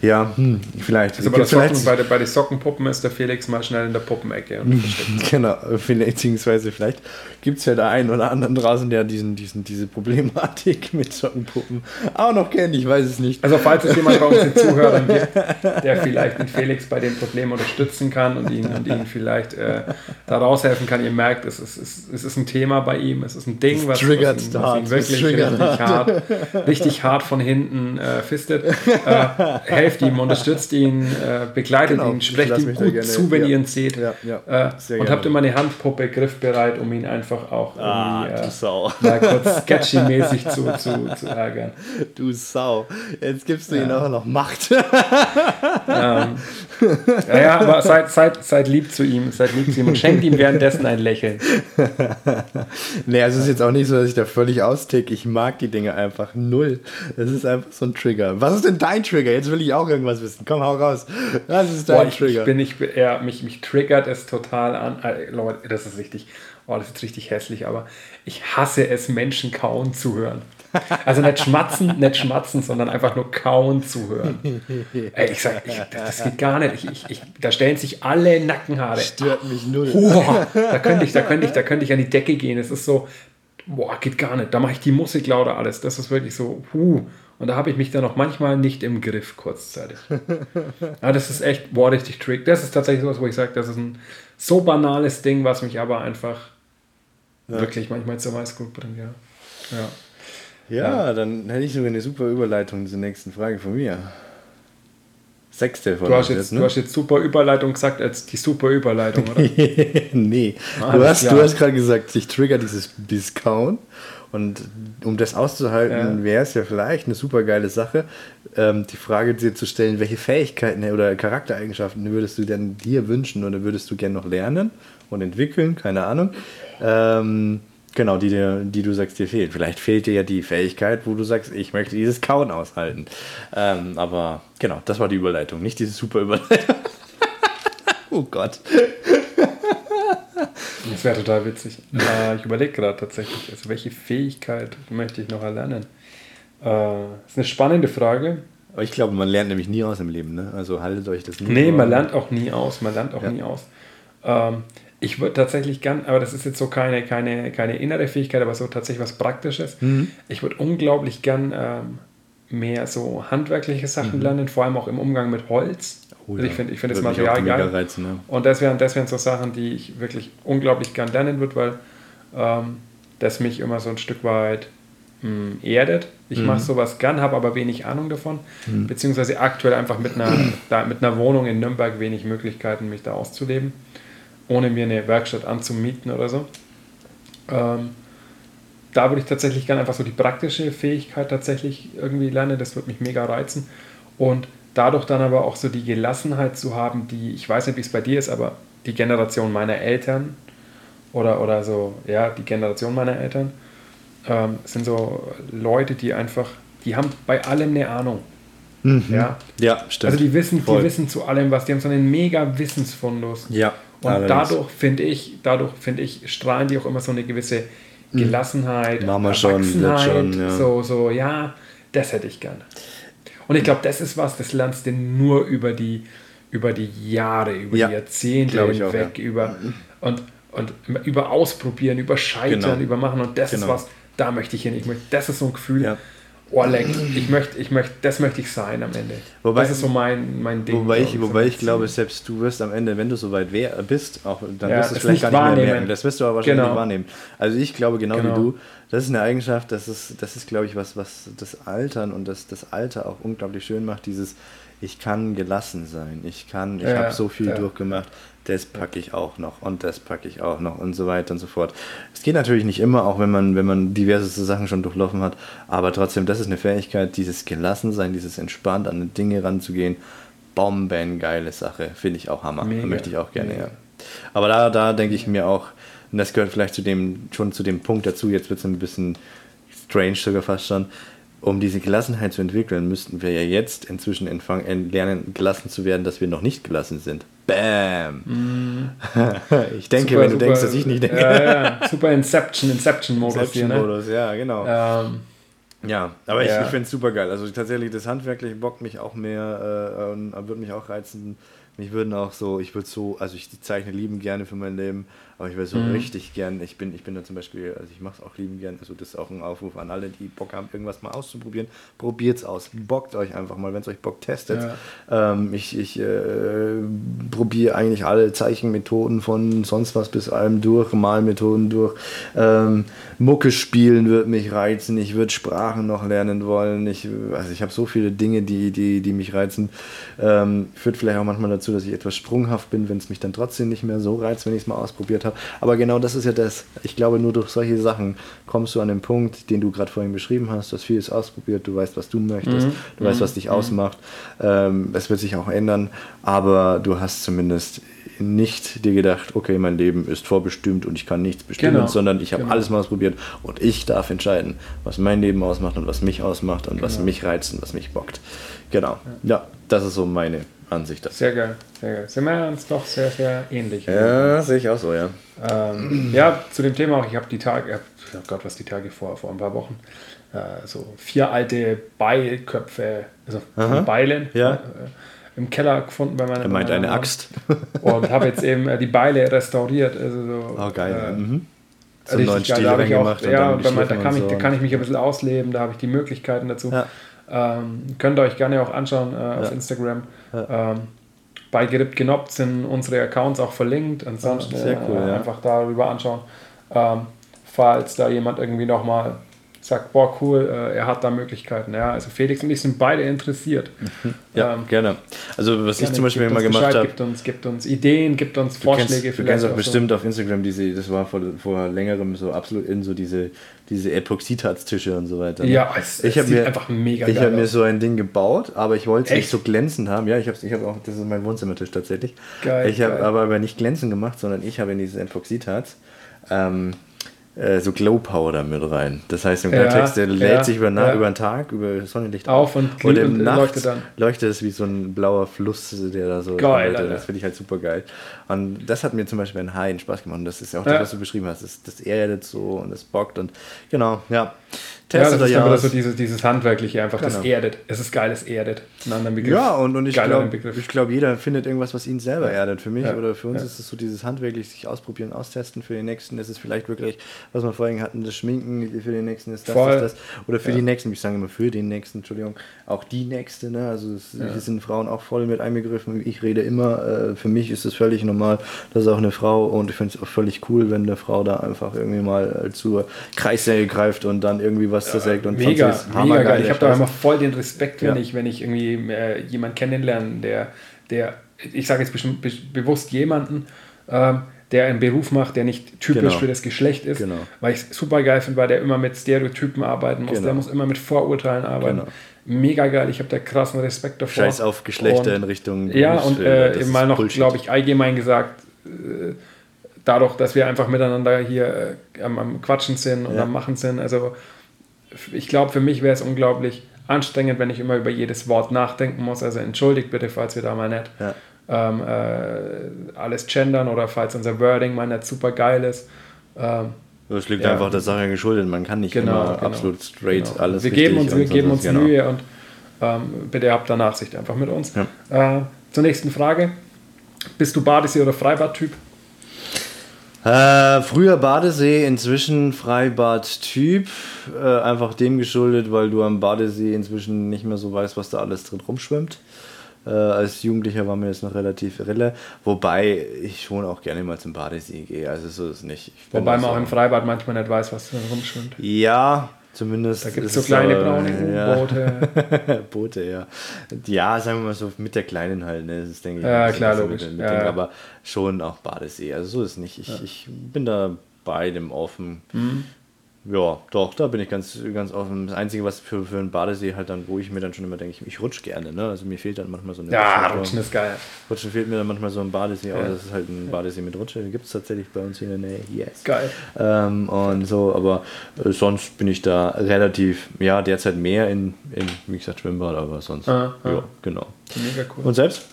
[SPEAKER 1] Ja, hm, vielleicht.
[SPEAKER 2] Also bei, der Socken, bei, der, bei den Sockenpuppen ist der Felix mal schnell in der Puppenecke.
[SPEAKER 1] genau, beziehungsweise vielleicht gibt es ja da einen oder anderen draußen, der diesen, diesen, diese Problematik mit Sockenpuppen auch noch kennt. Ich weiß es nicht.
[SPEAKER 2] Also falls es jemand bei Zuhörern gibt, der vielleicht den Felix bei dem Problem unterstützen unterstützen kann und ihn, und ihn vielleicht äh, da raushelfen kann. Ihr merkt, es ist, es, es ist ein Thema bei ihm, es ist ein Ding, was, was, ihn, was ihn, wirklich richtig hart, richtig hart von hinten äh, fistet. Äh, helft ihm, unterstützt ihn, äh, begleitet genau, ihn, sprecht ihm gut zu, wenn ja. ihr ihn seht. Ja, ja, äh, und habt immer eine Handpuppe griffbereit, um ihn einfach auch ah, äh, mal kurz sketchy-mäßig zu, zu, zu ärgern.
[SPEAKER 1] Du Sau. Jetzt gibst du ihm auch noch Macht.
[SPEAKER 2] ähm, ja, ja, aber seid, seid, seid lieb zu ihm, seid lieb zu ihm und schenkt ihm währenddessen ein Lächeln.
[SPEAKER 1] nee, also es ist jetzt auch nicht so, dass ich da völlig austick. Ich mag die Dinge einfach null. Das ist einfach so ein Trigger. Was ist denn dein Trigger? Jetzt will ich auch irgendwas wissen. Komm, hau raus. Was ist dein
[SPEAKER 2] Boah, ich, Trigger? Ich bin, ich, ja, mich, mich triggert es total an. Äh, Leute, das ist richtig. Oh, das ist richtig hässlich, aber ich hasse es, Menschen kauen zu hören. Also nicht schmatzen, nicht schmatzen, sondern einfach nur kauen zu hören. Ey, ich sag, ich, das geht gar nicht. Ich, ich, ich, da stellen sich alle Nackenhaare.
[SPEAKER 1] Stört mich null.
[SPEAKER 2] Boah, da könnte ich, da könnte ich, da könnte ich an die Decke gehen. Es ist so, boah, geht gar nicht. Da mache ich die Musik lauter alles. Das ist wirklich so, huh. Und da habe ich mich dann auch manchmal nicht im Griff kurzzeitig. Aber das ist echt, boah, richtig trick. Das ist tatsächlich sowas, wo ich sage, das ist ein so banales Ding, was mich aber einfach ja. wirklich manchmal zur Weißglut bringt, ja. Ja.
[SPEAKER 1] Ja, ja, dann hätte ich sogar eine super Überleitung zur nächsten Frage von mir. Sechste
[SPEAKER 2] von du hast, jetzt, ne? du hast jetzt super Überleitung gesagt als die super Überleitung, oder?
[SPEAKER 1] nee. Ah, du, hast, ja. du hast gerade gesagt, sich triggert dieses Discount. Und um das auszuhalten, ja. wäre es ja vielleicht eine super geile Sache, ähm, die Frage dir zu stellen, welche Fähigkeiten oder Charaktereigenschaften würdest du denn dir wünschen oder würdest du gerne noch lernen und entwickeln? Keine Ahnung. Ähm, Genau, die, die du sagst, dir fehlt. Vielleicht fehlt dir ja die Fähigkeit, wo du sagst, ich möchte dieses Kauen aushalten. Ähm, aber genau, das war die Überleitung, nicht diese super Überleitung. oh Gott.
[SPEAKER 2] Das wäre total witzig. Äh, ich überlege gerade tatsächlich, also welche Fähigkeit möchte ich noch erlernen? Äh, das ist eine spannende Frage.
[SPEAKER 1] Aber ich glaube, man lernt nämlich nie aus im Leben, ne? Also haltet euch das
[SPEAKER 2] nie Nee, man lernt auch nie aus. Man lernt auch ja. nie aus. Ähm, ich würde tatsächlich gern, aber das ist jetzt so keine, keine, keine innere Fähigkeit, aber so tatsächlich was Praktisches. Mhm. Ich würde unglaublich gern ähm, mehr so handwerkliche Sachen mhm. lernen, vor allem auch im Umgang mit Holz. Oh, also ich finde ich find das Material geil. Reizen, ja. Und das wären, das wären so Sachen, die ich wirklich unglaublich gern lernen würde, weil ähm, das mich immer so ein Stück weit mh, hm, erdet. Ich mhm. mache sowas gern, habe aber wenig Ahnung davon, mhm. beziehungsweise aktuell einfach mit einer, da, mit einer Wohnung in Nürnberg wenig Möglichkeiten, mich da auszuleben ohne mir eine Werkstatt anzumieten oder so. Ähm, da würde ich tatsächlich gerne einfach so die praktische Fähigkeit tatsächlich irgendwie lernen. Das würde mich mega reizen. Und dadurch dann aber auch so die Gelassenheit zu haben, die, ich weiß nicht, wie es bei dir ist, aber die Generation meiner Eltern oder, oder so, ja, die Generation meiner Eltern ähm, sind so Leute, die einfach, die haben bei allem eine Ahnung.
[SPEAKER 1] Mhm. Ja? ja, stimmt.
[SPEAKER 2] Also die wissen, die wissen zu allem was, die haben so einen mega Wissensfundus.
[SPEAKER 1] Ja.
[SPEAKER 2] Und Allerdings. dadurch finde ich, dadurch finde ich, strahlen die auch immer so eine gewisse hm. Gelassenheit,
[SPEAKER 1] Machen schon, schon ja.
[SPEAKER 2] so, so, ja, das hätte ich gerne. Und ich glaube, das ist was, das lernst du nur über die, über die Jahre, über ja, die Jahrzehnte hinweg, ja. über und, und über Ausprobieren, über Scheitern, genau. über Machen. Und das genau. ist was, da möchte ich hin. Ich möchte, das ist so ein Gefühl, ja oh leck, ich möchte, ich möchte, das möchte ich sein am Ende.
[SPEAKER 1] Wobei, das ist so mein, mein Ding. Wobei ich, wobei ich glaube, selbst du wirst am Ende, wenn du soweit wär, bist, auch, dann ja, wirst du es vielleicht gar nicht wahrnehmen. mehr merken. Das wirst du aber wahrscheinlich genau. nicht wahrnehmen. Also ich glaube genau, genau, wie du, das ist eine Eigenschaft, das ist, das ist glaube ich, was, was das Altern und das, das Alter auch unglaublich schön macht, dieses ich kann gelassen sein, ich kann, ich ja, habe so viel ja. durchgemacht, das packe ich auch noch und das packe ich auch noch und so weiter und so fort. Es geht natürlich nicht immer, auch wenn man, wenn man diverse Sachen schon durchlaufen hat, aber trotzdem, das ist eine Fähigkeit, dieses Gelassensein, dieses entspannt an Dinge ranzugehen. Bomben, geile Sache, finde ich auch Hammer. Mega. Möchte ich auch gerne, Mega. ja. Aber da, da denke ich mir auch, und das gehört vielleicht zu dem, schon zu dem Punkt dazu, jetzt wird es ein bisschen strange sogar fast schon, um diese Gelassenheit zu entwickeln, müssten wir ja jetzt inzwischen lernen, gelassen zu werden, dass wir noch nicht gelassen sind. Bam! Mm. ich denke, super, wenn du super, denkst, dass ich nicht denke.
[SPEAKER 2] Ja, ja. Super Inception, Inception-Modus
[SPEAKER 1] Inception hier, ne? ja, genau. Ähm, ja, aber ja. ich, ich finde es super geil. Also tatsächlich, das Handwerkliche bockt mich auch mehr äh, und würde mich auch reizen. Mich würden auch so, ich würde so, also ich zeichne lieben gerne für mein Leben. Aber ich will so mhm. richtig gern, ich bin, ich bin da zum Beispiel, also ich mache es auch lieben gern, also das ist auch ein Aufruf an alle, die Bock haben, irgendwas mal auszuprobieren. Probiert es aus. Bockt euch einfach mal, wenn es euch Bock testet. Ja. Ähm, ich ich äh, probiere eigentlich alle Zeichenmethoden von sonst was bis allem durch, Malmethoden durch. Ähm, Mucke spielen wird mich reizen, ich würde Sprachen noch lernen wollen. Ich, also ich habe so viele Dinge, die, die, die mich reizen. Ähm, führt vielleicht auch manchmal dazu, dass ich etwas sprunghaft bin, wenn es mich dann trotzdem nicht mehr so reizt, wenn ich es mal ausprobiert habe. Aber genau das ist ja das. Ich glaube, nur durch solche Sachen kommst du an den Punkt, den du gerade vorhin beschrieben hast. Du hast vieles ausprobiert, du weißt, was du möchtest, mhm. du mhm. weißt, was dich mhm. ausmacht. Ähm, es wird sich auch ändern, aber du hast zumindest nicht dir gedacht, okay, mein Leben ist vorbestimmt und ich kann nichts bestimmen, genau. sondern ich habe genau. alles mal ausprobiert und ich darf entscheiden, was mein Leben ausmacht und was mich ausmacht und genau. was mich reizt und was mich bockt. Genau. Ja, das ist so meine Ansicht.
[SPEAKER 2] Sehr geil, sehr geil. Sind wir uns doch sehr, sehr ähnlich.
[SPEAKER 1] Ja, sehe ich auch so, ja.
[SPEAKER 2] Ähm, ja, zu dem Thema auch, ich habe die Tage, oh Gott, was die Tage vor, vor ein paar Wochen, äh, so vier alte Beilköpfe, also Beilen.
[SPEAKER 1] Ja. Äh,
[SPEAKER 2] im Keller gefunden bei meiner
[SPEAKER 1] Er meint eine Axt.
[SPEAKER 2] Und habe jetzt eben äh, die Beile restauriert. Also so,
[SPEAKER 1] oh, geil. Äh, mhm.
[SPEAKER 2] Einen neuen Stil reingemacht. Ja, bei mein, da, kann ich, so da kann ich mich ein bisschen ausleben, da habe ich die Möglichkeiten dazu. Ja. Ähm, könnt ihr euch gerne auch anschauen äh, auf ja. Instagram. Ja. Ähm, bei Gerippt Genoppt sind unsere Accounts auch verlinkt. Ansonsten
[SPEAKER 1] cool,
[SPEAKER 2] äh, einfach darüber anschauen. Ähm, falls da jemand irgendwie nochmal sagt, boah, cool, äh, er hat da Möglichkeiten. Ja, also Felix und ich sind beide interessiert.
[SPEAKER 1] Mhm. Ja, ähm, gerne. Also was gerne, ich zum Beispiel immer gemacht habe.
[SPEAKER 2] Gibt uns, gibt uns Ideen, gibt uns Vorschläge.
[SPEAKER 1] Kennst, du kennst auch bestimmt so. auf Instagram diese, das war vor, vor längerem so absolut in so diese, diese Epoxidharztische und so weiter.
[SPEAKER 2] Ne? Ja, es,
[SPEAKER 1] ich
[SPEAKER 2] es
[SPEAKER 1] sieht mir, einfach mega Ich habe mir so ein Ding gebaut, aber ich wollte es nicht so glänzend haben. Ja, ich habe ich hab auch, das ist mein Wohnzimmertisch tatsächlich. Geil, ich habe aber, aber nicht glänzend gemacht, sondern ich habe in dieses Epoxidharz ähm, äh, so Glow Powder mit rein. Das heißt, im Klartext, der lädt ja, sich über, ja. über den Tag, über Sonnenlicht
[SPEAKER 2] auf und,
[SPEAKER 1] und im Nacht leuchtet, dann. leuchtet es wie so ein blauer Fluss, der da so
[SPEAKER 2] geil,
[SPEAKER 1] Das finde ich halt super geil. Und das hat mir zum Beispiel in Haien Spaß gemacht. Und das ist ja auch das, was du beschrieben hast. Das, das erdet so und das bockt und genau, ja.
[SPEAKER 2] Testet ja, das ist aber so dieses, dieses Handwerkliche einfach, genau. das erdet. Es ist geil, es erdet.
[SPEAKER 1] Ein anderer Begriff. Ja, und, und ich glaube, glaub, jeder findet irgendwas, was ihn selber erdet. Für mich ja. oder für uns ja. ist es so dieses handwerklich sich ausprobieren, austesten. Für den nächsten ist es vielleicht wirklich, was wir vorhin hatten, das Schminken. Für den nächsten ist das, Voll. das, das. Oder für ja. die nächsten, ich sage immer für den nächsten, Entschuldigung, auch die nächste. Ne? Also es, ja. sind Frauen auch voll mit einbegriffen. Ich rede immer, äh, für mich ist es völlig normal, dass auch eine Frau, und ich finde es auch völlig cool, wenn eine Frau da einfach irgendwie mal zur Kreissäge greift und dann irgendwie was zersägt und
[SPEAKER 2] mega, mega geil. Ich habe da immer voll den Respekt, wenn ja. ich, wenn ich irgendwie äh, jemanden kennenlerne, der, der, ich sage jetzt bestimmt, be bewusst jemanden, ähm, der einen Beruf macht, der nicht typisch genau. für das Geschlecht ist,
[SPEAKER 1] genau.
[SPEAKER 2] weil ich es super geil finde, weil der immer mit Stereotypen arbeiten muss, genau. der muss immer mit Vorurteilen arbeiten. Genau. Mega geil, ich habe da krassen Respekt davor.
[SPEAKER 1] Scheiß auf Geschlechter und, in Richtung.
[SPEAKER 2] Ja, und äh, mal noch, glaube ich, allgemein gesagt, äh, dadurch, dass wir einfach miteinander hier äh, am, am, Quatschen sind und ja. am Machen sind, also ich glaube, für mich wäre es unglaublich anstrengend, wenn ich immer über jedes Wort nachdenken muss. Also entschuldigt bitte, falls wir da mal nicht ja. ähm, äh, alles gendern oder falls unser Wording mal nicht super geil ist. Ähm,
[SPEAKER 1] das liegt ja. einfach der Sache geschuldet. Man kann nicht genau, immer genau, absolut straight genau. alles
[SPEAKER 2] Wir geben uns, wir geben uns genau. Mühe und ähm, bitte habt da Nachsicht einfach mit uns. Ja. Äh, zur nächsten Frage. Bist du Badesee- oder Freibad-Typ?
[SPEAKER 1] Äh, früher Badesee, inzwischen Freibad-Typ. Äh, einfach dem geschuldet, weil du am Badesee inzwischen nicht mehr so weißt, was da alles drin rumschwimmt. Äh, als Jugendlicher war mir das noch relativ irre. Wobei ich schon auch gerne mal zum Badesee gehe. Also so ist es nicht.
[SPEAKER 2] Wobei man auch im Freibad manchmal nicht weiß, was da rumschwimmt.
[SPEAKER 1] Ja, Zumindest.
[SPEAKER 2] Da gibt es so kleine braune
[SPEAKER 1] ja. Boote. Ja. Ja, sagen wir mal so mit der kleinen halt, ne? Das ist, denke ich.
[SPEAKER 2] Ja, klar, logisch.
[SPEAKER 1] Mit, mit ja, Ding, aber schon auch Badesee. Also so ist es nicht. Ich, ja. ich bin da beidem offen. Mhm. Ja, doch, da bin ich ganz, ganz offen. Das Einzige, was für, für einen Badesee halt dann, wo ich mir dann schon immer denke, ich, ich rutsche gerne, ne? Also mir fehlt dann manchmal so eine
[SPEAKER 2] Ja, Rutschen ist geil.
[SPEAKER 1] Rutschen fehlt mir dann manchmal so ein Badesee, aber
[SPEAKER 2] Ja.
[SPEAKER 1] das ist halt ein Badesee mit Rutsche. Gibt es tatsächlich bei uns hier in der Nähe. Yes.
[SPEAKER 2] Geil.
[SPEAKER 1] Ähm, und so, aber äh, sonst bin ich da relativ, ja, derzeit mehr in, in wie gesagt, Schwimmbad, aber sonst,
[SPEAKER 2] Ah, ah.
[SPEAKER 1] ja, genau.
[SPEAKER 2] Mega cool.
[SPEAKER 1] Und selbst?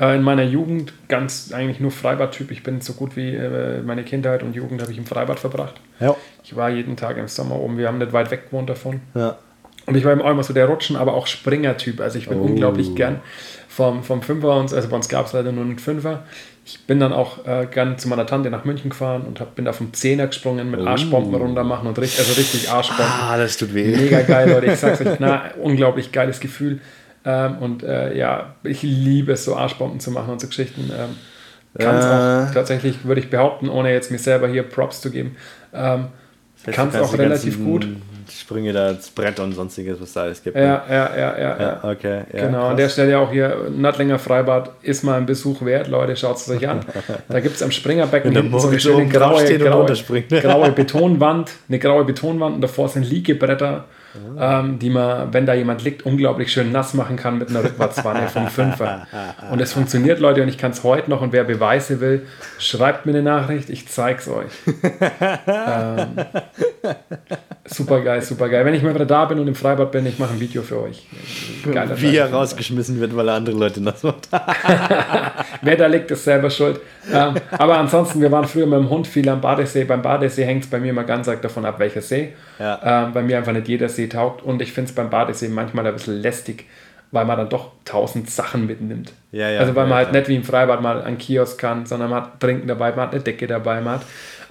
[SPEAKER 2] Äh, in meiner Jugend ganz eigentlich nur Freibadtyp. Ich bin so gut wie äh, meine Kindheit und Jugend habe ich im Freibad verbracht.
[SPEAKER 1] Ja.
[SPEAKER 2] Ich war jeden Tag im Sommer oben. Wir haben nicht weit weg gewohnt davon.
[SPEAKER 1] Ja.
[SPEAKER 2] Und ich war immer so der Rutschen, aber auch Springer-Typ. Also ich bin
[SPEAKER 1] Oh.
[SPEAKER 2] unglaublich gern vom, vom Fünfer, und, also bei uns gab es leider nur einen Fünfer. Ich bin dann auch äh, gern zu meiner Tante nach München gefahren und hab, bin da vom Zehner gesprungen mit
[SPEAKER 1] Oh.
[SPEAKER 2] Arschbomben runter machen und richtig, also richtig Arschbomben.
[SPEAKER 1] Ah, das tut weh.
[SPEAKER 2] Mega geil, Leute. Ich sag's euch, na, unglaublich geiles Gefühl. Ähm, und äh, ja, ich liebe es, so Arschbomben zu machen und so Geschichten. Ähm, kann es
[SPEAKER 1] Äh.
[SPEAKER 2] auch tatsächlich, würde ich behaupten, ohne jetzt mir selber hier Props zu geben, ähm, kann es auch relativ gut.
[SPEAKER 1] Sprünge da, das Brett und sonstiges, was da alles gibt.
[SPEAKER 2] Ja, ja, ja, ja. ja.
[SPEAKER 1] ja okay. Ja,
[SPEAKER 2] genau, an
[SPEAKER 1] krass.
[SPEAKER 2] der Stelle auch hier, Nattlinger Freibad ist mal ein Besuch wert, Leute, schaut es euch an. Da gibt es am Springerbecken hinten so eine schöne graue, graue, graue Betonwand, eine graue Betonwand und davor sind Liegebretter. Ähm, die man, wenn da jemand liegt, unglaublich schön nass machen kann mit einer Rückwärtswanne vom Fünfer. Und es funktioniert, Leute, und ich kann es heute noch und wer Beweise will, schreibt mir eine Nachricht, ich zeig's euch. ähm, super geil, super geil. Wenn ich mal wieder da bin und im Freibad bin, ich mache ein Video für euch. Geiler
[SPEAKER 1] Wie er rausgeschmissen wird, weil er andere Leute nass macht.
[SPEAKER 2] Wer da liegt, ist selber schuld. Ähm, aber ansonsten, wir waren früher mit dem Hund viel am Badesee. Beim Badesee hängt es bei mir immer ganz arg davon ab, welcher See.
[SPEAKER 1] Ja.
[SPEAKER 2] Ähm, bei mir einfach nicht jeder See taugt. Und ich finde es beim Badesee manchmal ein bisschen lästig, weil man dann doch tausend Sachen mitnimmt.
[SPEAKER 1] Ja, ja,
[SPEAKER 2] also weil
[SPEAKER 1] ja,
[SPEAKER 2] man halt nicht wie im Freibad mal an Kiosk kann, sondern man hat Trinken dabei, man hat eine Decke dabei, man hat.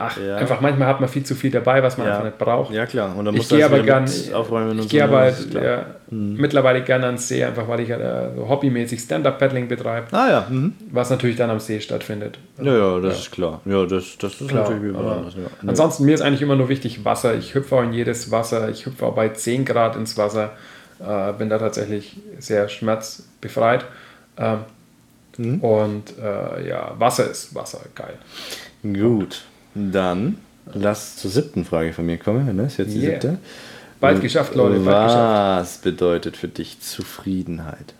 [SPEAKER 2] Ach,
[SPEAKER 1] Ja.
[SPEAKER 2] einfach manchmal hat man viel zu viel dabei, was man
[SPEAKER 1] Ja.
[SPEAKER 2] einfach nicht braucht.
[SPEAKER 1] Ja, klar. Und dann
[SPEAKER 2] gehe
[SPEAKER 1] das
[SPEAKER 2] aber gern,
[SPEAKER 1] aufräumen und
[SPEAKER 2] ich
[SPEAKER 1] so.
[SPEAKER 2] gehe aber
[SPEAKER 1] ne? klar.
[SPEAKER 2] ja, mittlerweile gerne ans See, einfach weil ich halt, so hobbymäßig Stand-Up-Paddling betreibe,
[SPEAKER 1] Ah ja. Mhm.
[SPEAKER 2] was natürlich dann am See stattfindet.
[SPEAKER 1] Ja, ja, das ist klar. Ja, das, das ist
[SPEAKER 2] Klar,
[SPEAKER 1] natürlich
[SPEAKER 2] aber
[SPEAKER 1] anderes. Ja.
[SPEAKER 2] Ansonsten, mir ist eigentlich immer nur wichtig Wasser. Ich hüpfe auch in jedes Wasser. Ich hüpfe auch bei 10 Grad ins Wasser. Äh, bin da tatsächlich sehr schmerzbefreit. Ähm,
[SPEAKER 1] Mhm.
[SPEAKER 2] Und äh, ja, Wasser ist Wasser, geil.
[SPEAKER 1] Gut. Dann lass zur siebten Frage von mir kommen. Ne? Ist jetzt die
[SPEAKER 2] Yeah.
[SPEAKER 1] siebte.
[SPEAKER 2] Bald geschafft, Leute, bald geschafft.
[SPEAKER 1] Was bedeutet für dich Zufriedenheit?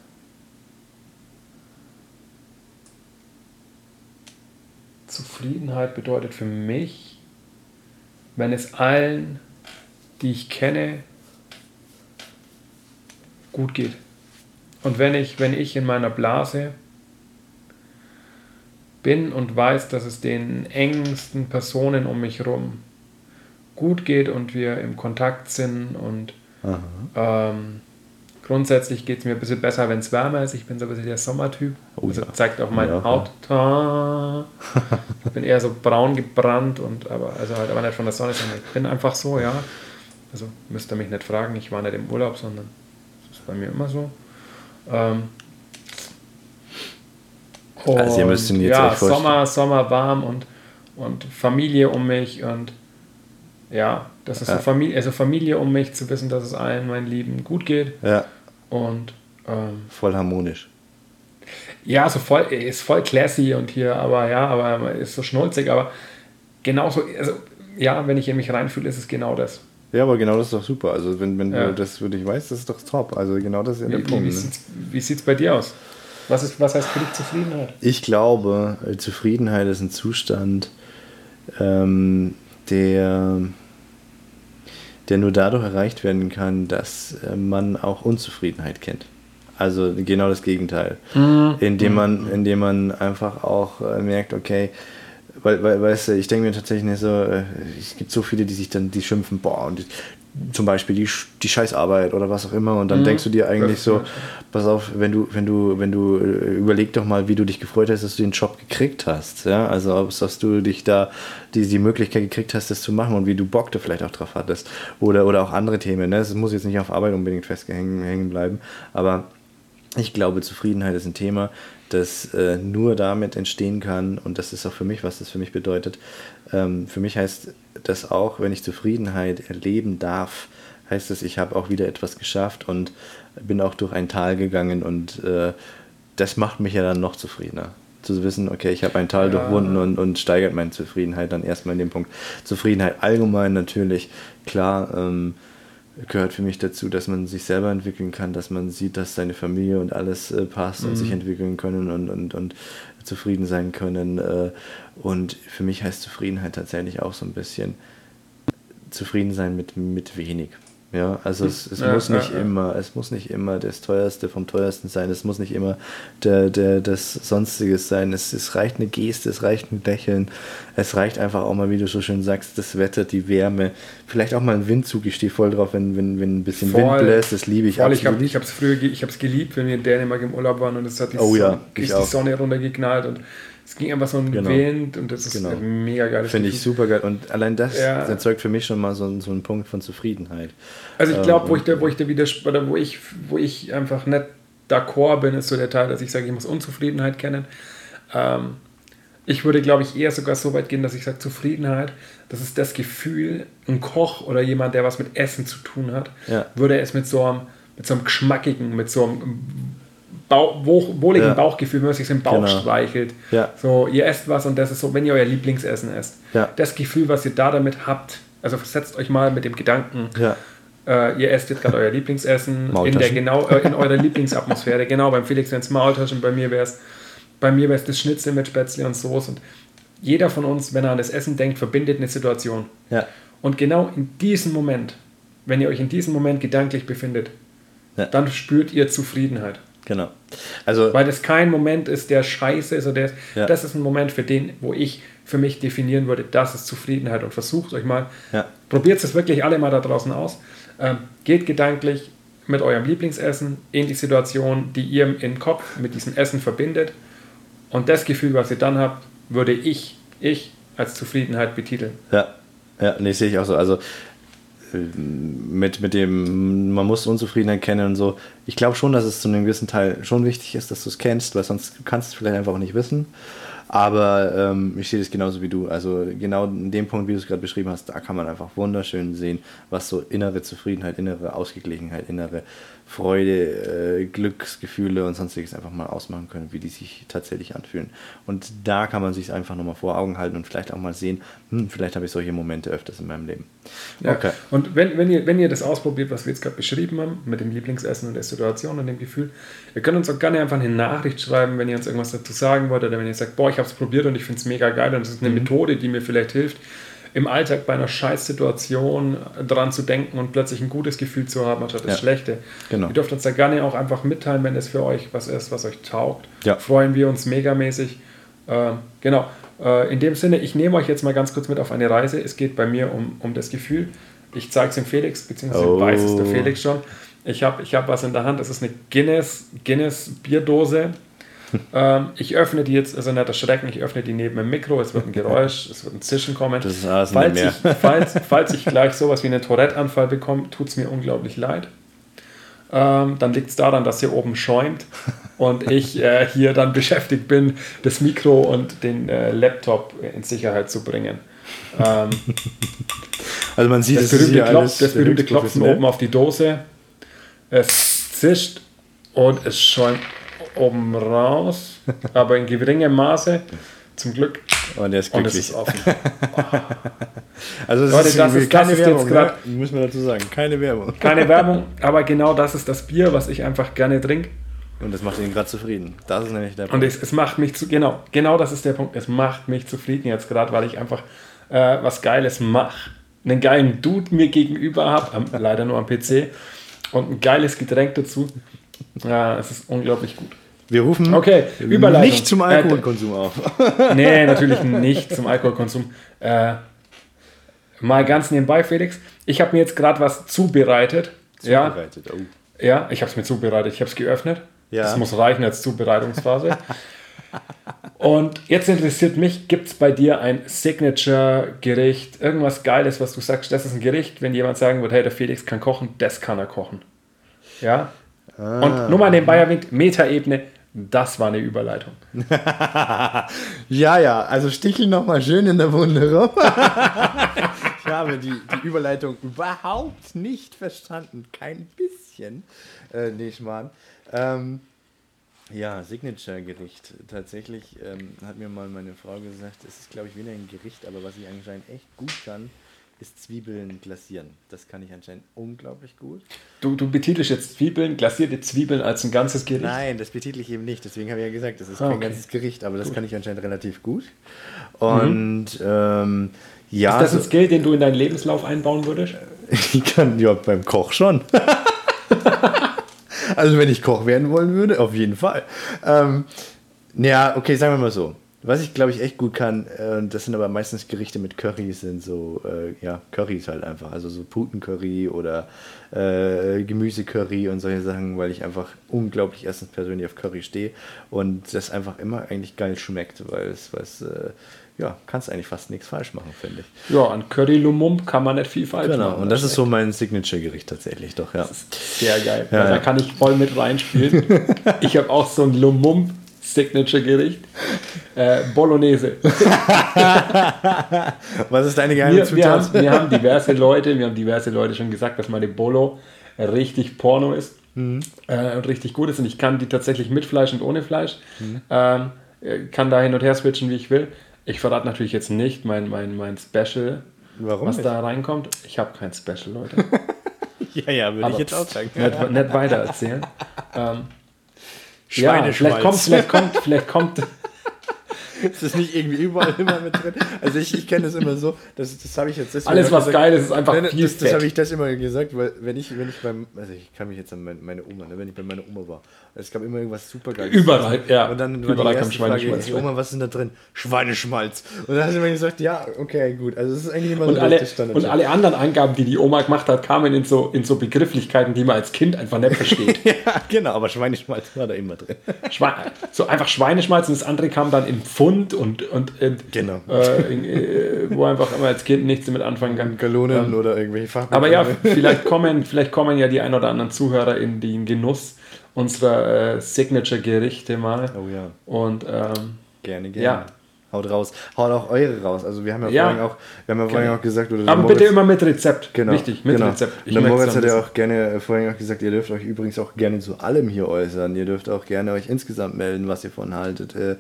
[SPEAKER 2] Zufriedenheit bedeutet für mich, wenn es allen, die ich kenne, gut geht. Und wenn ich, wenn ich in meiner Blase bin und weiß, dass es den engsten Personen um mich herum gut geht und wir im Kontakt sind und ähm, grundsätzlich geht es mir ein bisschen besser, wenn es wärmer ist. Ich bin so ein bisschen der Sommertyp.
[SPEAKER 1] Oh
[SPEAKER 2] also
[SPEAKER 1] ja.
[SPEAKER 2] zeigt auch mein
[SPEAKER 1] Ja.
[SPEAKER 2] Haut. ich bin eher so braun gebrannt und aber also halt aber nicht von der Sonne, sondern ich bin einfach so, ja. Also müsst ihr mich nicht fragen, ich war nicht im Urlaub, sondern das ist bei mir immer so. Ähm,
[SPEAKER 1] Also ihr müsst ihn jetzt
[SPEAKER 2] ja. Sommer, Sommer warm und, und Familie um mich und ja, das ist so
[SPEAKER 1] Ja.
[SPEAKER 2] Familie, also Familie um mich zu wissen, dass es allen meinen Lieben gut geht
[SPEAKER 1] Ja,
[SPEAKER 2] und ähm,
[SPEAKER 1] voll harmonisch.
[SPEAKER 2] ja, so voll, ist voll classy und hier, aber ja, aber ist so schnulzig, aber genauso, also ja, wenn ich in mich reinfühle, ist es genau das.
[SPEAKER 1] Ja, aber genau das ist doch super. Also wenn, wenn
[SPEAKER 2] Ja.
[SPEAKER 1] du das für dich weißt, das ist doch top. Also genau das ist ja der
[SPEAKER 2] wie,
[SPEAKER 1] Punkt.
[SPEAKER 2] wie
[SPEAKER 1] Ne?
[SPEAKER 2] sieht's, wie sieht's bei dir aus? Was, ist, was heißt für dich Zufriedenheit?
[SPEAKER 1] Ich glaube, äh, Zufriedenheit ist ein Zustand, ähm, der, der nur dadurch erreicht werden kann, dass äh, man auch Unzufriedenheit kennt. Also genau das Gegenteil. Indem man, indem man einfach auch äh, merkt, okay, weil, weil, weißt du, ich denke mir tatsächlich nicht so, es gibt so viele, die sich dann, die schimpfen, boah, und die, zum Beispiel die, die Scheißarbeit oder was auch immer, und dann denkst du dir eigentlich so, pass auf, wenn du, wenn du, wenn du, äh, überleg doch mal, wie du dich gefreut hast, dass du den Job gekriegt hast, ja, also dass du dich da die, die Möglichkeit gekriegt hast, das zu machen und wie du Bock da vielleicht auch drauf hattest. Oder, oder auch andere Themen, ne, es muss jetzt nicht auf Arbeit unbedingt festgehängt hängen bleiben, aber ich glaube, Zufriedenheit ist ein Thema, das äh, nur damit entstehen kann. Und das ist auch für mich, was das für mich bedeutet. Ähm, für mich heißt das auch, wenn ich Zufriedenheit erleben darf, heißt das, ich habe auch wieder etwas geschafft und bin auch durch ein Tal gegangen und äh, das macht mich ja dann noch zufriedener. zu wissen, okay, ich habe ein Tal
[SPEAKER 2] Ja.
[SPEAKER 1] durchwunden und, und steigert meine Zufriedenheit dann erstmal in dem Punkt. Zufriedenheit allgemein natürlich, klar, ähm, gehört für mich dazu, dass man sich selber entwickeln kann, dass man sieht, dass seine Familie und alles äh, passt und sich entwickeln können und, und, und zufrieden sein können. Äh, und für mich heißt Zufriedenheit tatsächlich auch so ein bisschen zufrieden sein mit, mit wenig. Ja, also es, es
[SPEAKER 2] Ja,
[SPEAKER 1] muss nicht
[SPEAKER 2] ja, ja.
[SPEAKER 1] immer, es muss nicht immer das teuerste vom teuersten sein, es muss nicht immer der, der, das Sonstiges sein. Es, es reicht eine Geste, es reicht ein Lächeln, es reicht einfach auch mal, wie du so schön sagst, das Wetter, die Wärme, vielleicht auch mal ein Windzug, ich stehe voll drauf, wenn, wenn, wenn ein bisschen
[SPEAKER 2] Voll.
[SPEAKER 1] Wind bläst, das liebe ich
[SPEAKER 2] Voll, ich
[SPEAKER 1] absolut.
[SPEAKER 2] habe ich hab's früher ge- ich hab's geliebt, wenn wir in Dänemark im Urlaub waren und es hat die,
[SPEAKER 1] Oh ja,
[SPEAKER 2] Sonne,
[SPEAKER 1] auch.
[SPEAKER 2] die Sonne runtergeknallt und es ging einfach so ein
[SPEAKER 1] Genau.
[SPEAKER 2] Wind und das ist
[SPEAKER 1] Genau.
[SPEAKER 2] ein mega geiles
[SPEAKER 1] Finde ich super geil und allein das
[SPEAKER 2] Ja.
[SPEAKER 1] erzeugt für mich schon mal so, einen- so einen Punkt von Zufriedenheit.
[SPEAKER 2] Also ich
[SPEAKER 1] Ähm,
[SPEAKER 2] glaube, wo ich da, wo ich da wieder, oder wo ich, wo ich einfach nicht d'accord bin, ist so der Teil, dass ich sage, ich muss Unzufriedenheit kennen. Ähm, ich würde, glaube ich, eher sogar so weit gehen, dass ich sage, Zufriedenheit, das ist das Gefühl, ein Koch oder jemand, der was mit Essen zu tun hat,
[SPEAKER 1] Ja.
[SPEAKER 2] würde es mit so einem, mit so einem geschmackigen, mit so einem Bauch, wohl- wohligen
[SPEAKER 1] Ja.
[SPEAKER 2] Bauchgefühl, wenn man sich so im Bauch
[SPEAKER 1] Genau.
[SPEAKER 2] streichelt.
[SPEAKER 1] Ja.
[SPEAKER 2] So, ihr esst was und das ist so, wenn ihr euer Lieblingsessen esst.
[SPEAKER 1] Ja.
[SPEAKER 2] Das Gefühl, was ihr da damit habt, also versetzt euch mal mit dem Gedanken,
[SPEAKER 1] Ja,
[SPEAKER 2] äh, ihr esst jetzt gerade euer Lieblingsessen in, der genau, äh, in eurer Lieblingsatmosphäre. Genau, beim Felix wären es Maultaschen, bei mir wäre es bei mir wäre es das Schnitzel mit Spätzle und Soße. Und jeder von uns, wenn er an das Essen denkt, verbindet eine Situation. Und genau in diesem Moment, wenn ihr euch in diesem Moment gedanklich befindet, dann spürt ihr Zufriedenheit.
[SPEAKER 1] Genau. Also,
[SPEAKER 2] Weil das kein Moment ist, der scheiße ist oder der,
[SPEAKER 1] Ja.
[SPEAKER 2] das ist ein Moment für den, wo ich für mich definieren würde, das ist Zufriedenheit und versucht euch mal,
[SPEAKER 1] ja,
[SPEAKER 2] probiert es wirklich alle mal da draußen aus, ähm, geht gedanklich mit eurem Lieblingsessen in die Situation, die ihr im Kopf mit diesem Essen verbindet und das Gefühl, was ihr dann habt, würde ich, ich als Zufriedenheit betiteln.
[SPEAKER 1] Ja, ja, nee, sehe ich auch so. Also mit, mit dem, man muss Unzufriedenheit kennen und so. Ich glaube schon, dass es zu einem gewissen Teil schon wichtig ist, dass du es kennst, weil sonst kannst du es vielleicht einfach auch nicht wissen. Aber ähm, ich sehe das genauso wie du. Also genau in dem Punkt, wie du es gerade beschrieben hast, da kann man einfach wunderschön sehen, was so innere Zufriedenheit, innere Ausgeglichenheit, innere Freude, äh, Glücksgefühle und sonstiges einfach mal ausmachen können, wie die sich tatsächlich anfühlen. Und da kann man sich einfach nochmal vor Augen halten und vielleicht auch mal sehen, hm, vielleicht habe ich solche Momente öfters in meinem Leben.
[SPEAKER 2] Ja.
[SPEAKER 1] Okay.
[SPEAKER 2] Und wenn, wenn, ihr, wenn ihr das ausprobiert, was wir jetzt gerade beschrieben haben, mit dem Lieblingsessen und der Situation und dem Gefühl, ihr könnt uns auch gerne einfach eine Nachricht schreiben, wenn ihr uns irgendwas dazu sagen wollt oder wenn ihr sagt, boah, ich habe es probiert und ich finde es mega geil und es ist
[SPEAKER 1] Mhm.
[SPEAKER 2] eine Methode, die mir vielleicht hilft, im Alltag bei einer Scheißsituation dran zu denken und plötzlich ein gutes Gefühl zu haben, anstatt das
[SPEAKER 1] Ja.
[SPEAKER 2] Schlechte.
[SPEAKER 1] Genau.
[SPEAKER 2] Ihr dürft uns da gerne auch einfach mitteilen, wenn es für euch was ist, was euch taugt.
[SPEAKER 1] Ja.
[SPEAKER 2] Freuen wir uns megamäßig. Ähm, genau. Äh, in dem Sinne, ich nehme euch jetzt mal ganz kurz mit auf eine Reise. Es geht bei mir um, um das Gefühl. Ich zeige es dem Felix, beziehungsweise
[SPEAKER 1] Oh.
[SPEAKER 2] weiß es der Felix schon. Ich habe ich hab was in der Hand. Das ist eine Guinness, Guinness Bierdose. ähm, ich öffne die jetzt, also nicht erschrecken, ich öffne die neben dem Mikro. Es wird ein Geräusch, es wird ein Zischen kommen.
[SPEAKER 1] Das ist Asen
[SPEAKER 2] falls,
[SPEAKER 1] mehr.
[SPEAKER 2] ich, falls, falls ich gleich sowas wie einen Tourette-Anfall bekomme, tut es mir unglaublich leid. Ähm, dann liegt es daran, dass hier oben schäumt und ich äh, hier dann beschäftigt bin, das Mikro und den äh, Laptop in Sicherheit zu bringen. Ähm,
[SPEAKER 1] Also man sieht,
[SPEAKER 2] das
[SPEAKER 1] es ist
[SPEAKER 2] berühmte,
[SPEAKER 1] hier
[SPEAKER 2] Klopf,
[SPEAKER 1] alles
[SPEAKER 2] das berühmte Klopfen oben auf die Dose. Es zischt und es schäumt oben raus, aber in geringem Maße. Zum Glück.
[SPEAKER 1] Und er ist
[SPEAKER 2] Und es
[SPEAKER 1] glücklich.
[SPEAKER 2] ist offen.
[SPEAKER 1] Also es
[SPEAKER 2] Leute,
[SPEAKER 1] ist,
[SPEAKER 2] das ist-
[SPEAKER 1] keine
[SPEAKER 2] das ist
[SPEAKER 1] Werbung,
[SPEAKER 2] grad-
[SPEAKER 1] ne? müssen wir dazu sagen. Keine Werbung.
[SPEAKER 2] Keine Werbung, aber genau das ist das Bier, was ich einfach gerne trinke.
[SPEAKER 1] Und das macht ihn gerade zufrieden. Das ist nämlich der
[SPEAKER 2] Und es, es macht mich zu, genau, genau das ist der Punkt. Es macht mich zufrieden jetzt gerade, weil ich einfach äh, was Geiles mache. Einen geilen Dude mir gegenüber habe, leider nur am PC. Und ein geiles Getränk dazu. Ja, es ist unglaublich gut.
[SPEAKER 1] Wir rufen
[SPEAKER 2] Okay,
[SPEAKER 1] nicht zum
[SPEAKER 2] Äh,
[SPEAKER 1] Alkoholkonsum auf.
[SPEAKER 2] Nee, natürlich nicht zum Alkoholkonsum. Äh, mal ganz nebenbei, Felix. Ich habe mir jetzt gerade was zubereitet. Ja,
[SPEAKER 1] Zubereitet. Oh.
[SPEAKER 2] ja, ich habe es mir zubereitet. Ich habe es geöffnet.
[SPEAKER 1] Ja.
[SPEAKER 2] Das muss reichen als Zubereitungsphase. Und jetzt interessiert mich, gibt es bei dir ein Signature-Gericht, irgendwas Geiles, was du sagst, das ist ein Gericht, wenn jemand sagen würde, hey, der Felix kann kochen, das kann er kochen. Ja?
[SPEAKER 1] Ah.
[SPEAKER 2] Und nur mal nebenbei erwähnt, Metaebene, das war eine Überleitung.
[SPEAKER 1] Ja, ja, also sticheln nochmal schön in der Wunde rum. ich habe die, die Überleitung überhaupt nicht verstanden. Kein bisschen. Äh, nee, Schmarrn. Ähm, Ja, Signature-Gericht. Tatsächlich ähm, hat mir mal meine Frau gesagt, es ist, glaube ich, weniger ein Gericht, aber was ich anscheinend echt gut kann, ist Zwiebeln glasieren. Das kann ich anscheinend unglaublich gut.
[SPEAKER 2] Du, du betitelst jetzt Zwiebeln, glasierte Zwiebeln als ein ganzes Gericht?
[SPEAKER 1] Nein, das betitel ich eben nicht. Deswegen habe ich ja gesagt, das ist ah, kein okay. ganzes Gericht, aber das gut. kann ich anscheinend relativ gut. Und mhm. ähm, ja.
[SPEAKER 2] Ist das ein Skill, den du in deinen Lebenslauf einbauen würdest?
[SPEAKER 1] Ich kann ja beim Koch schon. also wenn ich Koch werden wollen würde, auf jeden Fall. Ähm, ja, okay, sagen wir mal so. Was ich glaube ich echt gut kann, äh, das sind aber meistens Gerichte mit Currys, sind so, äh, ja, Currys halt einfach. Also so Putencurry oder äh, Gemüsecurry und solche Sachen, weil ich einfach unglaublich erstens persönlich auf Curry stehe und das einfach immer eigentlich geil schmeckt, weil es, was, äh, ja, kannst eigentlich fast nichts falsch machen, finde ich.
[SPEAKER 2] Ja, an Curry Lumump kann man nicht viel falsch
[SPEAKER 1] genau.
[SPEAKER 2] machen.
[SPEAKER 1] Genau, und das, das ist so mein Signature-Gericht tatsächlich, doch, ja.
[SPEAKER 2] sehr geil. Ja, da kann ich voll mit reinspielen. ich habe auch so ein Lumump Signature-Gericht. Äh, Bolognese.
[SPEAKER 1] Was ist deine geheime
[SPEAKER 2] wir, wir, haben, wir haben diverse Leute, wir haben diverse Leute schon gesagt, dass meine Bolo richtig Porno ist mhm. äh, und richtig gut ist. Und ich kann die tatsächlich mit Fleisch und ohne Fleisch. Mhm. Ähm, kann da hin und her switchen, wie ich will. Ich verrate natürlich jetzt nicht mein, mein, mein Special,
[SPEAKER 1] Warum
[SPEAKER 2] was
[SPEAKER 1] nicht?
[SPEAKER 2] da reinkommt. Ich habe kein Special, Leute.
[SPEAKER 1] ja, ja, würde ich jetzt auch sagen.
[SPEAKER 2] Nicht, nicht weiter erzählen. ähm, ja, vielleicht kommt, vielleicht kommt, vielleicht kommt.
[SPEAKER 1] ist das nicht irgendwie überall immer mit drin? Also ich, ich kenne das immer so, das, das habe ich jetzt
[SPEAKER 2] deswegen Alles, was gesagt, geil ist, ist einfach
[SPEAKER 1] nein, viel Das, das habe ich das immer gesagt, weil wenn ich, wenn ich beim, also ich kann mich jetzt an meine Oma, ne, wenn ich bei meiner Oma war, es gab immer irgendwas super geiles.
[SPEAKER 2] Überall, ja.
[SPEAKER 1] Und dann war Überall die erste Frage, Oma, was ist denn da drin? Schweineschmalz. Und dann hat sie mir gesagt, ja, okay, gut. Also es ist eigentlich immer
[SPEAKER 2] und so alle, Standard. Und alle anderen Angaben, die die Oma gemacht hat, kamen in so, in so Begrifflichkeiten, die man als Kind einfach nicht versteht.
[SPEAKER 1] ja, genau, aber Schweineschmalz war da immer drin.
[SPEAKER 2] Schwe so einfach Schweineschmalz und das andere kam dann in Pfund und, und in,
[SPEAKER 1] genau.
[SPEAKER 2] Äh, in, äh, wo einfach immer als Kind nichts damit anfangen kann.
[SPEAKER 1] Galonen ähm, oder irgendwelche Fachbegriffe.
[SPEAKER 2] Aber ja, vielleicht kommen, vielleicht kommen ja die ein oder anderen Zuhörer in den Genuss unserer äh, Signature-Gerichte mal.
[SPEAKER 1] Oh ja.
[SPEAKER 2] Und ähm,
[SPEAKER 1] gerne, gerne. Ja. Haut raus. Haut auch eure raus. Also wir haben ja, ja vorhin auch, wir haben ja vorhin auch gesagt, oder
[SPEAKER 2] Aber
[SPEAKER 1] Moritz,
[SPEAKER 2] bitte immer mit Rezept.
[SPEAKER 1] Genau.
[SPEAKER 2] Wichtig, mit
[SPEAKER 1] genau.
[SPEAKER 2] Rezept.
[SPEAKER 1] Ich der Moritz hat ja auch gerne äh, vorhin auch gesagt, ihr dürft euch übrigens auch gerne zu allem hier äußern. Ihr dürft auch gerne euch insgesamt melden, was ihr von haltet, äh,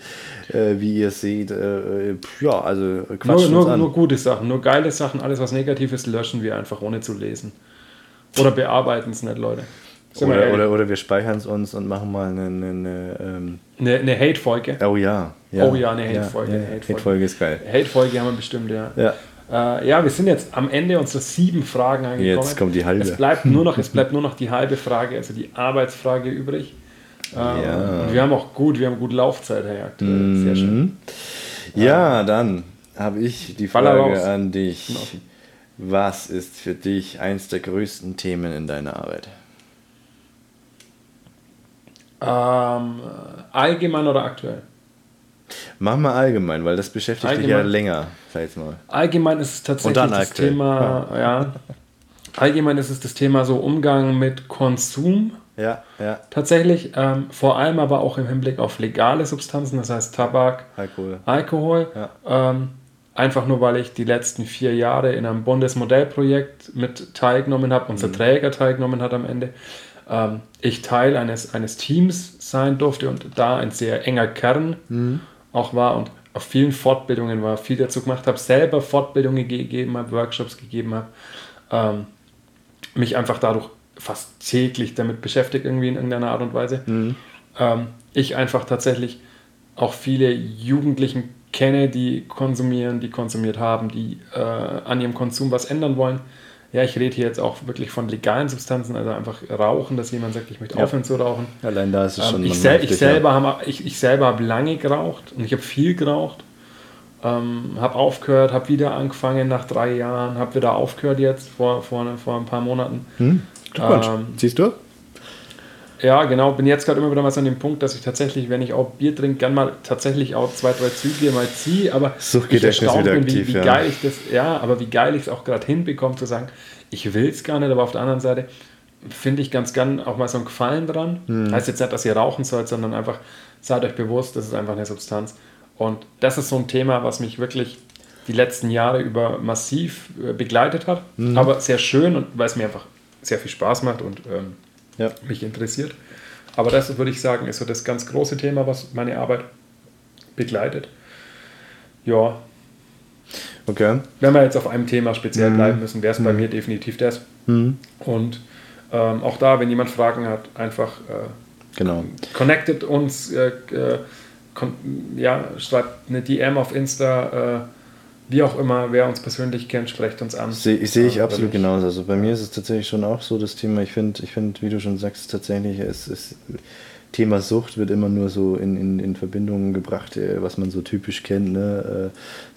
[SPEAKER 1] äh, wie ihr es seht. Äh, äh ja, also
[SPEAKER 2] quatscht nur, nur, nur gute Sachen, nur geile Sachen. Alles, was negativ ist, löschen wir einfach, ohne zu lesen. Oder bearbeiten es nicht, Leute.
[SPEAKER 1] Oder, oder, oder, wir speichern es uns und machen mal eine, eine, ähm
[SPEAKER 2] eine, eine Hate-Folge.
[SPEAKER 1] Oh ja,
[SPEAKER 2] ja. Oh ja, eine Hate-Folge.
[SPEAKER 1] Ja, ja. Hate-Folge Hate ist geil.
[SPEAKER 2] Hate-Folge haben wir bestimmt, ja.
[SPEAKER 1] Ja.
[SPEAKER 2] Äh, ja, wir sind jetzt am Ende unserer sieben Fragen angekommen.
[SPEAKER 1] Jetzt kommt die halbe.
[SPEAKER 2] Es bleibt nur noch, es bleibt nur noch die halbe Frage, also die Arbeitsfrage übrig.
[SPEAKER 1] Äh, ja.
[SPEAKER 2] Und wir haben auch gut, wir haben gut Laufzeit, Herr aktuell. Mhm. Sehr schön.
[SPEAKER 1] Ja, äh, dann habe ich die Frage an dich. Was ist für dich eins der größten Themen in deiner Arbeit?
[SPEAKER 2] Ähm, allgemein oder aktuell?
[SPEAKER 1] Mach mal allgemein, weil das beschäftigt allgemein. dich ja länger, sag ich mal.
[SPEAKER 2] Allgemein ist es tatsächlich das aktuell. Thema, ja. ja. Allgemein ist es das Thema so Umgang mit Konsum.
[SPEAKER 1] Ja, ja.
[SPEAKER 2] Tatsächlich, ähm, vor allem aber auch im Hinblick auf legale Substanzen, das heißt Tabak,
[SPEAKER 1] Alkohol.
[SPEAKER 2] Alkohol.
[SPEAKER 1] Ja.
[SPEAKER 2] Ähm, einfach nur, weil ich die letzten vier Jahre in einem Bundesmodellprojekt mit teilgenommen habe, unser mhm. Träger teilgenommen hat am Ende ähm, ich Teil eines, eines Teams sein durfte und da ein sehr enger Kern mhm. auch war und auf vielen Fortbildungen war, viel dazu gemacht habe, selber Fortbildungen gegeben habe, Workshops gegeben habe, ähm, mich einfach dadurch fast täglich damit beschäftigt, irgendwie in irgendeiner Art und Weise. Mhm. Ähm, ich einfach tatsächlich auch viele Jugendlichen kenne, die konsumieren, die konsumiert haben, die äh, an ihrem Konsum was ändern wollen ja, ich rede hier jetzt auch wirklich von legalen Substanzen, also einfach Rauchen, dass jemand sagt, ich möchte ja. aufhören zu rauchen.
[SPEAKER 1] Allein da ist es schon.
[SPEAKER 2] Ähm, ich, sel ich, selber ja. hab, ich, ich selber habe lange geraucht und ich habe viel geraucht. Ähm, habe aufgehört, habe wieder angefangen nach drei Jahren, habe wieder aufgehört jetzt vor, vor, vor ein paar Monaten.
[SPEAKER 1] Hm. Glückwunsch. Ähm, Siehst du?
[SPEAKER 2] Ja, genau. Bin jetzt gerade immer wieder mal so an dem Punkt, dass ich tatsächlich, wenn ich auch Bier trinke, gern mal tatsächlich auch zwei, drei Züge mal ziehe. Aber
[SPEAKER 1] ich erstaunt bin,
[SPEAKER 2] wie, wie ja. geil ich das, ja, aber wie geil ich es auch gerade hinbekomme, zu sagen, ich will es gar nicht, aber auf der anderen Seite finde ich ganz gern auch mal so einen Gefallen dran. Hm. Heißt jetzt nicht, dass ihr rauchen sollt, sondern einfach seid euch bewusst, das ist einfach eine Substanz. Und das ist so ein Thema, was mich wirklich die letzten Jahre über massiv äh, begleitet hat. Mhm. Aber sehr schön und weil es mir einfach sehr viel Spaß macht und ähm,
[SPEAKER 1] ja.
[SPEAKER 2] mich interessiert. Aber das würde ich sagen, ist so das ganz große Thema, was meine Arbeit begleitet. Ja.
[SPEAKER 1] Okay.
[SPEAKER 2] Wenn wir jetzt auf einem Thema speziell mhm. bleiben müssen, wäre es mhm. bei mir definitiv das. Mhm. Und ähm, auch da, wenn jemand Fragen hat, einfach äh,
[SPEAKER 1] genau.
[SPEAKER 2] connectet uns, äh, äh, ja, schreibt eine DM auf Insta, äh, wie auch immer, wer uns persönlich kennt, sprecht uns an.
[SPEAKER 1] Sehe ich, seh ich absolut genauso. Also bei mir ist es tatsächlich schon auch so das Thema, ich finde, ich find, wie du schon sagst, tatsächlich, es ist Thema Sucht wird immer nur so in, in, in Verbindung gebracht, äh, was man so typisch kennt, ne?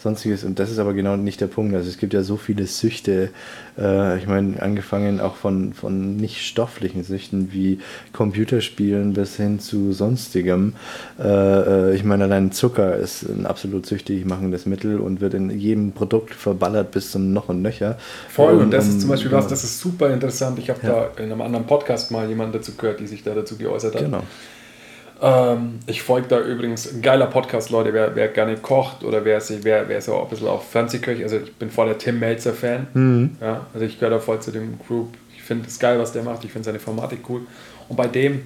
[SPEAKER 1] Sonstiges. Und das ist aber genau nicht der Punkt. Also es gibt ja so viele Süchte, äh, ich meine, angefangen auch von, von nicht stofflichen Süchten wie Computerspielen bis hin zu sonstigem. Äh, äh ich meine, allein Zucker ist ein absolut süchtig machendes Mittel und wird in jedem Produkt verballert bis zum Noch und Nöcher.
[SPEAKER 2] Voll, und, und das ist zum Beispiel was, das ist super interessant. Ich habe ja. da in einem anderen Podcast mal jemanden dazu gehört, die sich da dazu geäußert hat. Genau ähm, ich folge da übrigens, ein geiler Podcast, Leute, wer, wer gerne kocht oder wer, wer, wer so ein bisschen auch Fernsehköche, also ich bin voll der Tim Melzer-Fan. Mhm. Ja, also ich gehöre da voll zu dem Group. Ich finde es geil, was der macht. Ich finde seine Formatik cool. Und bei dem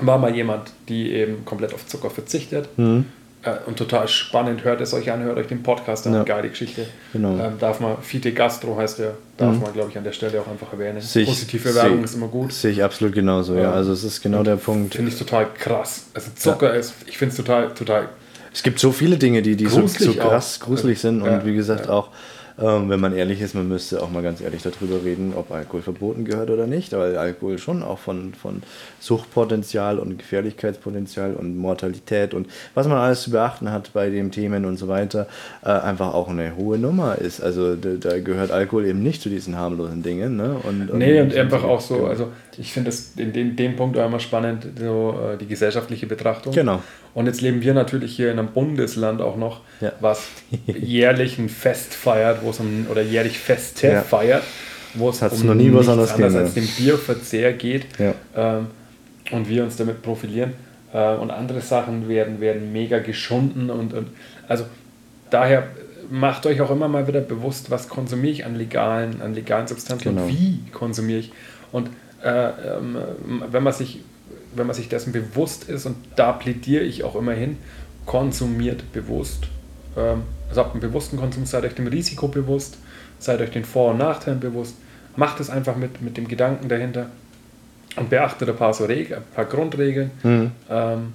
[SPEAKER 2] war mal jemand, die eben komplett auf Zucker verzichtet. Mhm. Äh, und total spannend. Hört es euch an, hört euch den Podcast an. Ja. Geile Geschichte. Genau. Ähm, darf man, Fite Gastro heißt der, darf mhm. man, glaube ich, an der Stelle auch einfach erwähnen.
[SPEAKER 1] Sich,
[SPEAKER 2] Positive Werbung ist immer gut.
[SPEAKER 1] Sehe ich absolut genauso, ja. ja. Also es ist genau und der Punkt.
[SPEAKER 2] Finde ich total krass. Also Zucker ja. ist, ich finde es total, total.
[SPEAKER 1] Es gibt so viele Dinge, die, die so, so krass auch. gruselig sind und wie gesagt auch ähm, wenn man ehrlich ist, man müsste auch mal ganz ehrlich darüber reden, ob Alkohol verboten gehört oder nicht, weil Alkohol schon auch von, von Suchtpotenzial und Gefährlichkeitspotenzial und Mortalität und was man alles zu beachten hat bei den Themen und so weiter, äh, einfach auch eine hohe Nummer ist. Also da, da, gehört Alkohol eben nicht zu diesen harmlosen Dingen. Ne?
[SPEAKER 2] Und, und nee, und, einfach auch so, also ich finde das in dem, dem Punkt auch immer spannend, so äh, die gesellschaftliche Betrachtung.
[SPEAKER 1] Genau.
[SPEAKER 2] Und jetzt leben wir natürlich hier in einem Bundesland auch noch, ja. was jährlich ein Fest feiert, wo es um, oder jährlich Feste ja. feiert, wo es
[SPEAKER 1] um noch nie was anderes
[SPEAKER 2] anders als den Bierverzehr geht ja. ähm, und wir uns damit profilieren. Äh, und andere Sachen werden, werden mega geschunden und, und also daher macht euch auch immer mal wieder bewusst, was konsumiere ich an legalen, an legalen Substanzen genau. und wie konsumiere ich. Und äh, ähm, wenn, man sich, wenn man sich dessen bewusst ist, und da plädiere ich auch immer hin, konsumiert bewusst. Ähm, also habt einen bewussten Konsum, seid euch dem Risiko bewusst, seid euch den Vor- und Nachteilen bewusst, macht es einfach mit, mit dem Gedanken dahinter und beachtet ein paar, so Reg ein paar Grundregeln. Mhm. Ähm,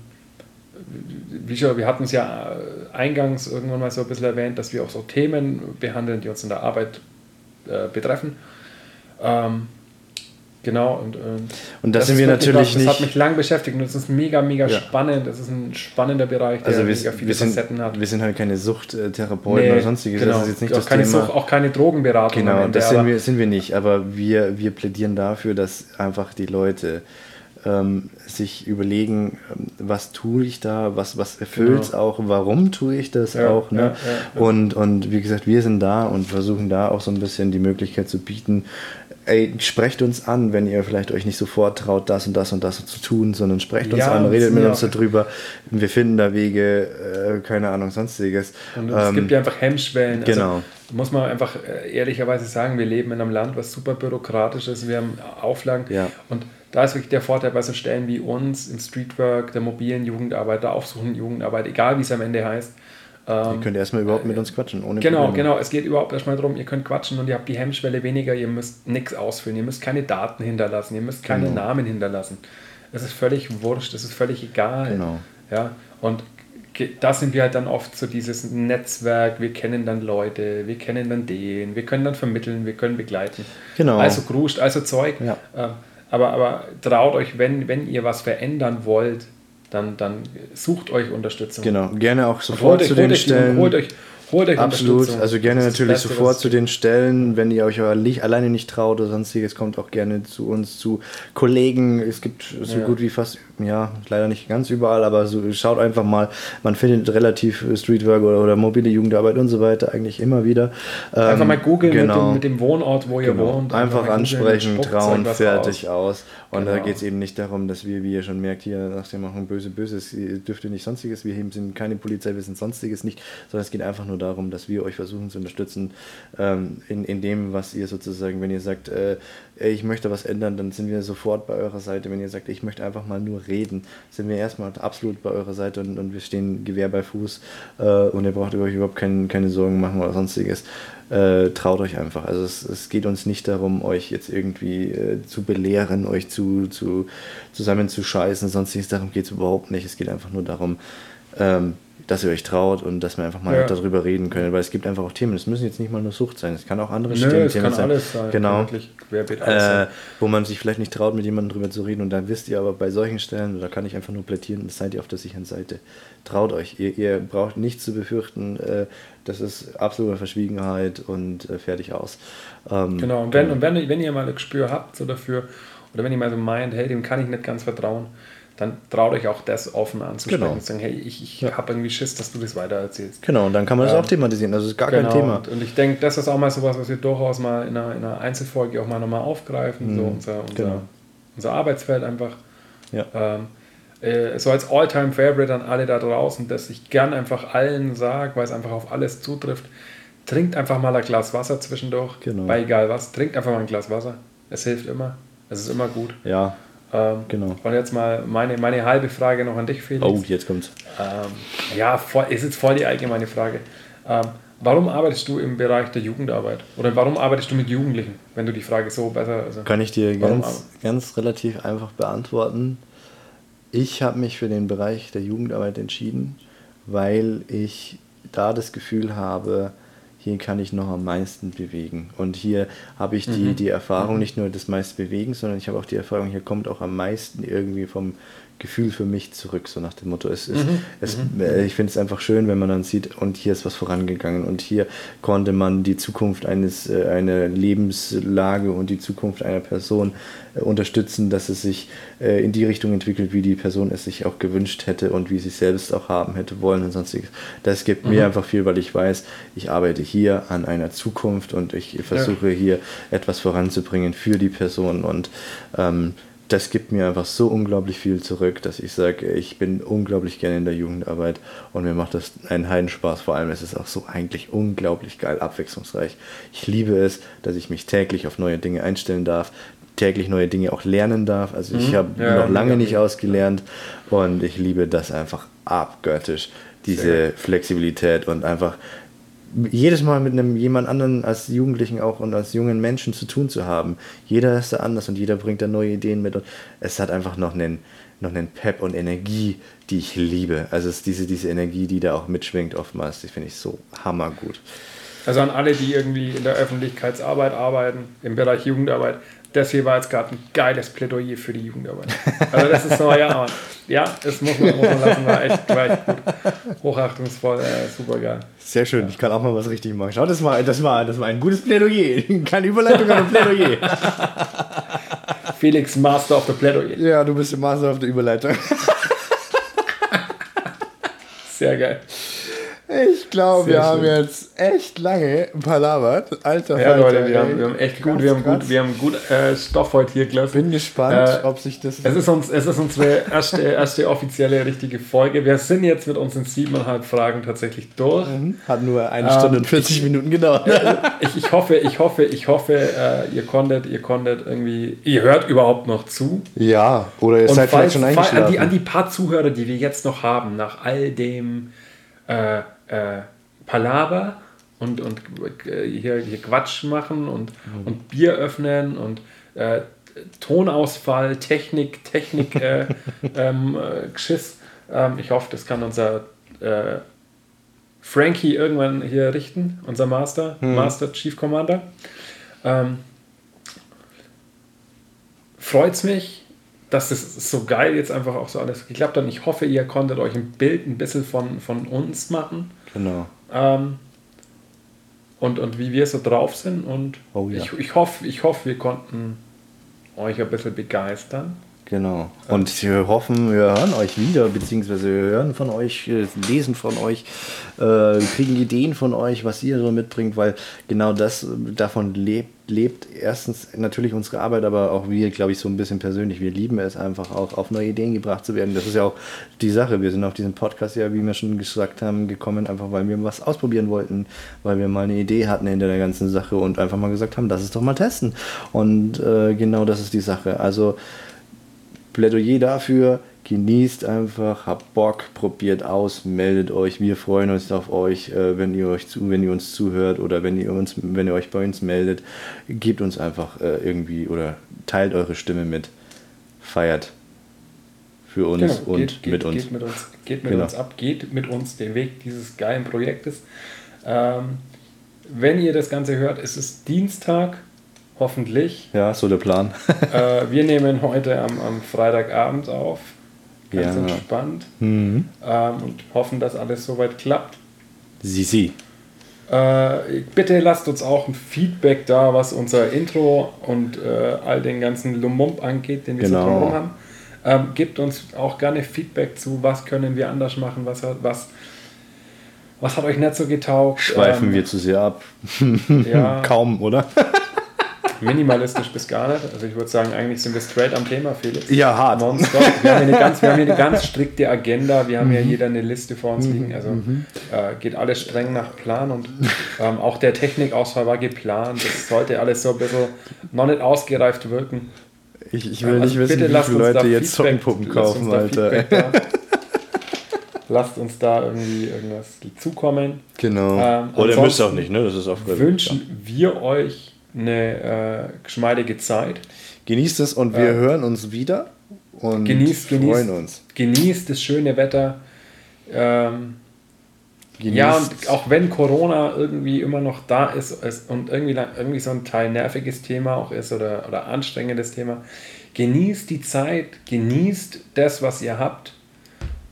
[SPEAKER 2] wie schon, wir hatten es ja eingangs irgendwann mal so ein bisschen erwähnt, dass wir auch so Themen behandeln, die uns in der Arbeit äh, betreffen. Ähm, Genau, und,
[SPEAKER 1] und, und das, das sind wir natürlich nicht.
[SPEAKER 2] Das hat mich lang beschäftigt und das ist mega, mega ja. spannend. Das ist ein spannender Bereich, der
[SPEAKER 1] also wir,
[SPEAKER 2] mega
[SPEAKER 1] viele wir sind, Facetten hat. Wir sind halt keine Suchttherapeuten nee, oder sonstiges.
[SPEAKER 2] Genau.
[SPEAKER 1] Das
[SPEAKER 2] ist jetzt nicht auch das keine Thema. Sucht, auch keine Drogenberatung.
[SPEAKER 1] Genau, Ende, das sind wir, sind wir nicht. Aber wir, wir plädieren dafür, dass einfach die Leute ähm, sich überlegen, ähm, was tue ich da, was, was erfüllt es genau. auch, warum tue ich das ja, auch. Ne? Ja, und, und wie gesagt, wir sind da und versuchen da auch so ein bisschen die Möglichkeit zu bieten, ey, sprecht uns an, wenn ihr vielleicht euch nicht sofort traut, das und das und das zu tun, sondern sprecht uns ja, an, redet mit uns darüber. Wir finden da Wege, äh, keine Ahnung, sonstiges.
[SPEAKER 2] Und es ähm, gibt ja einfach Hemmschwellen.
[SPEAKER 1] Also genau.
[SPEAKER 2] Also, muss man einfach äh, ehrlicherweise sagen, wir leben in einem Land, was super bürokratisch ist. Wir haben Auflagen.
[SPEAKER 1] Ja.
[SPEAKER 2] Und da ist wirklich der Vorteil bei so Stellen wie uns im Streetwork, der mobilen Jugendarbeit, der aufsuchenden Jugendarbeit, egal wie es am Ende heißt,
[SPEAKER 1] ähm, ihr könnt erstmal überhaupt mit uns quatschen.
[SPEAKER 2] Ohne genau, Probleme. genau. Es geht überhaupt erstmal darum, ihr könnt quatschen und ihr habt die Hemmschwelle weniger. Ihr müsst nichts ausfüllen. Ihr müsst keine Daten hinterlassen. Ihr müsst keine genau. Namen hinterlassen. Es ist völlig wurscht. Es ist völlig egal.
[SPEAKER 1] Genau.
[SPEAKER 2] Ja, und da sind wir halt dann oft so dieses Netzwerk, wir kennen dann Leute, wir kennen dann den, wir können dann vermitteln, wir können begleiten.
[SPEAKER 1] Genau.
[SPEAKER 2] Also Gruscht, also Zeug.
[SPEAKER 1] Ja.
[SPEAKER 2] Ähm, aber, aber traut euch, wenn, wenn ihr was verändern wollt, dann, dann sucht euch Unterstützung.
[SPEAKER 1] Genau, gerne auch sofort zu den Stellen.
[SPEAKER 2] Holt euch, Holt euch
[SPEAKER 1] Absolut, also gerne natürlich Beste, sofort zu den Stellen, wenn ihr euch alleine nicht traut oder sonstiges, kommt auch gerne zu uns, zu Kollegen. Es gibt so ja. gut wie fast, ja, leider nicht ganz überall, aber so, schaut einfach mal, man findet relativ Streetwork oder, oder mobile Jugendarbeit und so weiter eigentlich immer wieder.
[SPEAKER 2] Einfach ähm, mal googeln genau. mit, dem, mit, dem Wohnort, wo ihr
[SPEAKER 1] genau.
[SPEAKER 2] wohnt.
[SPEAKER 1] Einfach, ansprechen, trauen, fertig aus. aus. Und genau. da geht es eben nicht darum, dass wir, wie ihr schon merkt, hier nach dem machen böse, böses, ihr dürft ihr nicht sonstiges, wir sind keine Polizei, wir sind sonstiges nicht, sondern es geht einfach nur darum, dass wir euch versuchen zu unterstützen ähm, in, in dem, was ihr sozusagen, wenn ihr sagt, äh, ey, ich möchte was ändern, dann sind wir sofort bei eurer Seite. Wenn ihr sagt, ich möchte einfach mal nur reden, sind wir erstmal absolut bei eurer Seite und, und wir stehen Gewehr bei Fuß äh, und ihr braucht euch überhaupt kein, keine Sorgen machen oder sonstiges. Äh, traut euch einfach. Also es, es geht uns nicht darum, euch jetzt irgendwie äh, zu belehren, euch zu, zu zusammenzuscheißen, sonstiges. Darum geht es überhaupt nicht. Es geht einfach nur darum, ähm, dass ihr euch traut und dass wir einfach mal ja. darüber reden können, weil es gibt einfach auch Themen. Es müssen jetzt nicht mal nur Sucht sein, es kann auch andere Nö, Themen, es kann sein. Alles sein. Genau. Äh, wo man sich vielleicht nicht traut, mit jemandem drüber zu reden und dann wisst ihr aber bei solchen Stellen, da kann ich einfach nur plädieren, seid ihr auf der sicheren Seite. Traut euch. Ihr, ihr braucht nichts zu befürchten. Äh, das ist absolute Verschwiegenheit und äh, fertig aus.
[SPEAKER 2] Ähm, genau, und, wenn, genau. und wenn, wenn ihr mal ein Gespür habt so dafür, oder wenn ihr mal so meint, hey, dem kann ich nicht ganz vertrauen, dann traut euch auch das offen anzusprechen genau. und sagen, hey, ich, ich ja. habe irgendwie Schiss, dass du das weiter erzählst.
[SPEAKER 1] Genau, und dann kann man das ähm, auch thematisieren, das ist gar genau, kein Thema.
[SPEAKER 2] Und, und ich denke, das ist auch mal sowas, was wir durchaus mal in einer, in einer Einzelfolge auch mal nochmal aufgreifen, mhm. so unser, unser, genau. unser Arbeitsfeld einfach. Ja. Ähm, äh, so als Alltime favorite an alle da draußen, dass ich gern einfach allen sage, weil es einfach auf alles zutrifft, trinkt einfach mal ein Glas Wasser zwischendurch, genau. bei egal was, trinkt einfach mal ein Glas Wasser. Es hilft immer, es ist immer gut.
[SPEAKER 1] Ja,
[SPEAKER 2] ähm, genau. Und jetzt mal meine, meine halbe Frage noch an dich, Felix.
[SPEAKER 1] Oh, jetzt kommt's.
[SPEAKER 2] Ähm, ja, voll, ist jetzt voll die allgemeine Frage. Ähm, warum arbeitest du im Bereich der Jugendarbeit? Oder warum arbeitest du mit Jugendlichen, wenn du die Frage so besser. Also,
[SPEAKER 1] Kann ich dir ganz, ganz relativ einfach beantworten. Ich habe mich für den Bereich der Jugendarbeit entschieden, weil ich da das Gefühl habe, hier kann ich noch am meisten bewegen. Und hier habe ich die, mhm. die Erfahrung, mhm. nicht nur das meiste bewegen, sondern ich habe auch die Erfahrung, hier kommt auch am meisten irgendwie vom, Gefühl für mich zurück, so nach dem Motto. Es ist, mhm. es, mhm. äh, ich finde es einfach schön, wenn man dann sieht, und hier ist was vorangegangen und hier konnte man die Zukunft eines, äh, einer Lebenslage und die Zukunft einer Person äh, unterstützen, dass es sich in die Richtung entwickelt, wie die Person es sich auch gewünscht hätte und wie sie selbst auch haben hätte wollen und sonstiges. Das gibt mhm. mir einfach viel, weil ich weiß, ich arbeite hier an einer Zukunft und ich versuche ja. hier etwas voranzubringen für die Person und ähm, das gibt mir einfach so unglaublich viel zurück, dass ich sage, ich bin unglaublich gerne in der Jugendarbeit und mir macht das einen Heidenspaß. Vor allem ist es auch so eigentlich unglaublich geil, abwechslungsreich. Ich liebe es, dass ich mich täglich auf neue Dinge einstellen darf, täglich neue Dinge auch lernen darf. Also ich mhm. habe ja, noch lange nicht ausgelernt und ich liebe das einfach abgöttisch, diese Flexibilität und einfach jedes Mal mit einem jemand anderen als Jugendlichen auch und als jungen Menschen zu tun zu haben. Jeder ist da anders und jeder bringt da neue Ideen mit und es hat einfach noch einen, noch einen Pep und Energie, die ich liebe. Also es ist diese, diese Energie, die da auch mitschwingt oftmals, die finde ich so hammergut.
[SPEAKER 2] Also an alle, die irgendwie in der Öffentlichkeitsarbeit arbeiten, im Bereich Jugendarbeit, das hier war jetzt gerade ein geiles Plädoyer für die Jugendarbeit. Also das ist so, ja, ja, das muss man, muss man lassen, war echt, war echt gut. Hochachtungsvoll, äh, super geil.
[SPEAKER 1] Sehr schön, ja. ich kann auch mal was richtig machen. Schau, das war, das war, das war ein gutes Plädoyer. Keine Überleitung, aber ein Plädoyer.
[SPEAKER 2] Felix, Master of the Plädoyer.
[SPEAKER 1] Ja, du bist der Master of the Überleitung.
[SPEAKER 2] Sehr geil.
[SPEAKER 1] Ich glaube, wir schön. haben jetzt echt lange palabert. Alter
[SPEAKER 2] Ja, Leute, wir haben, wir haben, echt gut, wir haben gut, wir haben gut äh, Stoff heute hier gelassen.
[SPEAKER 1] Bin gespannt, äh, ob sich das.
[SPEAKER 2] Es ist, uns, es ist unsere erste, erste offizielle richtige Folge. Wir sind jetzt mit unseren siebeneinhalb Fragen tatsächlich durch. Mhm.
[SPEAKER 1] Hat nur eine ähm, Stunde und 40 ich, Minuten gedauert.
[SPEAKER 2] ich, ich hoffe, ich hoffe, ich hoffe, äh, ihr konntet, ihr konntet irgendwie, ihr hört überhaupt noch zu.
[SPEAKER 1] Ja, oder ihr und seid falls, vielleicht schon eingeschlafen.
[SPEAKER 2] An die, an die paar Zuhörer, die wir jetzt noch haben, nach all dem äh, äh, Palaver und, und äh, hier, hier Quatsch machen und, mhm. und Bier öffnen und äh, Tonausfall, Technik, Technik, äh, ähm, äh, Geschiss. Ähm, ich hoffe, das kann unser äh, Frankie irgendwann hier richten, unser Master, mhm. Master Chief Commander. Ähm, Freut es mich, dass es so geil jetzt einfach auch so alles geklappt hat. Ich hoffe, ihr konntet euch ein Bild ein bisschen von, von uns machen.
[SPEAKER 1] Genau.
[SPEAKER 2] Ähm, und, und wie wir so drauf sind. Und oh, ja. ich, ich hoffe, ich hoff, wir konnten euch ein bisschen begeistern.
[SPEAKER 1] Genau. Und wir hoffen, wir hören euch wieder, beziehungsweise wir hören von euch, äh, lesen von euch, äh, kriegen Ideen von euch, was ihr so mitbringt, weil genau das äh, davon lebt, lebt erstens natürlich unsere Arbeit, aber auch wir, glaube ich, so ein bisschen persönlich. Wir lieben es einfach auch, auf neue Ideen gebracht zu werden. Das ist ja auch die Sache. Wir sind auf diesen Podcast ja, wie wir schon gesagt haben, gekommen, einfach weil wir was ausprobieren wollten, weil wir mal eine Idee hatten hinter der ganzen Sache und einfach mal gesagt haben, lass es doch mal testen. Und äh, genau das ist die Sache. Also Plädoyer dafür, genießt einfach, habt Bock, probiert aus, meldet euch. Wir freuen uns auf euch, äh, wenn ihr euch zu, wenn ihr uns zuhört oder wenn ihr uns, wenn ihr euch bei uns meldet. Gebt uns einfach äh, irgendwie oder teilt eure Stimme mit. Feiert für uns genau, und
[SPEAKER 2] geht,
[SPEAKER 1] mit uns.
[SPEAKER 2] Geht mit uns, geht mit genau. uns ab, geht mit uns den Weg dieses geilen Projektes. Ähm, wenn ihr das Ganze hört, ist es Dienstag, hoffentlich.
[SPEAKER 1] Ja, so der Plan.
[SPEAKER 2] äh, wir nehmen heute am, am Freitagabend auf. Ganz ja. entspannt. Mhm. Ähm, und hoffen, dass alles soweit klappt.
[SPEAKER 1] Sie, sie.
[SPEAKER 2] Äh, bitte lasst uns auch ein Feedback da, was unser Intro und äh, all den ganzen Lumump angeht, den wir genau. so drumherum haben. Ähm, gebt uns auch gerne Feedback zu, was können wir anders machen, was, was, was hat euch nicht so getaugt.
[SPEAKER 1] Schweifen ähm, wir zu sehr ab. ja, Kaum, oder?
[SPEAKER 2] minimalistisch bis gar nicht. Also ich würde sagen, eigentlich sind wir straight am Thema, Felix.
[SPEAKER 1] Ja, hart.
[SPEAKER 2] Nonstop. Wir haben hier eine ganz, wir haben hier eine ganz strikte Agenda. Wir haben mhm. ja jeder eine Liste vor uns liegen. Also mhm. äh, geht alles streng nach Plan und ähm, auch der Technikausfall war geplant. Das sollte alles so ein bisschen noch nicht ausgereift wirken.
[SPEAKER 1] Ich, ich will also nicht wissen, wie viele Leute jetzt Sockenpuppen kaufen, Alter.
[SPEAKER 2] Lasst uns da irgendwie irgendwas zukommen.
[SPEAKER 1] Genau. Ähm, Oder müsst auch nicht, ne? Das ist auch
[SPEAKER 2] Wünschen wir euch eine äh, geschmeidige Zeit.
[SPEAKER 1] Genießt es und wir äh, hören uns wieder und
[SPEAKER 2] genießt, freuen genießt, uns. Genießt das schöne Wetter. Ähm, ja, und auch wenn Corona irgendwie immer noch da ist, ist und irgendwie, irgendwie so ein Teil nerviges Thema auch ist oder, oder anstrengendes Thema, genießt die Zeit, genießt das, was ihr habt.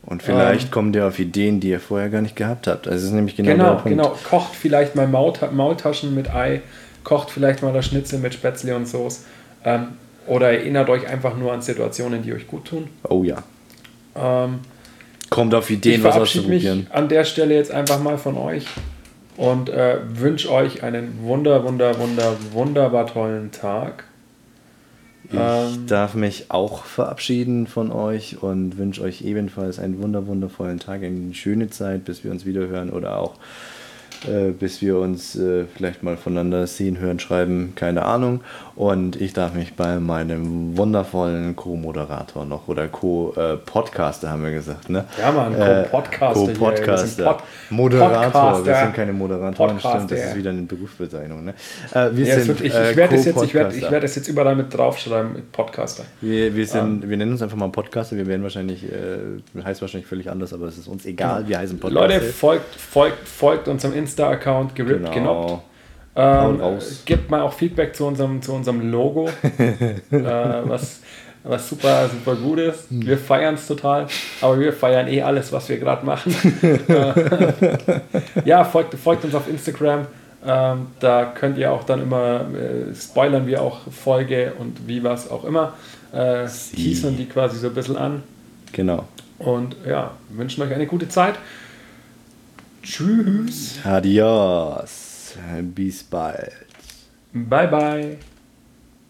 [SPEAKER 1] Und vielleicht ähm, kommt ihr auf Ideen, die ihr vorher gar nicht gehabt habt. Also es ist nämlich genau,
[SPEAKER 2] genau der Punkt. Genau, kocht vielleicht mal Maultaschen mit Ei kocht vielleicht mal das Schnitzel mit Spätzle und Soße. Ähm, oder erinnert euch einfach nur an Situationen, die euch gut tun.
[SPEAKER 1] Oh ja. Ähm, Kommt auf Ideen, was auszuprobieren.
[SPEAKER 2] Mich an der Stelle jetzt einfach mal von euch und äh, wünsche euch einen wunder, wunder, wunder, wunderbar tollen Tag.
[SPEAKER 1] Ich ähm, darf mich auch verabschieden von euch und wünsche euch ebenfalls einen wunder, wundervollen Tag, eine schöne Zeit, bis wir uns wieder hören oder auch bis wir uns äh, vielleicht mal voneinander sehen, hören, schreiben, keine Ahnung. Und ich darf mich bei meinem wundervollen Co-Moderator noch oder Co-Podcaster äh, haben wir gesagt, ne?
[SPEAKER 2] Ja, Mann, Co-Podcaster.
[SPEAKER 1] Co-Podcaster. Pod Moderator, Podcaster. wir sind keine Moderatoren, stimmt, das ist wieder eine Berufsbezeichnung, ne?
[SPEAKER 2] Äh, wir ja, sind, ich, ich werde es jetzt, ich werd, ich werd jetzt überall mit draufschreiben, mit Podcaster.
[SPEAKER 1] Wir, wir, sind. Ähm. wir nennen uns einfach mal Podcaster, wir werden wahrscheinlich, äh, heißt wahrscheinlich völlig anders, aber es ist uns egal, wir heißen
[SPEAKER 2] Podcaster. Leute, folgt, folgt, folgt unserem Insta-Account, gerippt, genau. genockt. Ähm, gebt mal auch Feedback zu unserem, zu unserem Logo, äh, was, was super, super gut ist. Wir feiern es total, aber wir feiern eh alles, was wir gerade machen. ja, folgt, folgt uns auf Instagram. Ähm, da könnt ihr auch dann immer, äh, spoilern wir auch Folge und wie was auch immer. Äh, teasern die quasi so ein bisschen an.
[SPEAKER 1] Genau.
[SPEAKER 2] Und ja, wünschen euch eine gute Zeit. Tschüss.
[SPEAKER 1] Adios. Bis bald.
[SPEAKER 2] Bye bye.